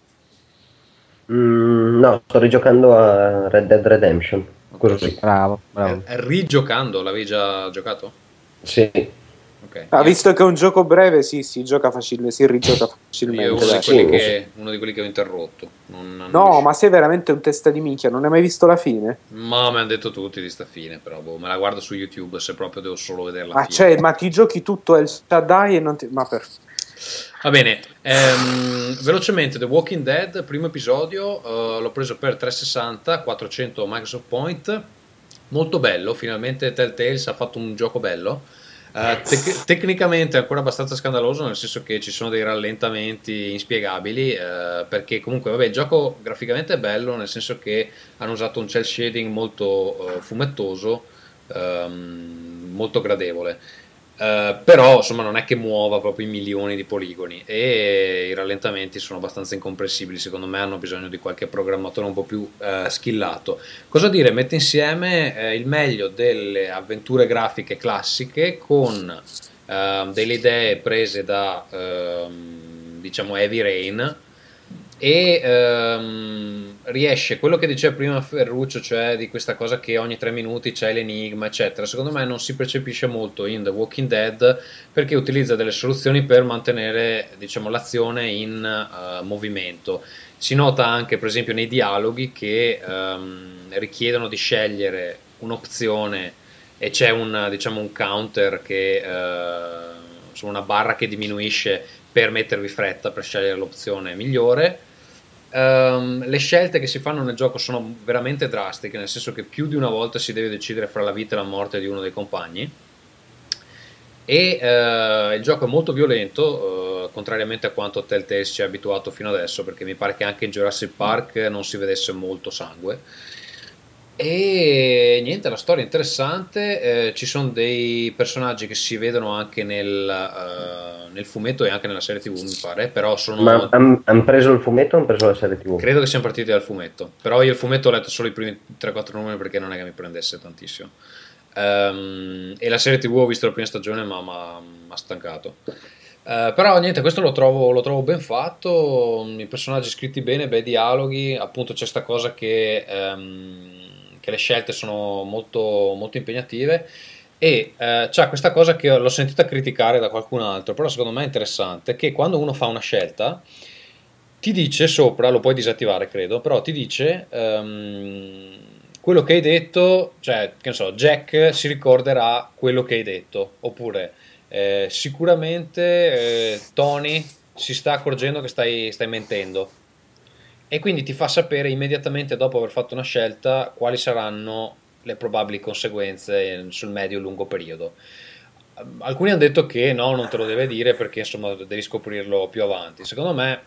Mm, no, sto rigiocando a Red Dead Redemption. Così. Bravo, bravo. Eh, Rigiocando, l'avevi già giocato? Sì. Ok. Ah, visto che è un gioco breve, sì, si gioca facile, si rigioca Io facilmente. uno di, dai. quelli Sì, che, uno di quelli che ho interrotto. Non- non No, riuscivo. ma sei veramente un testa di minchia, non hai mai visto la fine? Ma mi hanno detto tutti di sta fine, però boh, me la guardo su YouTube se proprio devo solo vedere la Ma, fine. cioè, ma ti giochi tutto El Shaddai e non ti... Ma per... Va bene, ehm, velocemente The Walking Dead, primo episodio, eh, l'ho preso per 360, 400 Microsoft Point, molto bello, finalmente Telltales ha fatto un gioco bello. Uh, tec- tecnicamente è ancora abbastanza scandaloso, nel senso che ci sono dei rallentamenti inspiegabili, uh, perché comunque vabbè, il gioco graficamente è bello, nel senso che hanno usato un cel shading molto uh, fumettoso, um, molto gradevole. Uh, però insomma non è che muova proprio i milioni di poligoni e i rallentamenti sono abbastanza incomprensibili. Secondo me hanno bisogno di qualche programmatore un po' più uh, skillato. Cosa dire? Mette insieme uh, il meglio delle avventure grafiche classiche con delle idee prese da ehm, diciamo Heavy Rain e ehm, riesce quello che diceva prima Ferruccio, cioè di questa cosa che ogni tre minuti c'è l'enigma, eccetera. Secondo me non si percepisce molto in The Walking Dead perché utilizza delle soluzioni per mantenere diciamo, l'azione in uh, movimento. Si nota anche, per esempio, nei dialoghi che um, richiedono di scegliere un'opzione e c'è un, diciamo, un counter che. Uh, una barra che diminuisce per mettervi fretta per scegliere l'opzione migliore. Um, le scelte che si fanno nel gioco sono veramente drastiche, nel senso che più di una volta si deve decidere fra la vita e la morte di uno dei compagni. E uh, il gioco è molto violento, uh, contrariamente a quanto Telltale ci ha abituato fino adesso, perché mi pare che anche in Jurassic Park non si vedesse molto sangue. E niente, la storia è interessante. Eh, ci sono dei personaggi che si vedono anche nel, uh, nel, fumetto e anche nella serie TV, mi pare. Però sono. Ma hanno han preso il fumetto o hanno preso la serie TV? Credo che siano partiti dal fumetto. Però io il fumetto ho letto solo i primi 3-4 numeri perché non è che mi prendesse tantissimo. Um, e la serie TV ho visto la prima stagione, ma mi ha stancato. Uh, però niente, questo lo trovo, lo trovo, ben fatto. I personaggi scritti bene, bei dialoghi. Appunto, c'è questa cosa che. Um, che le scelte sono molto, molto impegnative e eh, c'è questa cosa che l'ho sentita criticare da qualcun altro, però secondo me è interessante, che quando uno fa una scelta ti dice sopra, lo puoi disattivare credo, però ti dice um, quello che hai detto, cioè che ne so, Jack si ricorderà quello che hai detto, oppure eh, sicuramente eh, Tony si sta accorgendo che stai, stai mentendo e quindi ti fa sapere immediatamente dopo aver fatto una scelta quali saranno le probabili conseguenze sul medio e lungo periodo. Alcuni hanno detto che no, non te lo deve dire perché insomma devi scoprirlo più avanti. Secondo me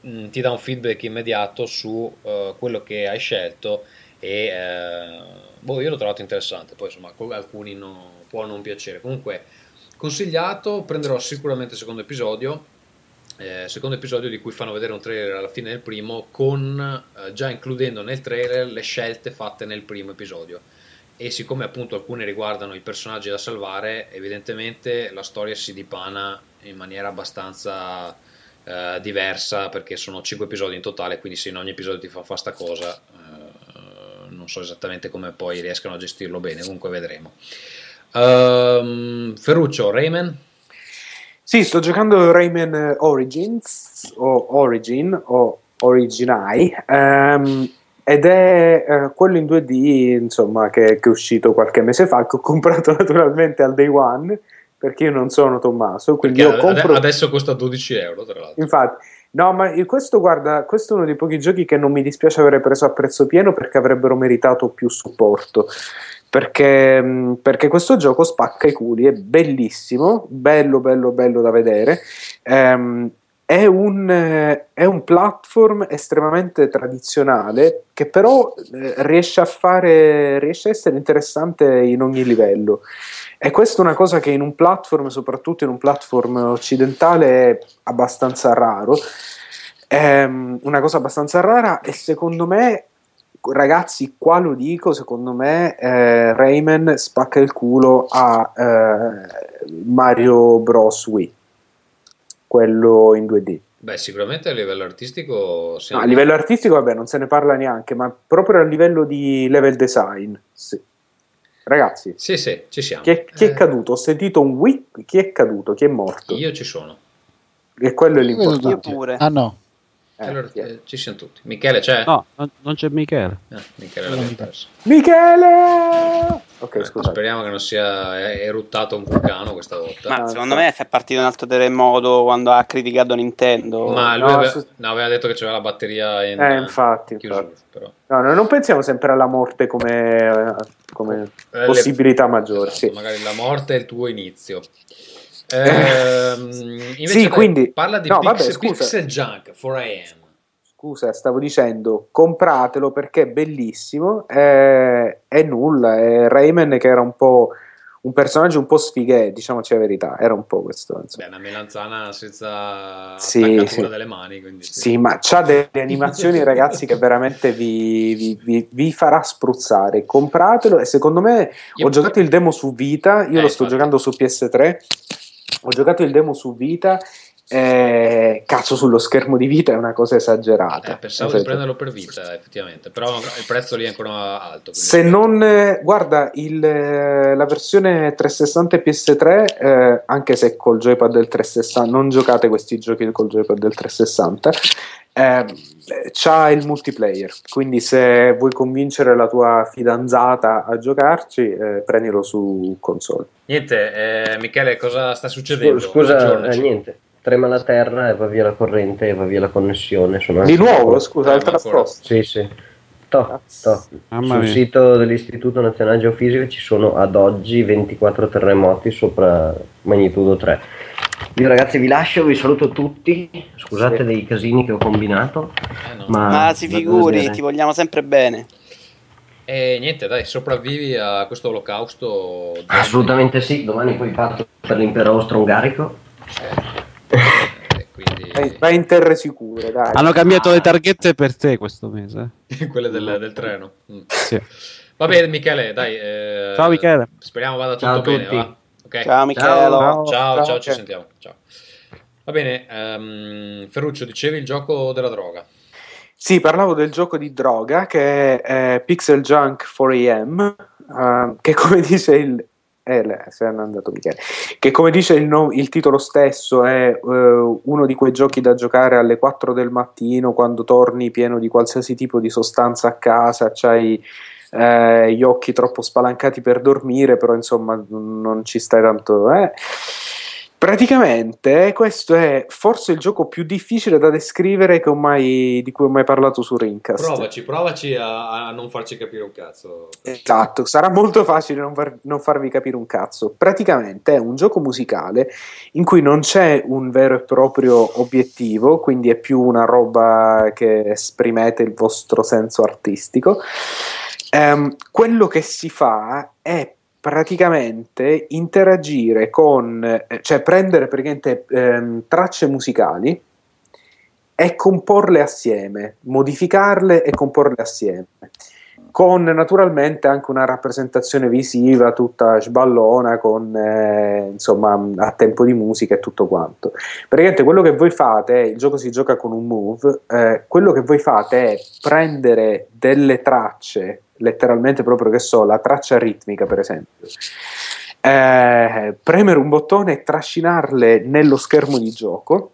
mh, mm, ti dà un feedback immediato su uh, quello che hai scelto e uh, boh, io l'ho trovato interessante. Poi insomma, alcuni no, può non piacere. Comunque, consigliato, prenderò sicuramente il secondo episodio eh, secondo episodio di cui fanno vedere un trailer alla fine del primo con eh, già includendo nel trailer le scelte fatte nel primo episodio. E siccome appunto alcune riguardano i personaggi da salvare evidentemente la storia si dipana in maniera abbastanza eh, diversa perché sono 5 episodi in totale quindi se in ogni episodio ti fa fare sta cosa eh, non so esattamente come poi riescano a gestirlo bene. Comunque vedremo. Um, Ferruccio, Rayman sì, sto giocando Rayman Origins o Origin o Originai um, ed è uh, quello in 2D insomma che, che, è uscito qualche mese fa che ho comprato [laughs] naturalmente al day one perché io non sono Tommaso quindi io compro... adesso costa 12 euro tra l'altro. Infatti. No ma questo guarda questo è uno dei pochi giochi che non mi dispiace avere preso a prezzo pieno perché avrebbero meritato più supporto perché, mm, perché, questo gioco spacca i culi, è bellissimo, bello, bello, bello da vedere. Ehm, è, un, eh, è, un, platform estremamente tradizionale che però eh, riesce a fare, riesce a essere interessante in ogni livello. E questa è una cosa che in un platform, soprattutto in un platform occidentale, è abbastanza raro. È ehm, una cosa abbastanza rara e secondo me ragazzi, qua lo dico, secondo me eh, Rayman spacca il culo a eh, Mario Bros. Wii, quello in 2D. Beh, sicuramente a livello artistico... No, a livello artistico, vabbè, non se ne parla neanche, ma proprio a livello di level design, sì. Ragazzi, sì, sì, ci siamo. Chi è, chi è eh... caduto? Ho sentito un Wii, chi è caduto? Chi è morto? Io ci sono. E quello è l'importante. Io pure. Ah no. Eh, allora eh, ci siamo tutti. Michele c'è? No, non, c'è Michele. Eh, Michele l'abbiamo perso. Michele! Ok, Eh, scusate. speriamo che non sia eh, eruttato un vulcano questa volta. Ma secondo me è partito un altro terremoto quando ha criticato Nintendo. Ma lui No, aveva, su- no, aveva detto che c'era la batteria in Eh, infatti, chiusura, infatti. però. No, no, non pensiamo sempre alla morte come, come Eh, possibilità maggiore. Sì. Magari la morte è il tuo inizio. Invece Sì, quindi- parla di no, Pixel, vabbè. Pixel Junk 4AM. Scusa, stavo dicendo, compratelo perché è bellissimo. È, è nulla. È Rayman che era un po' un personaggio un po' sfighe, diciamoci la verità. Era un po' questo. Insomma. Beh, una melanzana senza Sì, sì. delle mani. Quindi sì. Sì, ma c'ha delle animazioni, [laughs] ragazzi, che veramente vi, vi- vi- vi farà spruzzare. Compratelo e secondo me Io- ho giocato il demo su Vita, io Eh, lo sto infatti. giocando su PS3. Ho giocato il demo su Vita. E cazzo, sullo schermo di Vita è una cosa esagerata. Eh, pensavo Cioè, di prenderlo per vita, effettivamente. Però il prezzo lì è ancora alto. Se non eh, guarda il, eh, la versione 360 e PS3, eh, anche se col joypad del 360, non giocate questi giochi col joypad del 360, eh, c'ha il multiplayer. Quindi, se vuoi convincere la tua fidanzata a giocarci, eh, prendilo su console. Niente, eh, Michele, cosa sta succedendo? Scusa, eh, niente. Trema la terra e va via la corrente e va via la connessione. Sono Di nuovo, scusa, altra ma ancora. apposta. Sì, sì. To, to. Sul mia. sito dell'Istituto Nazionale Geofisica ci sono ad oggi 24 terremoti sopra magnitudo 3. Io ragazzi vi lascio, vi saluto tutti. Scusate Sì. dei casini che ho combinato. Eh, no. Ma, Ma si figuri, ti vogliamo sempre bene. E niente, dai, sopravvivi a questo olocausto. Assolutamente sì, domani poi parto per l'impero austro-ungarico. Eh, quindi Vai, vai in terre sicure, dai. Hanno cambiato le targhette per te questo mese. [laughs] quelle del, del treno. Mm. Sì. Va bene, Michele, dai. eh, Ciao, Michele. Speriamo vada tutto Ciao bene. va? Ok. Ciao Michele. Ciao. Ciao, ciao, Ciao, ci sentiamo. Ciao. Va bene, ehm, Ferruccio, dicevi il gioco della droga. Sì, parlavo del gioco di droga che è eh, Pixel Junk 4AM, eh, che come [laughs] dice il... Eh, se n'è andato Michele. Che come dice il, no- il titolo stesso è eh, uno di quei giochi da giocare alle 4 del mattino quando torni pieno di qualsiasi tipo di sostanza a casa, c'hai eh, gli occhi troppo spalancati per dormire, però insomma non ci stai tanto... Eh. Praticamente questo è forse il gioco più difficile da descrivere che ho mai, di cui ho mai parlato su Rincast. Provaci, provaci a, a non farci capire un cazzo. Esatto, sarà molto facile non, far- non farvi capire un cazzo. Praticamente è un gioco musicale in cui non c'è un vero e proprio obiettivo, quindi è più una roba che esprimete il vostro senso artistico. Ehm, quello che si fa è praticamente interagire con, eh, cioè prendere praticamente ehm, tracce musicali e comporle assieme, modificarle e comporle assieme con naturalmente anche una rappresentazione visiva tutta sballona con eh, insomma a tempo di musica e tutto quanto. Praticamente quello che voi fate il gioco si gioca con un move eh, quello che voi fate è prendere delle tracce letteralmente proprio che so la traccia ritmica per esempio eh, premere un bottone e trascinarle nello schermo di gioco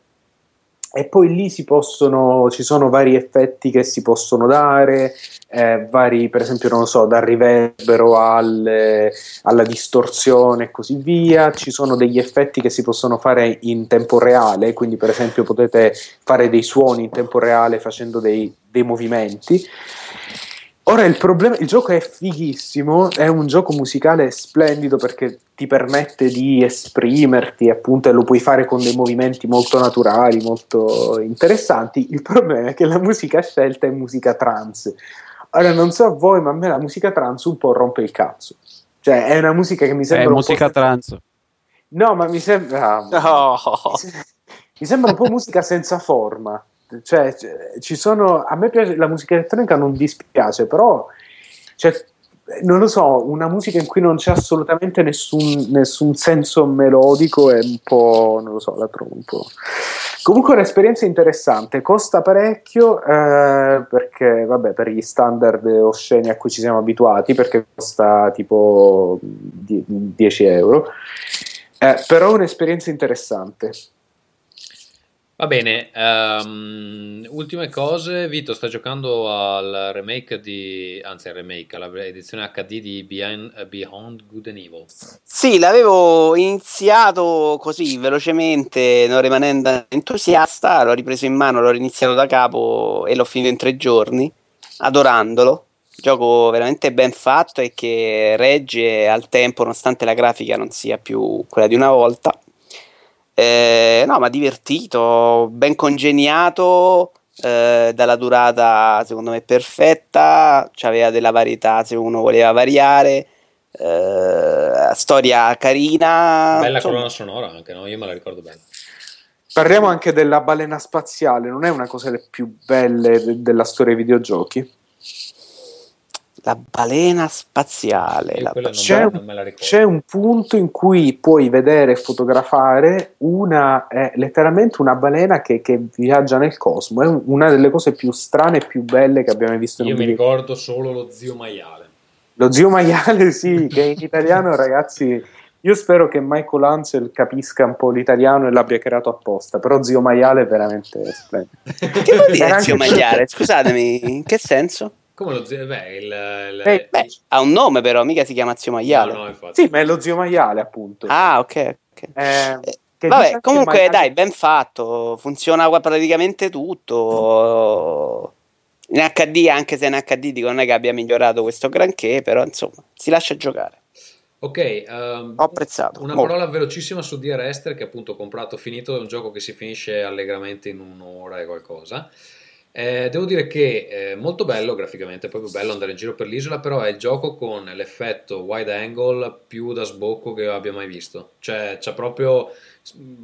e poi lì si possono, ci sono vari effetti che si possono dare, eh, vari, per esempio, non so, dal riverbero al- alla distorsione e così via. Ci sono degli effetti che si possono fare in tempo reale, quindi, per esempio, potete fare dei suoni in tempo reale facendo dei, dei movimenti. Ora il problema, il gioco è fighissimo, è un gioco musicale splendido perché ti permette di esprimerti, appunto, e lo puoi fare con dei movimenti molto naturali, molto interessanti. Il problema è che la musica scelta è musica trance. Ora non so a voi, ma a me la musica trance un po' rompe il cazzo. Cioè, è una musica che mi È sembra un musica po'... trans. No, ma mi sembra... Oh. [laughs] Mi sembra un po' musica senza forma. Cioè, ci sono. A me piace la musica elettronica, non dispiace, però. Cioè, non lo so, una musica in cui non c'è assolutamente nessun, nessun senso melodico è un po'. non lo so, la trovo un po'. Comunque è un'esperienza interessante, costa parecchio eh, perché, vabbè, per gli standard osceni a cui ci siamo abituati, perché costa tipo die- 10 euro, Eh, però è un'esperienza interessante. Va bene, ehm, ultime cose. Vito sta giocando al remake di, anzi al remake, all'edizione HD di Behind, Beyond Good and Evil. Sì, l'avevo iniziato così velocemente, non rimanendo entusiasta, l'ho ripreso in mano, l'ho iniziato da capo e l'ho finito in tre giorni, adorandolo. Gioco veramente ben fatto e che regge al tempo, nonostante la grafica non sia più quella di una volta. Eh, no, ma divertito, ben congegnato, eh, dalla durata secondo me perfetta, c'aveva della varietà se uno voleva variare, eh, storia carina. Bella insomma. colonna sonora anche, no? Io me la ricordo bene. Parliamo anche della balena spaziale, non è una cosa delle più belle de- della storia dei videogiochi? La balena spaziale. La C'è, me- non me la ricordo. c'è un punto in cui puoi vedere e fotografare una, è letteralmente una balena che, che viaggia nel cosmo. È un- una delle cose più strane e più belle che abbiamo visto in Io un mi video. ricordo solo lo zio maiale. Lo zio maiale, sì, che in italiano, ragazzi, io spero che Michael Ansel capisca un po' l'italiano e l'abbia creato apposta, però zio maiale è veramente splendido. Che vuol dire zio maiale? Scusatemi, in che senso? Come lo zio... Beh, il... il- Eh, Beh, ha un nome però, mica si chiama zio maiale. no, no. Sì, ma è lo zio maiale, appunto. Ah, ok, ok. Eh, che dice Vabbè, comunque maiale- dai, ben fatto, funziona praticamente tutto. In HD, anche se in HD dico non è che abbia migliorato questo granché, però insomma, si lascia giocare. Ok, ehm, Ho apprezzato. una molto. parola velocissima su Dear Esther che appunto ho comprato finito, è un gioco che si finisce allegramente in un'ora e qualcosa. Eh, devo dire che è molto bello graficamente, è proprio bello andare in giro per l'isola, però è il gioco con l'effetto wide angle più da sbocco che abbia mai visto. Cioè, c'ha proprio,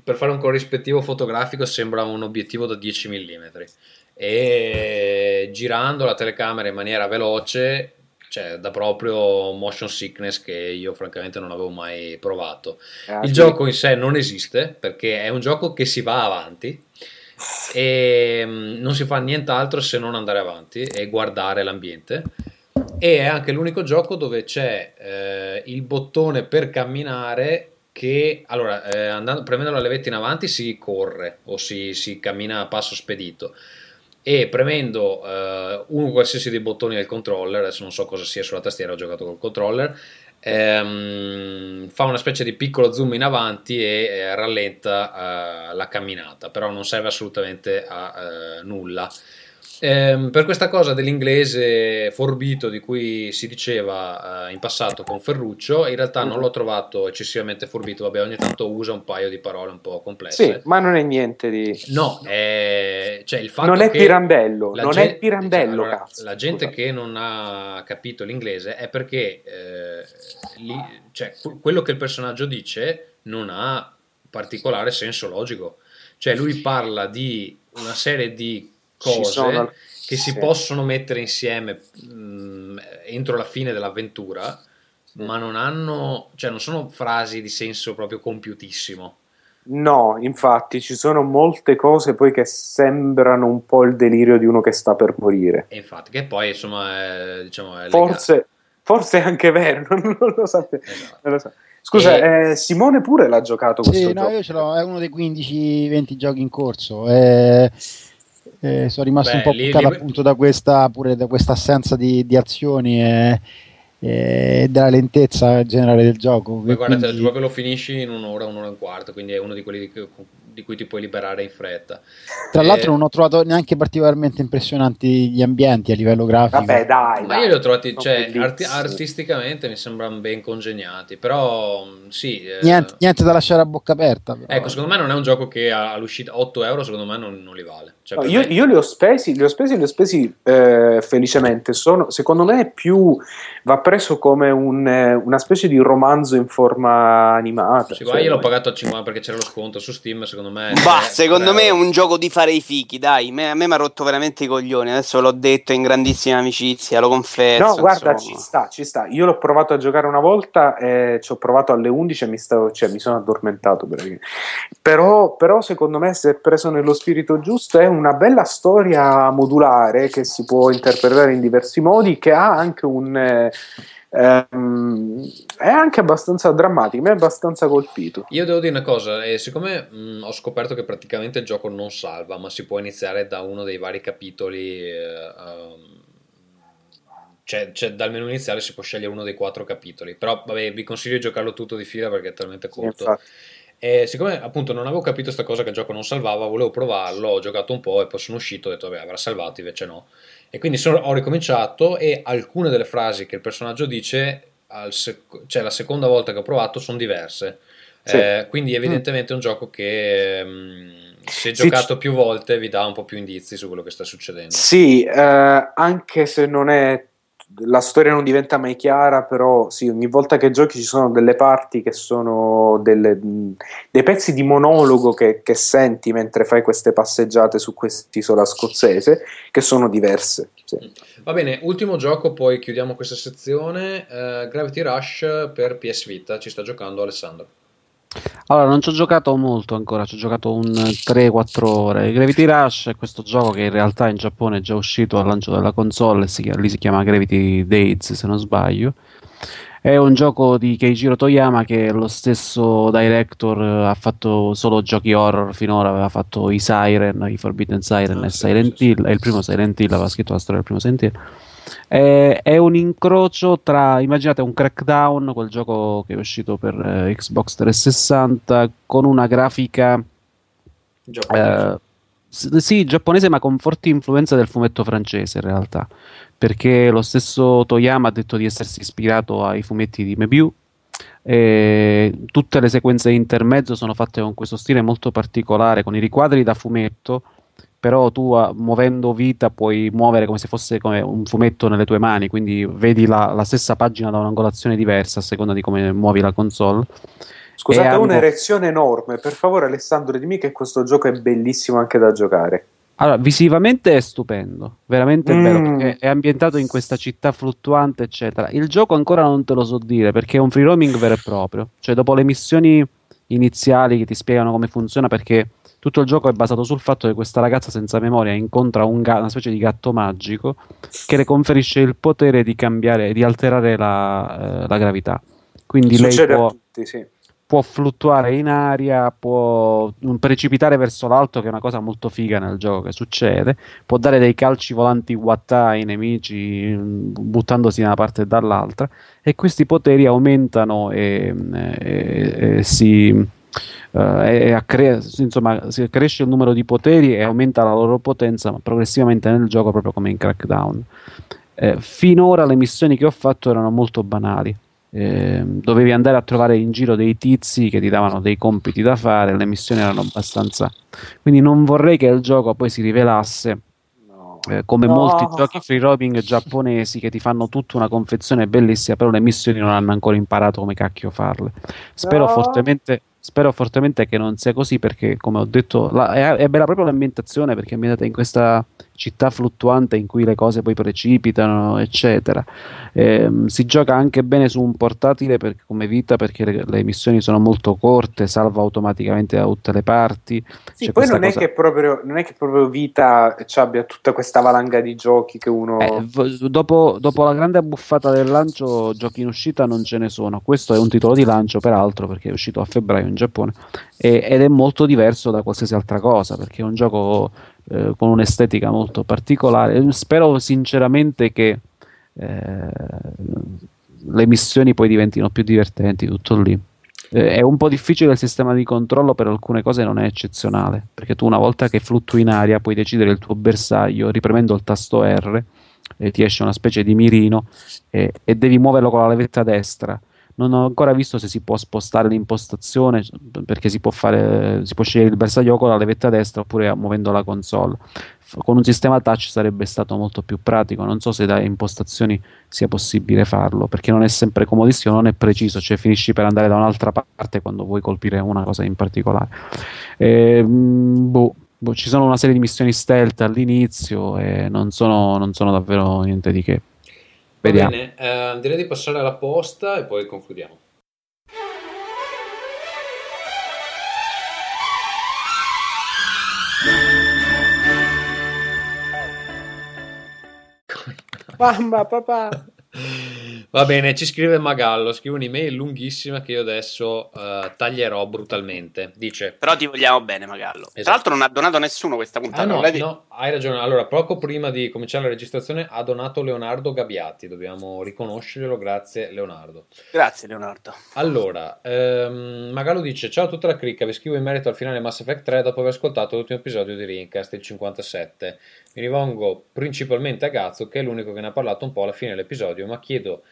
per fare un corrispettivo fotografico, sembra un obiettivo da 10 mm. E girando la telecamera in maniera veloce, cioè, dà proprio motion sickness che io francamente non avevo mai provato. Ah, Il sì. gioco in sé non esiste perché è un gioco che si va avanti e mm, non si fa nient'altro se non andare avanti e guardare l'ambiente. E è anche l'unico gioco dove c'è eh, il bottone per camminare che allora eh, andando, premendo la levetta in avanti si corre o si, si cammina a passo spedito e premendo eh, uno qualsiasi dei bottoni del controller adesso non so cosa sia sulla tastiera ho giocato col controller ehm, fa una specie di piccolo zoom in avanti e eh, rallenta eh, la camminata però non serve assolutamente a eh, nulla Ehm, per questa cosa dell'inglese forbito di cui si diceva eh, in passato con Ferruccio, in realtà non l'ho trovato eccessivamente forbito. Vabbè, ogni tanto usa un paio di parole un po' complesse. Sì, ma non è niente di... No, è, cioè il fatto Non è che pirandello, non gen- è pirandello, cioè, allora. La gente Scusa. che non ha capito l'inglese è perché eh, lì- cioè, que- quello che il personaggio dice non ha particolare senso logico. Cioè lui parla di una serie di cose sono- che si sì. possono mettere insieme mh, entro la fine dell'avventura, ma non hanno, cioè non sono frasi di senso proprio compiutissimo. No, infatti ci sono molte cose poi che sembrano un po' il delirio di uno che sta per morire. E infatti, che poi insomma è, diciamo, è. Forse, forse è anche vero, [laughs] non, lo sapete. Esatto. non lo so. Scusa, E- eh, Simone pure l'ha giocato questo Sì, no, gioco. io ce l'ho, è uno dei 15-20 giochi in corso. eh, eh, sono rimasto Beh, un po' buttato lì- appunto da questa, pure da questa assenza di, di azioni e, e della lentezza generale del gioco. Che guarda, quindi- proprio lo finisci in un'ora, un'ora e un quarto, quindi è uno di quelli cui- di cui ti puoi liberare in fretta. tra Eh, l'altro non ho trovato neanche particolarmente impressionanti gli ambienti a livello grafico. Vabbè, dai. Ma dai, io li ho trovati, cioè, arti- artisticamente mi sembrano ben congegnati, però mh, sì. eh, niente, niente da lasciare a bocca aperta. però. Ecco, secondo me non è un gioco che all'uscita 8 euro, secondo me non, non li vale. Cioè, No, io, me- io li ho spesi, li ho spesi, li ho spesi eh, felicemente. Sono, secondo me è più va preso come un, eh, una specie di romanzo in forma animata. Sì, cioè, io l'ho pagato a 50 perché c'era lo sconto su Steam, secondo me... Bah, tre- secondo tre me è un gioco di fare i fichi, dai. Me- a me mi ha rotto veramente i coglioni. Adesso l'ho detto in grandissima amicizia, lo confesso. No, guarda, insomma. ci sta, ci sta. Io l'ho provato a giocare una volta, e ci ho provato alle 11 e mi, stavo, cioè, mi sono addormentato. praticamente. Però, però, secondo me, se preso nello spirito giusto, è una bella storia modulare che si può interpretare in diversi modi, che ha anche un, eh, Ehm, è anche abbastanza drammatico, mi ha abbastanza colpito. Io devo dire una cosa, eh, siccome mh, ho scoperto che praticamente il gioco non salva, ma si può iniziare da uno dei vari capitoli, eh, um, cioè, cioè, dal menu iniziale si può scegliere uno dei quattro capitoli, però vabbè, vi consiglio di giocarlo tutto di fila perché è talmente corto. Infatti. E siccome appunto non avevo capito questa cosa che il gioco non salvava, volevo provarlo, ho giocato un po' e poi sono uscito e ho detto vabbè avrà salvato, invece no. E quindi sono- ho ricominciato e alcune delle frasi che il personaggio dice, sec- cioè la seconda volta che ho provato, sono diverse. Sì. Eh, quindi evidentemente è un gioco che mm, se Sì, giocato più volte vi dà un po' più indizi su quello che sta succedendo. Sì, eh, anche se non è la storia non diventa mai chiara, però sì, ogni volta che giochi ci sono delle parti che sono delle- dei pezzi di monologo che, che senti mentre fai queste passeggiate su quest'isola scozzese, che sono diverse. sì. Va bene, ultimo gioco, poi chiudiamo questa sezione. eh, Gravity Rush per PS Vita, ci sta giocando Alessandro. Allora, non ci ho giocato molto ancora, ci ho giocato un 3-4 ore. Gravity Rush è questo gioco che in realtà in Giappone è già uscito al lancio della console, si chiama- lì si chiama Gravity Days se non sbaglio. È un gioco di Keijiro Toyama che è lo stesso director, ha fatto solo giochi horror finora, aveva fatto i Siren, i Forbidden Siren Ah, e Silent Hill, e il primo Silent Hill aveva scritto la storia del primo Silent Hill. È, è un incrocio tra, immaginate un Crackdown, quel gioco che è uscito per eh, Xbox 360, con una grafica Giapponese. eh, sì, giapponese, ma con forti influenze del fumetto francese in realtà, perché lo stesso Toyama ha detto di essersi ispirato ai fumetti di Mebiu. E tutte le sequenze intermezzo sono fatte con questo stile molto particolare, con i riquadri da fumetto, però tu ah, muovendo vita puoi muovere come se fosse come un fumetto nelle tue mani, quindi vedi la, la stessa pagina da un'angolazione diversa a seconda di come muovi la console. Scusate, ho un'erezione enorme. Per favore, Alessandro, dimmi che questo gioco è bellissimo anche da giocare. Allora, visivamente è stupendo, veramente Mm. bello, perché è ambientato in questa città fluttuante, eccetera. Il gioco ancora non te lo so dire, perché è un free roaming vero e proprio. Cioè, dopo le missioni iniziali che ti spiegano come funziona, perché tutto il gioco è basato sul fatto che questa ragazza senza memoria incontra un ga- una specie di gatto magico che le conferisce il potere di cambiare, di alterare la, eh, la gravità. Quindi lei Succede può a tutti, sì. può fluttuare in aria, può mm, precipitare verso l'alto, che è una cosa molto figa nel gioco che succede, può dare dei calci volanti wattà ai nemici mm, buttandosi da una parte e dall'altra, e questi poteri aumentano e, e- e si, eh, e accre- insomma, si cresce il numero di poteri e aumenta la loro potenza progressivamente nel gioco, proprio come in Crackdown. Eh, finora le missioni che ho fatto erano molto banali. Eh, dovevi andare a trovare in giro dei tizi che ti davano dei compiti da fare, le missioni erano abbastanza. Quindi non vorrei che il gioco poi si rivelasse No. eh, come No. molti giochi free roaming giapponesi che ti fanno tutta una confezione bellissima, però le missioni non hanno ancora imparato come cacchio farle. Spero No. fortemente. Spero fortemente che non sia così perché, come ho detto, la- è, è bella proprio l'ambientazione perché è ambientata in questa città fluttuante in cui le cose poi precipitano, eccetera. Ehm, si gioca anche bene su un portatile per- come vita perché le, le missioni sono molto corte, salva automaticamente da tutte le parti. Sì, C'è poi non è, cosa- proprio, non è che proprio Vita ci abbia tutta questa valanga di giochi che uno... Eh, dopo, dopo la grande buffata del lancio, giochi in uscita non ce ne sono. Questo è un titolo di lancio, peraltro, perché è uscito a febbraio in Giappone e- ed è molto diverso da qualsiasi altra cosa perché è un gioco eh, con un'estetica molto particolare. Spero sinceramente che eh, le missioni poi diventino più divertenti, tutto lì. Eh, è un po' difficile il sistema di controllo per alcune cose non è eccezionale perché tu una volta che fluttui in aria puoi decidere il tuo bersaglio ripremendo il tasto R e ti esce una specie di mirino e, e devi muoverlo con la levetta destra non ho ancora visto se si può spostare l'impostazione perché si può, fare, si può scegliere il bersaglio con la levetta destra oppure muovendo la console. Con un sistema touch sarebbe stato molto più pratico. Non so se da impostazioni sia possibile farlo perché non è sempre comodissimo, non è preciso, cioè finisci per andare da un'altra parte quando vuoi colpire una cosa in particolare. Ehm, boh, boh, ci sono una serie di missioni stealth all'inizio e non sono, non sono davvero niente di che. Va Vediamo. bene, eh, direi di passare alla posta e poi concludiamo. Mamma, papà. Va bene, ci scrive Magallo, scrive un'email lunghissima che io adesso uh, taglierò brutalmente. Dice: Però ti vogliamo bene, Magallo. Esatto. Tra l'altro non ha donato nessuno questa puntata. Ah, no, no, hai ragione. Allora, poco prima di cominciare la registrazione ha donato Leonardo Gabbiati. Dobbiamo riconoscerglielo. Grazie, Leonardo. Grazie, Leonardo. Allora, ehm, Magallo dice: Ciao a tutta la cricca, vi scrivo in merito al finale Mass Effect 3 dopo aver ascoltato l'ultimo episodio di Rincast, il 57. Mi rivolgo principalmente a Gazzo, che è l'unico che ne ha parlato un po' alla fine dell'episodio, ma chiedo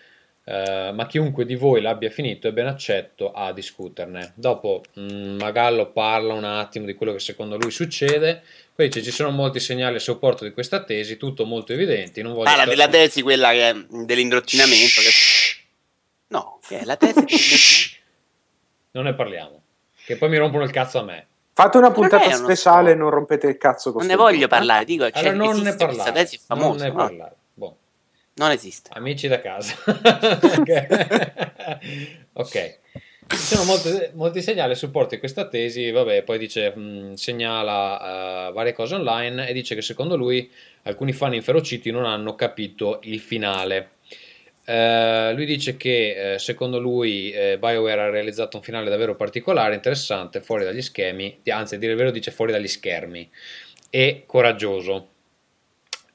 Uh, ma chiunque di voi l'abbia finito è ben accetto a discuterne. Dopo mh, Magallo parla un attimo di quello che secondo lui succede, poi dice ci sono molti segnali a supporto di questa tesi, tutto molto evidenti. Non voglio parla della tesi, quella che è dell'indotrinamento. Che... No, che è la tesi. [laughs] non ne parliamo, che poi mi rompono il cazzo a me. Fate una puntata speciale e non rompete il cazzo con Non ne voglio parlare, dico, cioè, allora non ne parlare. non ne no? parlare. Boh. Non esiste. Amici da casa. [laughs] [laughs] ok. Ci sono molti, molti segnali a supporto di questa tesi, vabbè, poi dice, mh, segnala uh, varie cose online e dice che secondo lui alcuni fan inferociti non hanno capito il finale. Uh, lui dice che uh, secondo lui uh, BioWare ha realizzato un finale davvero particolare, interessante, fuori dagli schemi, anzi a dire il vero dice fuori dagli schermi e coraggioso.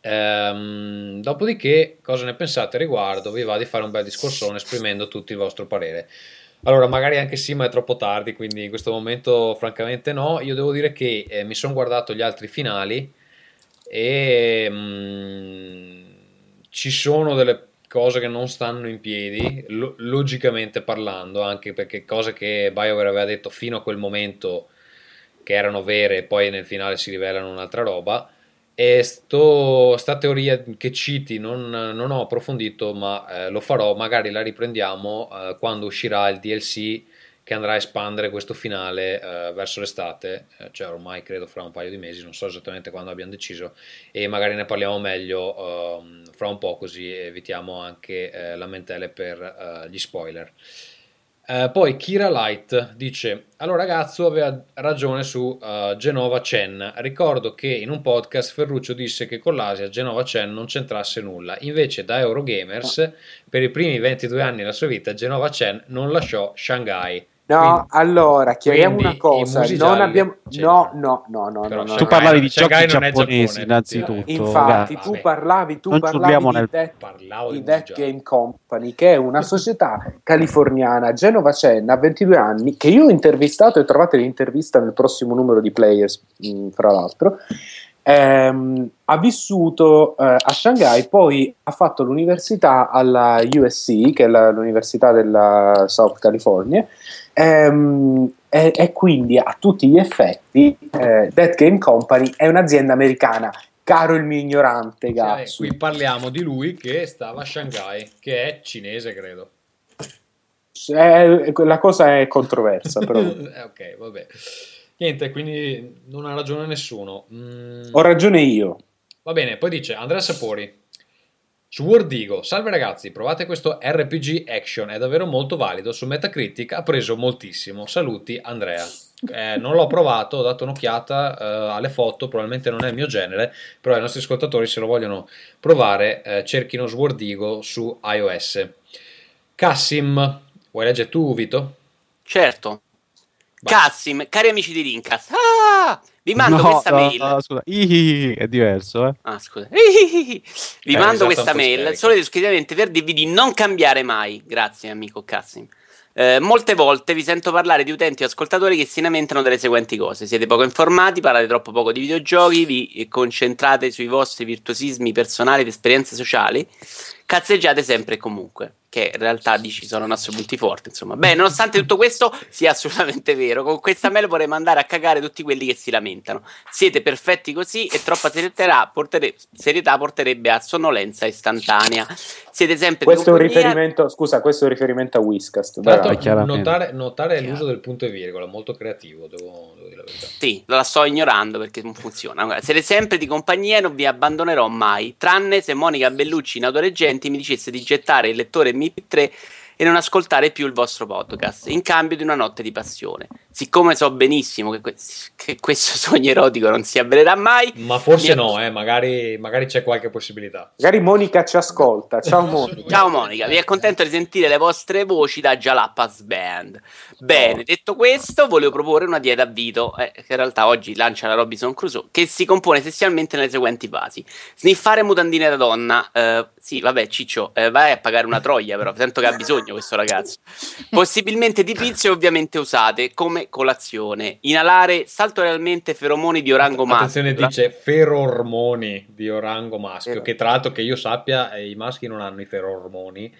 Ehm, dopodiché, cosa ne pensate a riguardo? Vi va di fare un bel discorsone esprimendo tutto il vostro parere. Allora, magari anche sì, ma è troppo tardi, quindi in questo momento francamente no. Io devo dire che eh, mi sono guardato gli altri finali e mm, ci sono delle cose che non stanno in piedi, lo- logicamente parlando, anche perché cose che BioWare aveva detto fino a quel momento che erano vere e poi nel finale si rivelano un'altra roba. E sto, sta teoria che citi non, non ho approfondito, ma eh, lo farò, magari la riprendiamo eh, quando uscirà il DLC che andrà a espandere questo finale eh, verso l'estate, eh, cioè ormai credo fra un paio di mesi, non so esattamente quando abbiamo deciso, e magari ne parliamo meglio ehm, fra un po' così evitiamo anche eh, lamentele per eh, gli spoiler. Uh, poi Kira Light dice: Allora, ragazzo aveva ragione su Genova Chen. Ricordo che in un podcast Ferruccio disse che con l'Asia Genova Chen non c'entrasse nulla. Invece, da Eurogamers, per i primi 22 anni della sua vita, Genova Chen non lasciò Shanghai. No, quindi, allora chiariamo una cosa: non abbiamo. No, no, no, no, no, Tu parlavi di giochi giapponesi, innanzitutto. Infatti, tu parlavi, tu parlavi di, Death, di Death Game Company, che è una società californiana, Genova Chen, ha 22 anni, che io ho intervistato e trovate l'intervista nel prossimo numero di Players, fra l'altro. Ehm, ha vissuto eh, a Shanghai, poi ha fatto l'università alla USC, che è la, l'università della South California, ehm, e, e, quindi a tutti gli effetti eh, Dead Game Company è un'azienda americana. Caro il mio ignorante, Gazzo. qui parliamo di lui che stava a Shanghai, che è cinese, credo. Eh, la cosa è controversa, però. [laughs] ok, vabbè. Niente, quindi non ha ragione nessuno. Mm. Ho ragione io. Va bene, poi dice Andrea Sapori. Sword Eagle, salve ragazzi, provate questo RPG action, è davvero molto valido, su Metacritic ha preso moltissimo, saluti Andrea. Eh, non l'ho provato, ho dato un'occhiata eh, alle foto, probabilmente non è il mio genere, però i nostri ascoltatori se lo vogliono provare eh, cerchino Sword Eagle su iOS. Cassim, vuoi leggere tu Vito? Certo, Cassim, cari amici di Rincas, ah, vi mando no, questa no, mail. No, scusa, Ihihi, è diverso, eh. Ah, scusa. Ihihi. Vi eh, mando esatto, questa mail solo ed esclusivamente per dirvi di non cambiare mai. Grazie, amico Cassim. Eh, molte volte vi sento parlare di utenti o ascoltatori che si lamentano delle seguenti cose: siete poco informati, parlate troppo poco di videogiochi, vi concentrate sui vostri virtuosismi personali ed esperienze sociali, cazzeggiate sempre e comunque che in realtà dici sono i nostri punti forti. Insomma, beh, nonostante tutto questo sia assolutamente vero, con questa mail vorrei mandare a cagare tutti quelli che si lamentano. Siete perfetti così e troppa serietà, portere- serietà porterebbe a sonnolenza istantanea. Siete sempre questo è un riferimento, scusa, questo è un riferimento a Whiskast. Notare, notare l'uso del punto e virgola, molto creativo, devo, devo, dire la verità. Sì, la sto ignorando perché non funziona. Siete sempre di compagnia e non vi abbandonerò mai, tranne se Monica Bellucci in autoreggenti mi dicesse di gettare il lettore MP3 e non ascoltare più il vostro podcast in cambio di una notte di passione. Siccome so benissimo che, que- che questo [laughs] sogno erotico non si avvererà mai, Ma forse no, eh, magari, magari c'è qualche possibilità. Magari Monica ci ascolta. Ciao [laughs] Monica. Ciao Monica, mi è contento di sentire le vostre voci da Jalapas Band. Bene, detto questo, volevo proporre una dieta a Vito, eh, che in realtà oggi lancia la Robinson Crusoe, che si compone essenzialmente nelle seguenti fasi. Sniffare mutandine da donna, eh, sì, vabbè, Ciccio, eh, vai a pagare una troia però, sento che ha bisogno questo ragazzo. Possibilmente di pizze ovviamente usate come colazione. Inalare saltuariamente feromoni di orango Attenzione, maschio. dice ferormoni di orango maschio, che tra l'altro che io sappia eh, i maschi non hanno i ferormoni,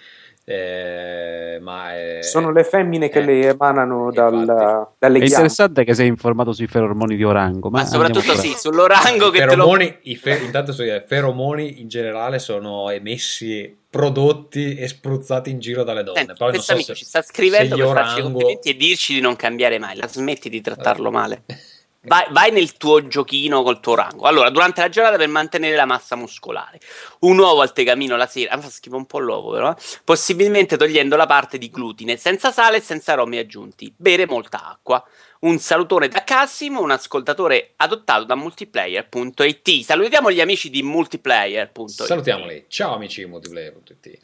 eh, ma è... Sono le femmine che Eh, le emanano dal, dalle È ghiande. interessante che sei informato sui feromoni di Orango. Ma, Ma soprattutto sì, sull'orango che te lo feromoni, i fe- intanto so feromoni in generale sono emessi, prodotti e spruzzati in giro dalle donne. Senti, Poi non questo so amico se- ci sta scrivendo per gli farci orango- complimenti e dirci di non cambiare mai. La smetti di trattarlo male. [laughs] Vai, vai nel tuo giochino col tuo rango. Allora, durante la giornata per mantenere la massa muscolare, un uovo al tegamino la sera, ah, schifo un po' l'uovo però, eh. possibilmente togliendo la parte di glutine, senza sale e senza aromi aggiunti. Bere molta acqua. Un salutone da Cassimo, un ascoltatore adottato da multiplayer.it. Salutiamo gli amici di multiplayer.it. Salutiamoli, ciao amici di multiplayer.it.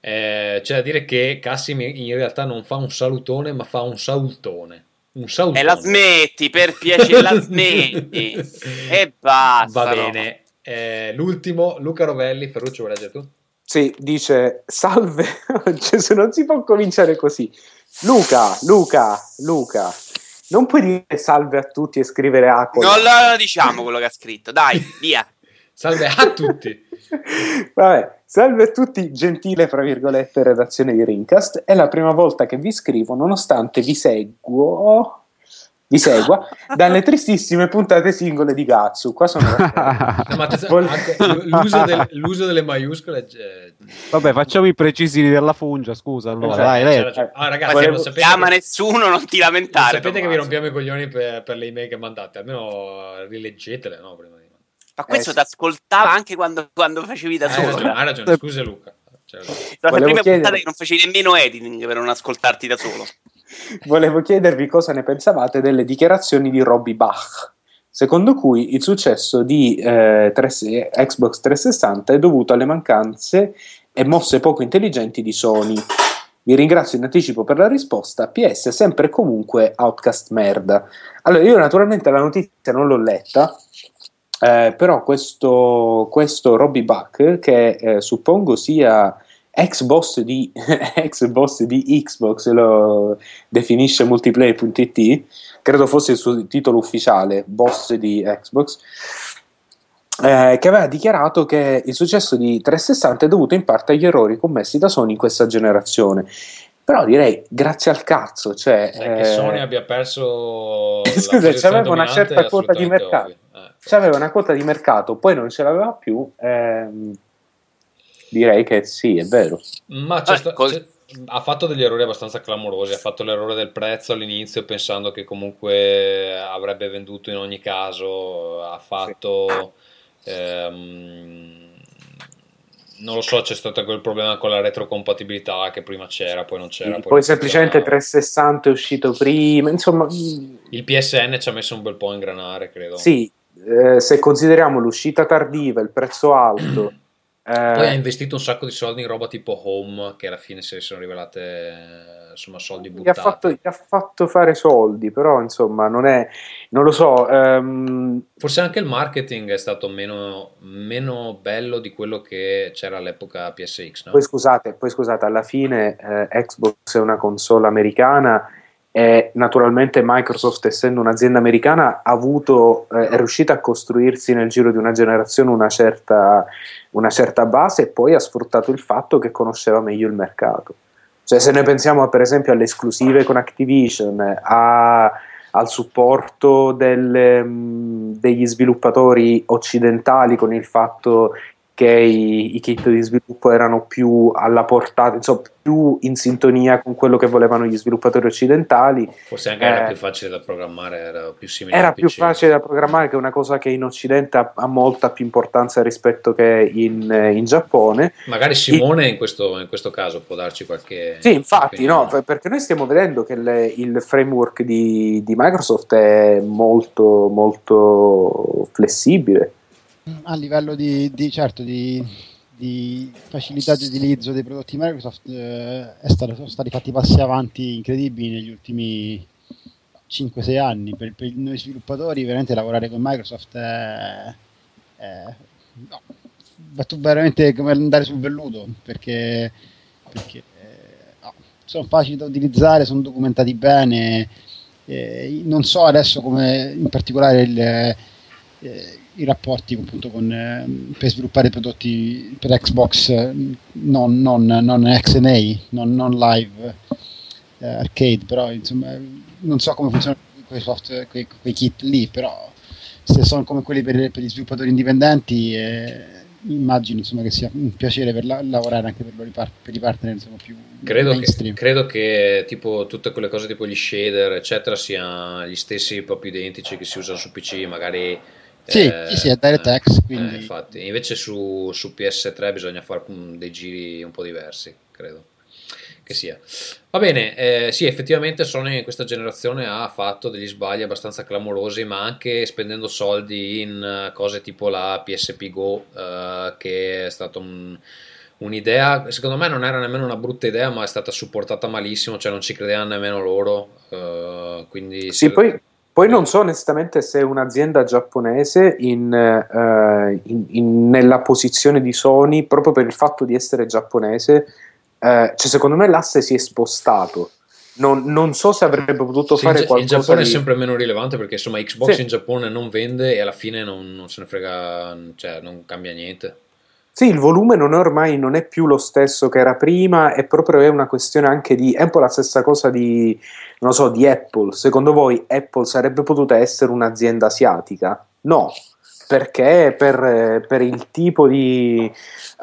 Eh, c'è da dire che Cassim in realtà non fa un salutone, ma fa un saltone. Un salutone. E la smetti, per piacere, la [laughs] smetti. [laughs] E basta. Va no. bene. Eh, l'ultimo, Luca Rovelli, Ferruccio, vuoi leggere tu? Sì, dice salve, [laughs] cioè, se non si può cominciare così. Luca, Luca, Luca, non puoi dire salve a tutti e scrivere A con Non la- lo diciamo quello che ha scritto, dai, via. Salve a tutti. [laughs] Vabbè, salve a tutti, gentile, fra virgolette, redazione di Rincast. È la prima volta che vi scrivo, nonostante vi seguo, vi segua, dalle tristissime puntate singole di Gatsu. Qua sono... [laughs] No, ma Vol- anche l'uso, del- l'uso delle maiuscole. eh, Vabbè, facciamo i precisini della fungia. Scusa, allora, cioè, dai, lei. ragione. Ah, ragazzi, Volevo- non sapete, Chiama che, nessuno, non ti non lamentare. sapete che vi Tommaso. rompiamo i coglioni per, per le email che mandate. Almeno rileggetele, no? Prima Ma questo Eh, ti ascoltava anche quando, quando facevi da Hai solo. ragione, hai ragione, scusa Luca. Sono le Volevo prime chiedere- puntate che non facevi nemmeno editing per non ascoltarti da solo. Volevo chiedervi cosa ne pensavate delle dichiarazioni di Robbie Bach, secondo cui il successo di eh, 3 Xbox 360 è dovuto alle mancanze e mosse poco intelligenti di Sony. Vi ringrazio in anticipo per la risposta. PS, sempre e comunque Outcast merda. Allora, io naturalmente la notizia non l'ho letta, eh, però questo, questo Robbie Buck, che eh, suppongo sia ex boss di, [laughs] ex boss di Xbox, lo definisce multiplayer.it, credo fosse il suo titolo ufficiale, boss di Xbox, eh, che aveva dichiarato che il successo di 360 è dovuto in parte agli errori commessi da Sony in questa generazione. Però direi grazie al cazzo, cioè, Eh, che eh, Sony abbia perso. [laughs] Scusa, c'aveva una certa quota di mercato. ovvio. C'aveva una quota di mercato, poi non ce l'aveva più. ehm, direi che sì, è vero. Ma c'è Eh, sta- col- c'è- ha fatto degli errori abbastanza clamorosi. Ha fatto l'errore del prezzo all'inizio, pensando che comunque avrebbe venduto in ogni caso. Ha fatto. ehm, non lo so, c'è stato quel problema con la retrocompatibilità che prima c'era, poi non c'era. Poi, poi non semplicemente funzionava. 360 è uscito prima, insomma, mm, Il PSN ci ha messo un bel po' a ingranare, credo. sì, eh, se consideriamo l'uscita tardiva, il prezzo alto, [clears throat] Poi ha eh, investito un sacco di soldi in roba tipo Home, che alla fine si sono rivelate eh, insomma soldi gli ha, buttati. fatto, gli ha fatto fare soldi, però insomma non è, non lo so, ehm, Forse anche il marketing è stato meno, meno bello di quello che c'era all'epoca PSX, no? poi scusate, poi scusate, alla fine eh, Xbox è una console americana e naturalmente Microsoft essendo un'azienda americana avuto, eh, è riuscita a costruirsi nel giro di una generazione una certa, una certa base e poi ha sfruttato il fatto che conosceva meglio il mercato. Cioè se noi pensiamo per esempio alle esclusive con Activision, a- al supporto delle, mh, degli sviluppatori occidentali con il fatto che i, i kit di sviluppo erano più alla portata, insomma, più in sintonia con quello che volevano gli sviluppatori occidentali. Forse anche era Eh, più facile da programmare, era più simile Era più facile da programmare, che è una cosa che in Occidente ha, ha molta più importanza rispetto che in, eh, in Giappone. Magari Simone in questo, in questo caso può darci qualche... Sì, infatti, no, perché noi stiamo vedendo che le- il framework di, di Microsoft è molto, molto flessibile. A livello di, di- certo di, di facilità di utilizzo dei prodotti Microsoft eh, stato- sono stati fatti passi avanti incredibili negli ultimi 5-6 anni. Per, per noi sviluppatori veramente lavorare con Microsoft è, è- no, veramente come andare sul velluto perché, perché eh, no, sono facili da utilizzare sono documentati bene eh, non so adesso come in particolare il, eh, i rapporti appunto con, eh, per sviluppare prodotti per Xbox eh, non, non, non XNA, non, non live eh, arcade, però insomma non so come funzionano quei software, quei, quei kit lì, però se sono come quelli per, per gli sviluppatori indipendenti eh, immagino insomma, che sia un piacere per la- lavorare anche per, i par- per i partner insomma, più Credo che, credo che tipo tutte quelle cose tipo gli shader, eccetera, siano gli stessi proprio identici che si usano su PC, magari. Sì, eh, sì, sì, è DirectX, eh, quindi- infatti, invece su, su PS3 bisogna fare dei giri un po' diversi, credo che sia. Va bene, eh, sì, effettivamente Sony in questa generazione ha fatto degli sbagli abbastanza clamorosi, ma anche spendendo soldi in eh, cose tipo la PSP Go, eh, che è stato un- un'idea, secondo me non era nemmeno una brutta idea, ma è stata supportata malissimo, cioè non ci credevano nemmeno loro. eh, quindi Sì, se- poi, poi non so onestamente se un'azienda giapponese in, eh, in- in- nella posizione di Sony, proprio per il fatto di essere giapponese, eh, cioè secondo me l'asse si è spostato. Non, non so se avrebbe potuto Sì, fare qualcosa Giappone di... è sempre meno rilevante perché insomma Xbox Sì. in Giappone non vende e alla fine non, non se ne frega, cioè non cambia niente. Sì, il volume non è ormai non è più lo stesso che era prima, è proprio è una questione anche di. È un po' la stessa cosa di, non so, di Apple. Secondo voi Apple sarebbe potuta essere un'azienda asiatica? No, perché per, per il tipo di.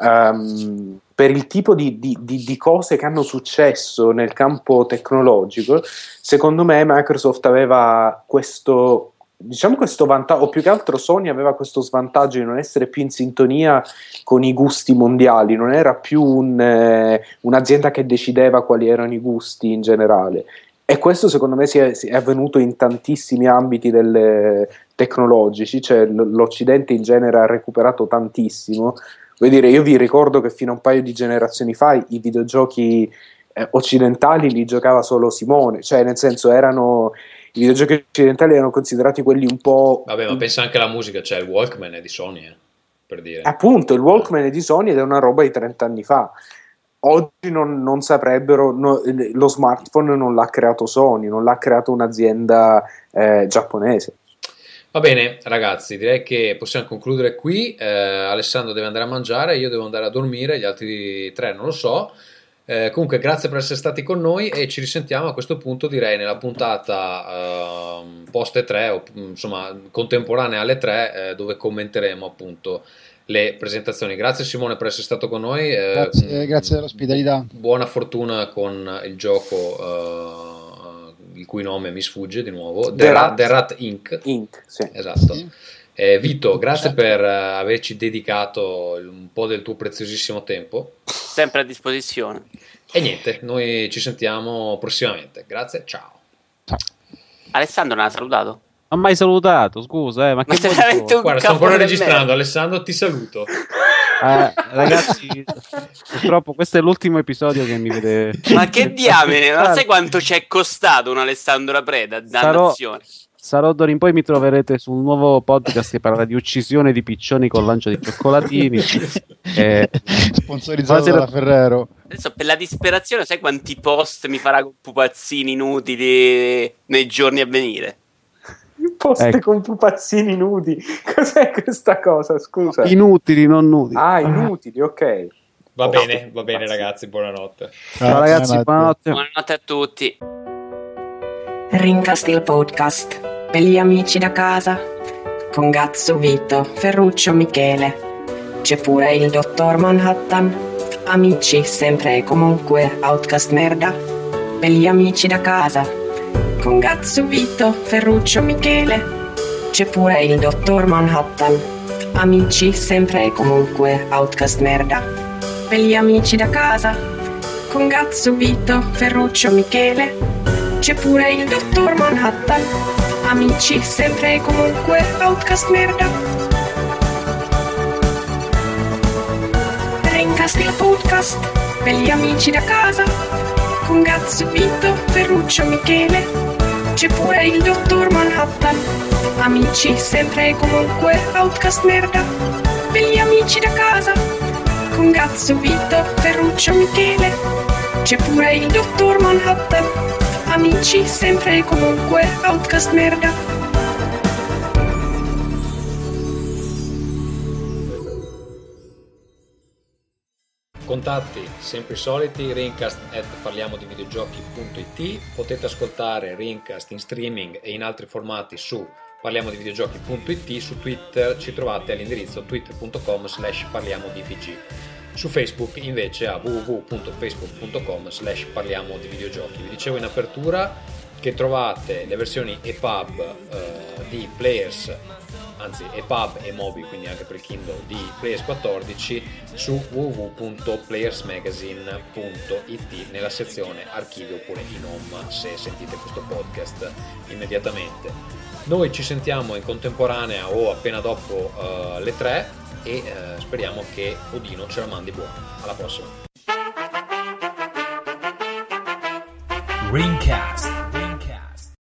ehm, per il tipo di, di- di- di cose che hanno successo nel campo tecnologico, secondo me Microsoft aveva questo, diciamo questo vantaggio, o più che altro Sony aveva questo svantaggio di non essere più in sintonia con i gusti mondiali, non era più un, eh, un'azienda che decideva quali erano i gusti in generale. E questo secondo me si è, si è avvenuto in tantissimi ambiti del- tecnologici, cioè l- l'Occidente in genere ha recuperato tantissimo. Vuol dire, io vi ricordo che fino a un paio di generazioni fa i videogiochi eh, occidentali li giocava solo Simone, cioè nel senso erano i videogiochi occidentali erano considerati quelli un po' Vabbè, ma pensa anche alla musica, cioè il Walkman è di Sony, eh, per dire. Appunto, il Walkman è di Sony ed è una roba di 30 anni fa. Oggi non, non saprebbero, no, lo smartphone non l'ha creato Sony, non l'ha creato un'azienda eh, giapponese. Va bene, ragazzi, direi che possiamo concludere qui. Eh, Alessandro deve andare a mangiare, io devo andare a dormire, gli altri tre non lo so. Eh, comunque, grazie per essere stati con noi e ci risentiamo a questo punto, direi, nella puntata ehm, post 3 o insomma contemporanea alle 3, eh, dove commenteremo appunto le presentazioni. Grazie Simone per essere stato con noi. eh, Grazie, grazie dell'ospitalità. buona fortuna con il gioco eh, il cui nome mi sfugge di nuovo The, The Rat, Rat- The Rat Inc. Inc. Sì. esatto Sì. Eh, Vito grazie Certo. per eh, averci dedicato un po' del tuo preziosissimo tempo Sempre a disposizione. e niente noi ci sentiamo prossimamente grazie ciao Alessandro non ha salutato. Ha mai salutato, scusa, eh, ma Ma che veramente un guarda sto ancora registrando. Alessandro ti saluto Eh, ragazzi, purtroppo questo è l'ultimo episodio che mi vede. Ma che diamine, ma sai quanto ci è costato un Alessandro Preda? Sarò, Dannazione. Sarò d'ora in poi mi troverete su un nuovo podcast che parla di uccisione di piccioni con lancio di cioccolatini. [laughs] Eh, Sponsorizzato Buonasera. dalla Ferrero. Adesso per la disperazione sai quanti post mi farà con pupazzini inutili nei giorni a venire? Poste Ecco. con pupazzini nudi. [laughs] Cos'è questa cosa? Scusa. inutili, non nudi. Ah, inutili, ok. va Poste bene va bene ragazzi buonanotte Ciao ragazzi, buonanotte. Buonanotte a tutti. Rincast il podcast per gli amici da casa con Gazzo Vito, Ferruccio Michele, c'è pure il dottor Manhattan. Amici, sempre e comunque, outcast merda. Belli amici da casa. Con Gazzo Vito, Ferruccio Michele. C'è pure il dottor Manhattan. Amici, sempre e comunque, outcast merda. Belli amici da casa. Con Gazzo Vito, Ferruccio Michele. C'è pure il dottor Manhattan. Amici, sempre e comunque, outcast merda. Rincast il podcast per gli amici da casa. Con Gazzo Vito, Ferruccio Michele. C'è pure il dottor Manhattan. Amici, sempre e comunque, outcast merda. Per gli amici da casa. Con Gazzo Vito, Ferruccio Michele. C'è pure il dottor Manhattan. Amici, sempre e comunque, outcast merda. Contatti sempre i soliti, rincast at videogiochi.it, potete ascoltare Rincast in streaming e in altri formati su parliamo di videogiochi.it, su Twitter ci trovate all'indirizzo twitter.com slash parliamo di VG. Su Facebook invece a www.facebook.com slash parliamo di videogiochi. Vi dicevo in apertura che trovate le versioni EPUB eh, di Players, anzi EPUB e Mobi, quindi anche per il Kindle, di Players 14 su www.playersmagazine.it nella sezione archivio oppure in home se sentite questo podcast immediatamente. Noi ci sentiamo in contemporanea o appena dopo eh, le 3 e eh, speriamo che Odino ce la mandi buona. Alla prossima. Ringcast